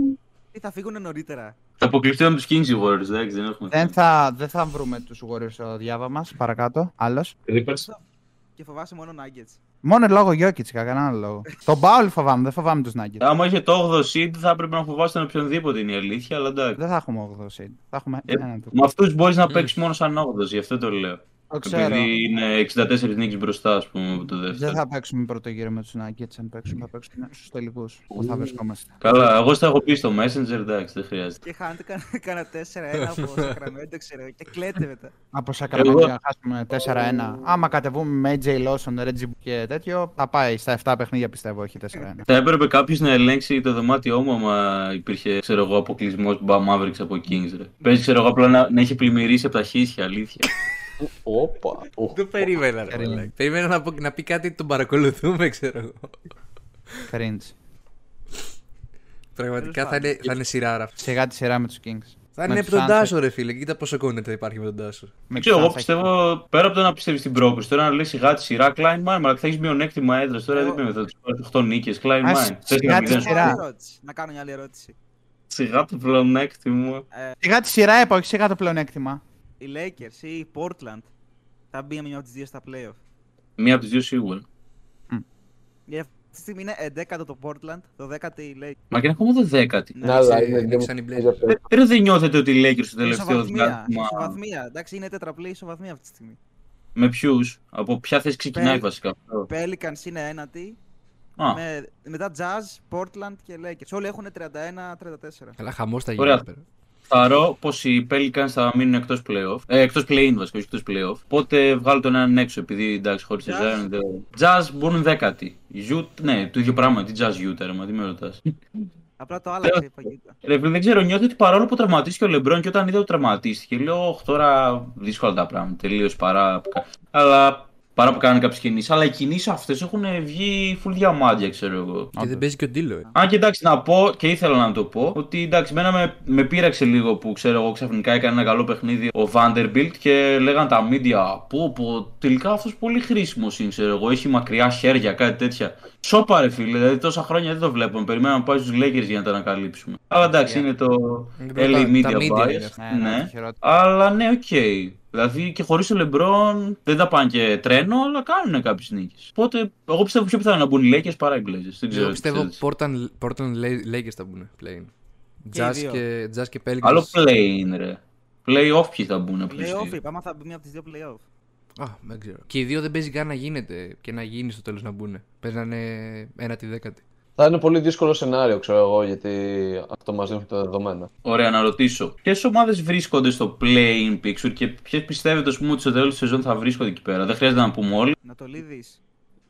τι θα φύγουν νωρίτερα. Θα αποκλειστούν από τους Kings οι Warriors, εντάξει, δεν έχουμε. δεν, θα, δεν θα βρούμε τους Warriors στο διάβα μας. Παρακάτω. Άλλος. Clippers. Και φοβάσαι μόνο Nuggets. Μόνο λόγω Γιώκητς, κανένα άλλο λόγο. Τον Μπάουλ φοβάμαι, δεν φοβάμαι τους Nuggets. Άμα είχε το 8ο seed θα έπρεπε να φοβάσαι τον οποιονδήποτε είναι η αλήθεια, αλλά εντάξει. Δεν θα έχουμε 8 seed. Θα έχουμε Ε, έναν του. Με αυτούς μπορείς να παίξεις μόνο σαν 8ο, γι' αυτό το λέω. Το ξέρω. Επειδή είναι 64 νίκες μπροστά, ας πούμε, από το Δεν δεύτερο. θα παίξουμε πρώτο γύρο με τους Nuggets. Αν παίξουμε, θα παίξουμε στου τελικούς που θα βρισκόμαστε. Καλά, εγώ στα έχω πει στο Messenger, εντάξει, δεν χρειάζεται. Και χάνετε κάνα- κάνα 4-1 από Sacramento, ξέρω. Και κλαίτε μετά. Από Sacramento να χάσουμε 4-1. Άμα κατεβούμε με AJ Lawson, Reggie Book και τέτοιο, θα πάει στα 7 παιχνίδια πιστεύω, όχι 4-1. Θα έπρεπε κάποιος να ελέγξει το δωμάτιό μου άμα υπήρχε, ξέρω εγώ, αποκλεισμός Mavericks από Kings, ρε. Παίζει, ξέρω εγώ, απλά να, να έχει πλημμυρίσει από τα χίσια, αλήθεια. Όπα. Ου. Το περίμενα, ρε. Περίμενα. μαλάκα. Περίμενα να, πω- να πει κάτι ότι τον παρακολουθούμε, ξέρω εγώ. Cringe. Πραγματικά θα είναι, θα είναι σειράρα αυτό. Σιγά τη σειρά με τους Kings. Θα Με είναι τους από τον Suns. Τάσο, ρε φίλε. Κοίτα πόσο κόνεται υπάρχει με τον Τάσο. Με Δεν τους ξέρω, εγώ Suns θα πιστεύω πέρα από το να πιστεύεις στην πρόκληση, τώρα να λες σιγά τη σειρά Klein Mine, αλλά θα έχεις μειονέκτημα έδρας. Τώρα Εγώ- δεν είμαι, θα του πάρει 8 νίκε. Klein Ας, Mine. σιγά τη 4-0. σειρά. Άλλη ερώτηση. Να κάνω μια άλλη έχει. Σιγά το πλεονέκτημα. Ε, Σιγά τη σειρά είπα, όχι σιγά το πλεονέκτημα. Οι Lakers ή η Portland θα μπει με μια από τις δύο στα playoff. Μία από τις δύο σίγουρα. Για αυτή τη στιγμή είναι 11ο το Portland, το 10ο η Lakers. Μα και είναι ακόμα το δέκατη. Ναι, Ναι, αλλά σε- είναι νίξαν οι Game Blazers. of Ε, Ρε δεν νιώθετε ότι οι Lakers στο τελευταίο Ισοβαθμία, διάστημα. ισοβαθμία. Εντάξει, είναι τετραπλή ισοβαθμία αυτή τη στιγμή. Με ποιους, από ποια θέση ξεκινάει Pel- βασικά αυτό; Pelicans είναι ένατη. Α, Με, μετά Jazz, Portland και Lakers. Όλοι έχουν 31-34. Αλλά χαμός θα γίνει. Ωραία. εδώ πέρα. Θαρώ πως οι Pelicans θα μείνουν εκτός playoff. Ε, εκτός play-in βασικά, όχι εκτός playoff. Οπότε βγάλω τον έναν έξω, επειδή εντάξει, χωρίς Jazz. Zion δεν. Jazz μπορούν δέκατη. Ut, ναι, το ίδιο πράγμα. Τι Jazz Utah, ρε, μα τι με ρωτάς. Απλά το άλλαξε η Παγίτα. Ρε, φίλε, δεν ξέρω, νιώθω ότι παρόλο που τραυματίστηκε ο Λεμπρόν και όταν είδα ότι τραυματίστηκε, λέω, «Ωχ, τώρα δύσκολα τα πράγματα. Τελείως παρά. Αλλά παρά που κάνανε κάποιες κινήσεις. Αλλά οι κινήσεις αυτές έχουν βγει full διαμάντια, ξέρω εγώ. Και δεν παίζει και ο Ντίλο. ε. Αν και εντάξει να πω και ήθελα να το πω ότι εντάξει μένα με, με πείραξε λίγο που ξέρω εγώ ξαφνικά έκανε ένα καλό παιχνίδι ο Vanderbilt και λέγαν τα media πω πω τελικά αυτός πολύ χρήσιμος είναι ξέρω εγώ έχει μακριά χέρια κάτι τέτοια. Σόπα ρε φίλε δηλαδή τόσα χρόνια δεν το βλέπουμε περιμέναμε να πάει στους Lakers για να τα ανακαλύψουμε. Αλλά εντάξει είναι το Είναι LA τα- media τα media bias. είναι αυτά. Ναι, ναι, Ναι. το χειρότερο. Αλλά ναι, οκ. Δηλαδή και χωρίς τον LeBron δεν τα πάνε και τρένο, αλλά κάνουν κάποιες νίκες. Οπότε εγώ πιστεύω πιο πιθανό να μπουν οι Lakers παρά οι Blazers. Δεν ξέρω. Εγώ τι πιστεύω ξέρεις. Portland, Portland La- Lakers θα μπουν play. Και οι Jazz δύο. και, Jazz και Pelicans. Άλλο play-in, ρε. Play-off ποιοι θα μπουν από τους Playoff δύο. είπα, άμα θα μπει μια από τις δύο playoff. Α, δεν ξέρω. Και οι δύο δεν παίζει καν να γίνεται και να γίνει στο τέλος να μπουν. Παίζει να είναι ένα τη δέκατη. Θα είναι πολύ δύσκολο σενάριο, ξέρω εγώ, γιατί αυτό μας δίνει τα δεδομένα. Ωραία, να ρωτήσω. Ποιες ομάδες βρίσκονται στο play-in picture και ποιες πιστεύετε ας πούμε, ότι στο τέλος της σεζόν θα βρίσκονται εκεί πέρα; Δεν χρειάζεται να πούμε όλοι. Να το λύδει.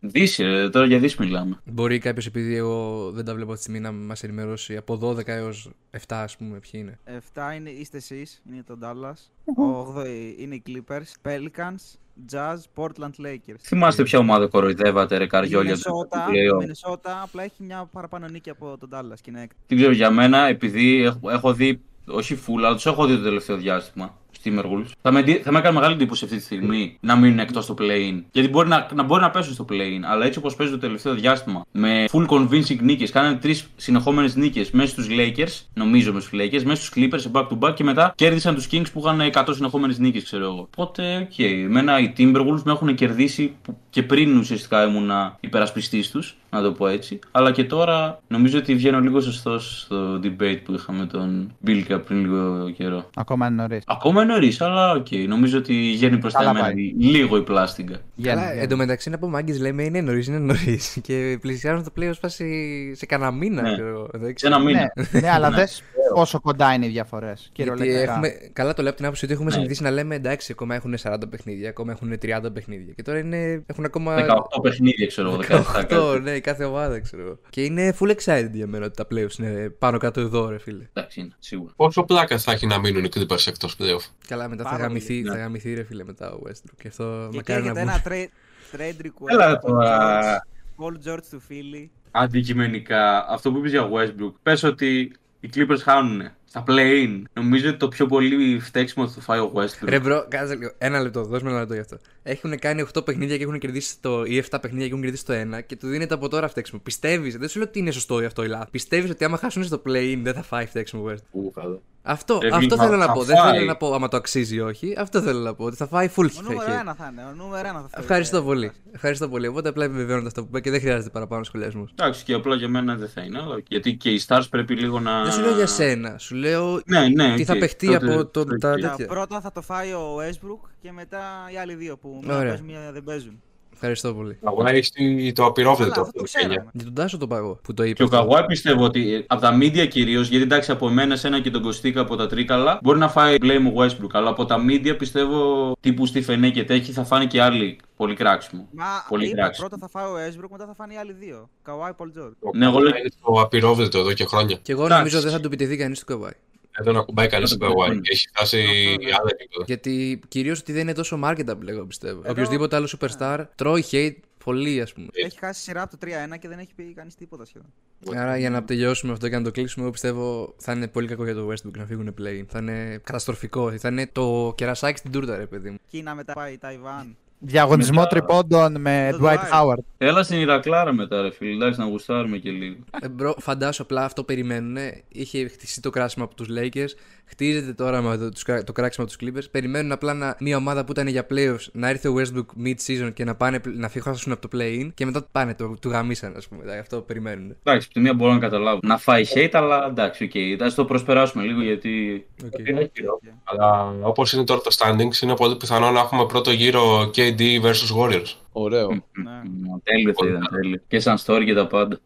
Δύση, ρε, τώρα για δύση μιλάμε. Μπορεί κάποιος, επειδή εγώ δεν τα βλέπω αυτή τη στιγμή, να μας ενημερώσει από 12 έως 7, ας πούμε, ποιοι είναι. 7 είναι, είστε εσείς, είναι το Dallas. Ο 8 είναι οι Clippers, Pelicans, Jazz, Portland Lakers. Θυμάστε ποια ομάδα κοροϊδεύατε, ρε Η καριόλα η Minnesota, η play-off. Minnesota απλά έχει μια παραπάνω νίκη από τον Dallas και είναι έκτη. Δεν ξέρω για μένα, επειδή έχω, έχω δει, όχι full, αλλά τους έχω δει το τελευταίο διάστημα. Timberwolves. Θα με, εντύ- θα με έκανε μεγάλη εντύπωση αυτή τη στιγμή να μείνουν εκτός στο play-in. Γιατί μπορεί να, να, μπορεί να πέσουν στο play-in, αλλά έτσι όπως παίζουν το τελευταίο διάστημα, με full convincing νίκες, κάνανε τρεις συνεχόμενες νίκες μέσα στους Lakers, νομίζω με στους Lakers, μέσα στους Clippers σε back to back και μετά κέρδισαν τους Kings που είχαν 100 συνεχόμενες νίκες, ξέρω εγώ. Οπότε, οκ. Εμένα οι Timberwolves με έχουν κερδίσει που και πριν ουσιαστικά ήμουν υπερασπιστής τους, να το πω έτσι. Αλλά και τώρα νομίζω ότι βγαίνω λίγο σωστός στο debate που είχαμε τον Μπίλκα πριν λίγο καιρό. Ακόμα είναι νωρίς. Ακόμα νωρίς, αλλά οκ. Νομίζω ότι βγαίνει προς τα Καλά εμένα πάει. λίγο η πλάστιγγα. Καλά, εντωμεταξύ να πούμε, Άγκη λέμε είναι νωρίς, είναι νωρίς. Και πλησιάζουν το play φάση σε κανένα μήνα. Ναι. ξέρω εγώ. Δεν Σε ξέρω. ένα μήνα. Ναι, ναι, αλλά δες πόσο κοντά είναι οι διαφορές. Γιατί έχουμε, καλά το λέω από την άποψη ότι έχουμε Ναι. συνηθίσει να λέμε εντάξει, ακόμα έχουν 40 παιχνίδια, ακόμα έχουν 30 παιχνίδια. Και τώρα είναι, έχουν ακόμα. 18 παιχνίδια, ξέρω εγώ. 17 κάτι. 18, ναι, κάθε ομάδα ξέρω εγώ. Και είναι full excited για μένα ότι τα playoffs είναι πάνω κάτω εδώ, ρε φίλε. Εντάξει, είναι, σίγουρα. Πόσο πλάκα θα έχει να μείνουν οι Clippers εκτός playoff; Καλά, μετά θα Πάρα γαμηθεί, πολύ, θα ναι. γαμηθεί ρε φίλε μετά ο Westbrook. Και αυτό Και μακάρι να καίγεται βγουν. ένα trade, Φρέντρικ Έλα τώρα. Paul George του Philly. Αντικειμενικά, αυτό που είπες για Westbrook, πες ότι οι Clippers χάνουν στα play-in. Νομίζω ότι το πιο πολύ φταίξιμο θα το φάει ο Westbrook. Ρε bro, κάτσε λίγο. Ένα λεπτό, δώσ' ένα λεπτό γι' αυτό. Έχουν κάνει 8 παιχνίδια και έχουν κερδίσει το. ή 7 παιχνίδια και έχουν κερδίσει το 1 και του δίνεται από τώρα φταίξιμο. Πιστεύεις, δεν σου λέω ότι είναι σωστό ή αυτό ή λάθος. Πιστεύεις ότι άμα χάσουν στο play-in δεν θα φάει φταίξιμο Westbrook. Ου, καλά. Αυτό, Ρε, αυτό θα- θέλω να θα πω. Δεν φάει. θέλω να πω άμα το αξίζει ή όχι. Αυτό θέλω να πω. Ότι θα φάει full Ο hit. νούμερο 1 θα είναι. Ο νούμερο 1 θα φέρει. Ευχαριστώ πολύ. Ευχαριστώ πολύ. Οπότε απλά επιβεβαιώνω αυτό που είπα και δεν χρειάζεται παραπάνω σχολιασμός. Εντάξει, και απλά για μένα δεν θα είναι, αλλά γιατί και οι Stars πρέπει λίγο να. Δεν σου λέω για σένα. Σου λέω Ναι, ναι. τι θα οκ. παιχτεί Τότε- από το- οκ. τα- Τα τέτοια. πρώτα θα το φάει ο Westbrook και μετά οι άλλοι δύο που μία Ωραία. παίζουν, μία δεν παίζουν. Ευχαριστώ πολύ. Αγώνα έχει το Αλλά απειρόβλητο. αυτό το ξέραμε. Για τον Τάσο το παγώ που το είπε. Και ο αυτό. Καγουάι πιστεύω ότι ε, από τα media κυρίως, γιατί εντάξει από εμένα σένα και τον Κωστίκα από τα τρίκαλα, μπορεί να φάει blame ο Westbrook. Αλλά από τα media πιστεύω τύπου στη Φενέ και τέτοιοι θα φάνε και άλλοι πολύ κράξιμο. Μα Πολύ είπα, κράξιμο. πρώτα θα φάει ο Westbrook, μετά θα φάνε οι άλλοι δύο. Καουάι Πολ Τζόρτ. Ναι, εγώ λέω- Είναι το απειρόβλητο εδώ και χρόνια. Και εγώ Εντάξει. νομίζω δεν θα του επιτεθεί κανείς του Καβάη. Δεν τον ακουμπάει κανεί τον Καουάι. Έχει φτάσει Αυτό, άλλα επίπεδα. Γιατί κυρίως ότι δεν είναι τόσο marketable, εγώ πιστεύω. Εδώ- Οποιοδήποτε άλλο superstar τρώει hate πολύ, ας πούμε. Έχει χάσει σειρά από το 3-1 και δεν έχει πει κανείς τίποτα σχεδόν. Άρα για να τελειώσουμε αυτό και να το κλείσουμε, εγώ πιστεύω θα είναι πολύ κακό για το Westbrook να φύγουν play. Θα είναι καταστροφικό. Θα είναι το κερασάκι στην τούρτα, ρε παιδί μου. Κίνα μετά πάει Ταϊβάν. Διαγωνισμό Μετά- τριπόντων με Το Dwight Dwight. Howard. Έλα στην Ηρακλάρα μετά, ρε φίλε. Εντάξει, να γουστάρουμε και λίγο. Ε, bro, φαντάσου απλά αυτό περιμένουν. Είχε χτιστεί το κράξιμο από τους Lakers. Χτίζεται τώρα με το, τους κρα- το κράξιμο από τους Clippers. Περιμένουν απλά να, μια ομάδα που ήταν για playoffs να έρθει ο Westbrook mid-season και να, πάνε, να φύγουν από το play-in και μετά πάνε, το, του γαμίσαν, ας πούμε. Δηλαδή, αυτό περιμένουν. Εντάξει, από τη μία μπορώ να καταλάβω. Να φάει hate, αλλά εντάξει, ok. Okay. το προσπεράσουμε λίγο γιατί. Okay. Είναι χειρό. Αλλά όπως είναι τώρα το standings, είναι πολύ πιθανό να έχουμε πρώτο γύρο KD vs Warriors. Ωραίο. Ναι. Μ, Τέλειο θα ήταν, τέλειο. Και σαν story και τα πάντα.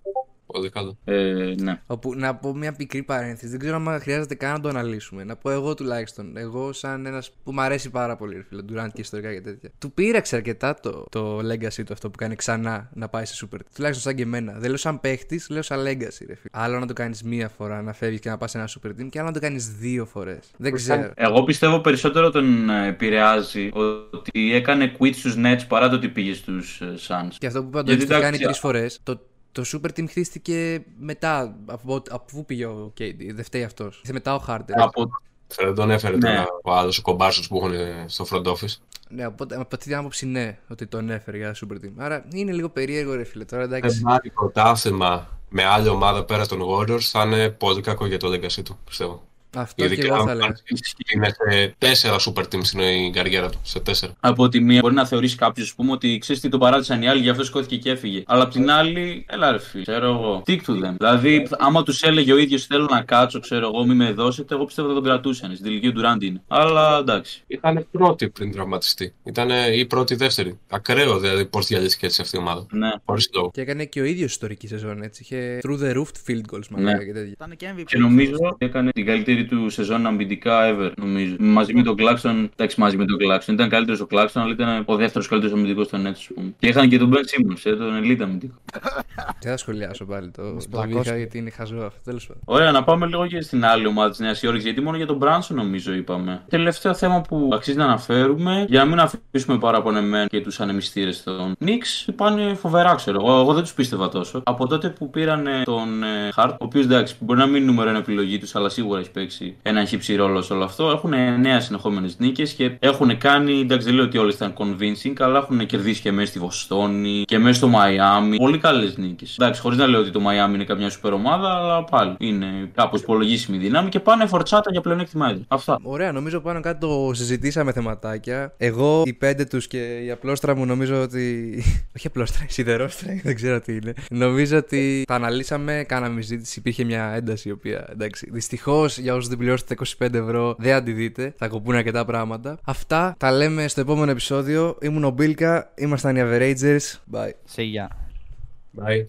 Πολύ καλό. Ε, ναι. Όπου, να πω μια πικρή παρένθεση. Δεν ξέρω αν χρειάζεται καν να το αναλύσουμε. Να πω εγώ τουλάχιστον. Εγώ, σαν ένας που μου αρέσει πάρα πολύ, ρε φίλε, Durant και ιστορικά και τέτοια. Του πείραξε αρκετά το, το legacy του αυτό που κάνει ξανά να πάει σε super. Τουλάχιστον σαν και εμένα. Δεν λέω σαν παίχτης, λέω σαν legacy, ρε φίλε. Άλλο να το κάνεις μία φορά να φεύγεις και να πας σε ένα super team και άλλο να το κάνεις δύο φορές. Δεν ξέρω. Εγώ πιστεύω περισσότερο τον ε, επηρεάζει ότι έκανε quit στους Nets παρά το ότι πήγε στους ε, Suns. Και αυτό που είπα, το Γιατί έχεις κάνει εντάξει, τρεις φορές. Το, το super team χτίστηκε μετά. Από, από πού πήγε ο KD. Δεν φταίει αυτός. Ήρθε μετά ο Harden. Από... Δεν τον έφερε Ναι. τώρα ο άλλος ο κομπάσο που έχουν στο front office. Ναι, οπότε από αυτή την άποψη ναι, ότι τον έφερε για super team. Άρα είναι λίγο περίεργο, ρε φίλε. Τώρα Δεν εντάξει. πάρει πρωτάθλημα με άλλη ομάδα πέρα των Warriors θα είναι πολύ κακό για το legacy του, πιστεύω. Αυτό και Ειδικά εγώ αν θα λέω. είναι σε τέσσερα super teams στην καριέρα του. Σε τέσσερα. από τη μία μπορεί να θεωρήσει κάποιος, ας πούμε, ότι ξέρεις τι τον παράτησαν οι άλλοι, γι' αυτό σηκώθηκε και έφυγε. Αλλά απ' την άλλη, έλα ρε φίλε, ξέρω εγώ. Stick to them. Δηλαδή, άμα τους έλεγε ο ίδιος θέλω να κάτσω, ξέρω εγώ, μη με δώσετε, εγώ πιστεύω θα τον κρατούσαν. Στην τελική του Durant είναι. Αλλά εντάξει. Ήταν πρώτη πριν τραυματιστεί. Ήταν ή πρώτη ή δεύτερη. Ακραίο δηλαδή πώς διαλύθηκε έτσι αυτή η ομάδα. Ναι. Χωρίς λόγο. Και έκανε και ο ίδιος ιστορική σεζόν έτσι. Είχε through the roof field goals μάλλον Ναι. και τέτοια. Ήταν και MVP. Και νομίζω έκανε την καλύτερη του σεζόν αμυντικά ever. Νομίζω. Μαζί με τον Claxton. Εντάξει, μαζί με τον Claxton. Ήταν καλύτερος ο Claxton, αλλά ήταν ο δεύτερος καλύτερος αμυντικός των Nets, ας πούμε. Και είχαν και τον Ben Simmons, ε, τον elite αμυντικό. Δεν θα σχολιάσω πάλι το, το πλακώσουμε. βήχα γιατί είναι χαζό αυτό. Τέλος πάντων. Ωραία, να πάμε λίγο και στην άλλη ομάδα της Νέας Υόρκης, γιατί μόνο για τον Μπράνσον νομίζω είπαμε. Τελευταίο θέμα που αξίζει να αναφέρουμε, για να μην αφήσουμε παραπονεμένου και τους ανεμιστήρες των Νίξ, πάνε φοβερά, ξέρω εγώ. Εγώ δεν τους πίστευα τόσο. Από τότε που πήραν ε, τον ε, Χαρτ, ο οποίος εντάξει, μπορεί να μην είναι νούμερο ένα επιλογή τους, αλλά σίγουρα έχει παίξει έναν χύψη ρόλο σε όλο αυτό. Έχουν 9 συνεχόμενες νίκες και έχουν κάνει, εντάξει, δεν λέω ότι όλες ήταν convincing, αλλά έχουν κερδίσει και μέσα στη Βοστόνη και μέσα στο Μαϊάμι. Πολύ καλές νίκες. Εντάξει, χωρίς να λέω ότι το Μαϊάμι είναι καμιά σούπερ ομάδα, αλλά πάλι είναι κάπως υπολογίσιμη δύναμη και πάνε φορτσάτα για πλεονέκτημα έδρα. Αυτά. Ωραία, νομίζω πάνω κάτω το συζητήσαμε θεματάκια. Εγώ, οι πέντε τους και η απλόστρα μου νομίζω ότι. Όχι απλόστρα, η σιδερόστρα, δεν ξέρω τι είναι. Νομίζω ότι τα αναλύσαμε, κάναμε συζήτηση, υπήρχε μια ένταση η οποία. Εντάξει, δυστυχώς για όσου δεν πληρώσετε 25 ευρώ δεν αντιδείτε. Θα κοπούν αρκετά πράγματα. Αυτά τα λέμε στο επόμενο επεισόδιο. Ήμουν ο Μπίλκα, ήμασταν οι Averagers. Bye. See ya. Bye.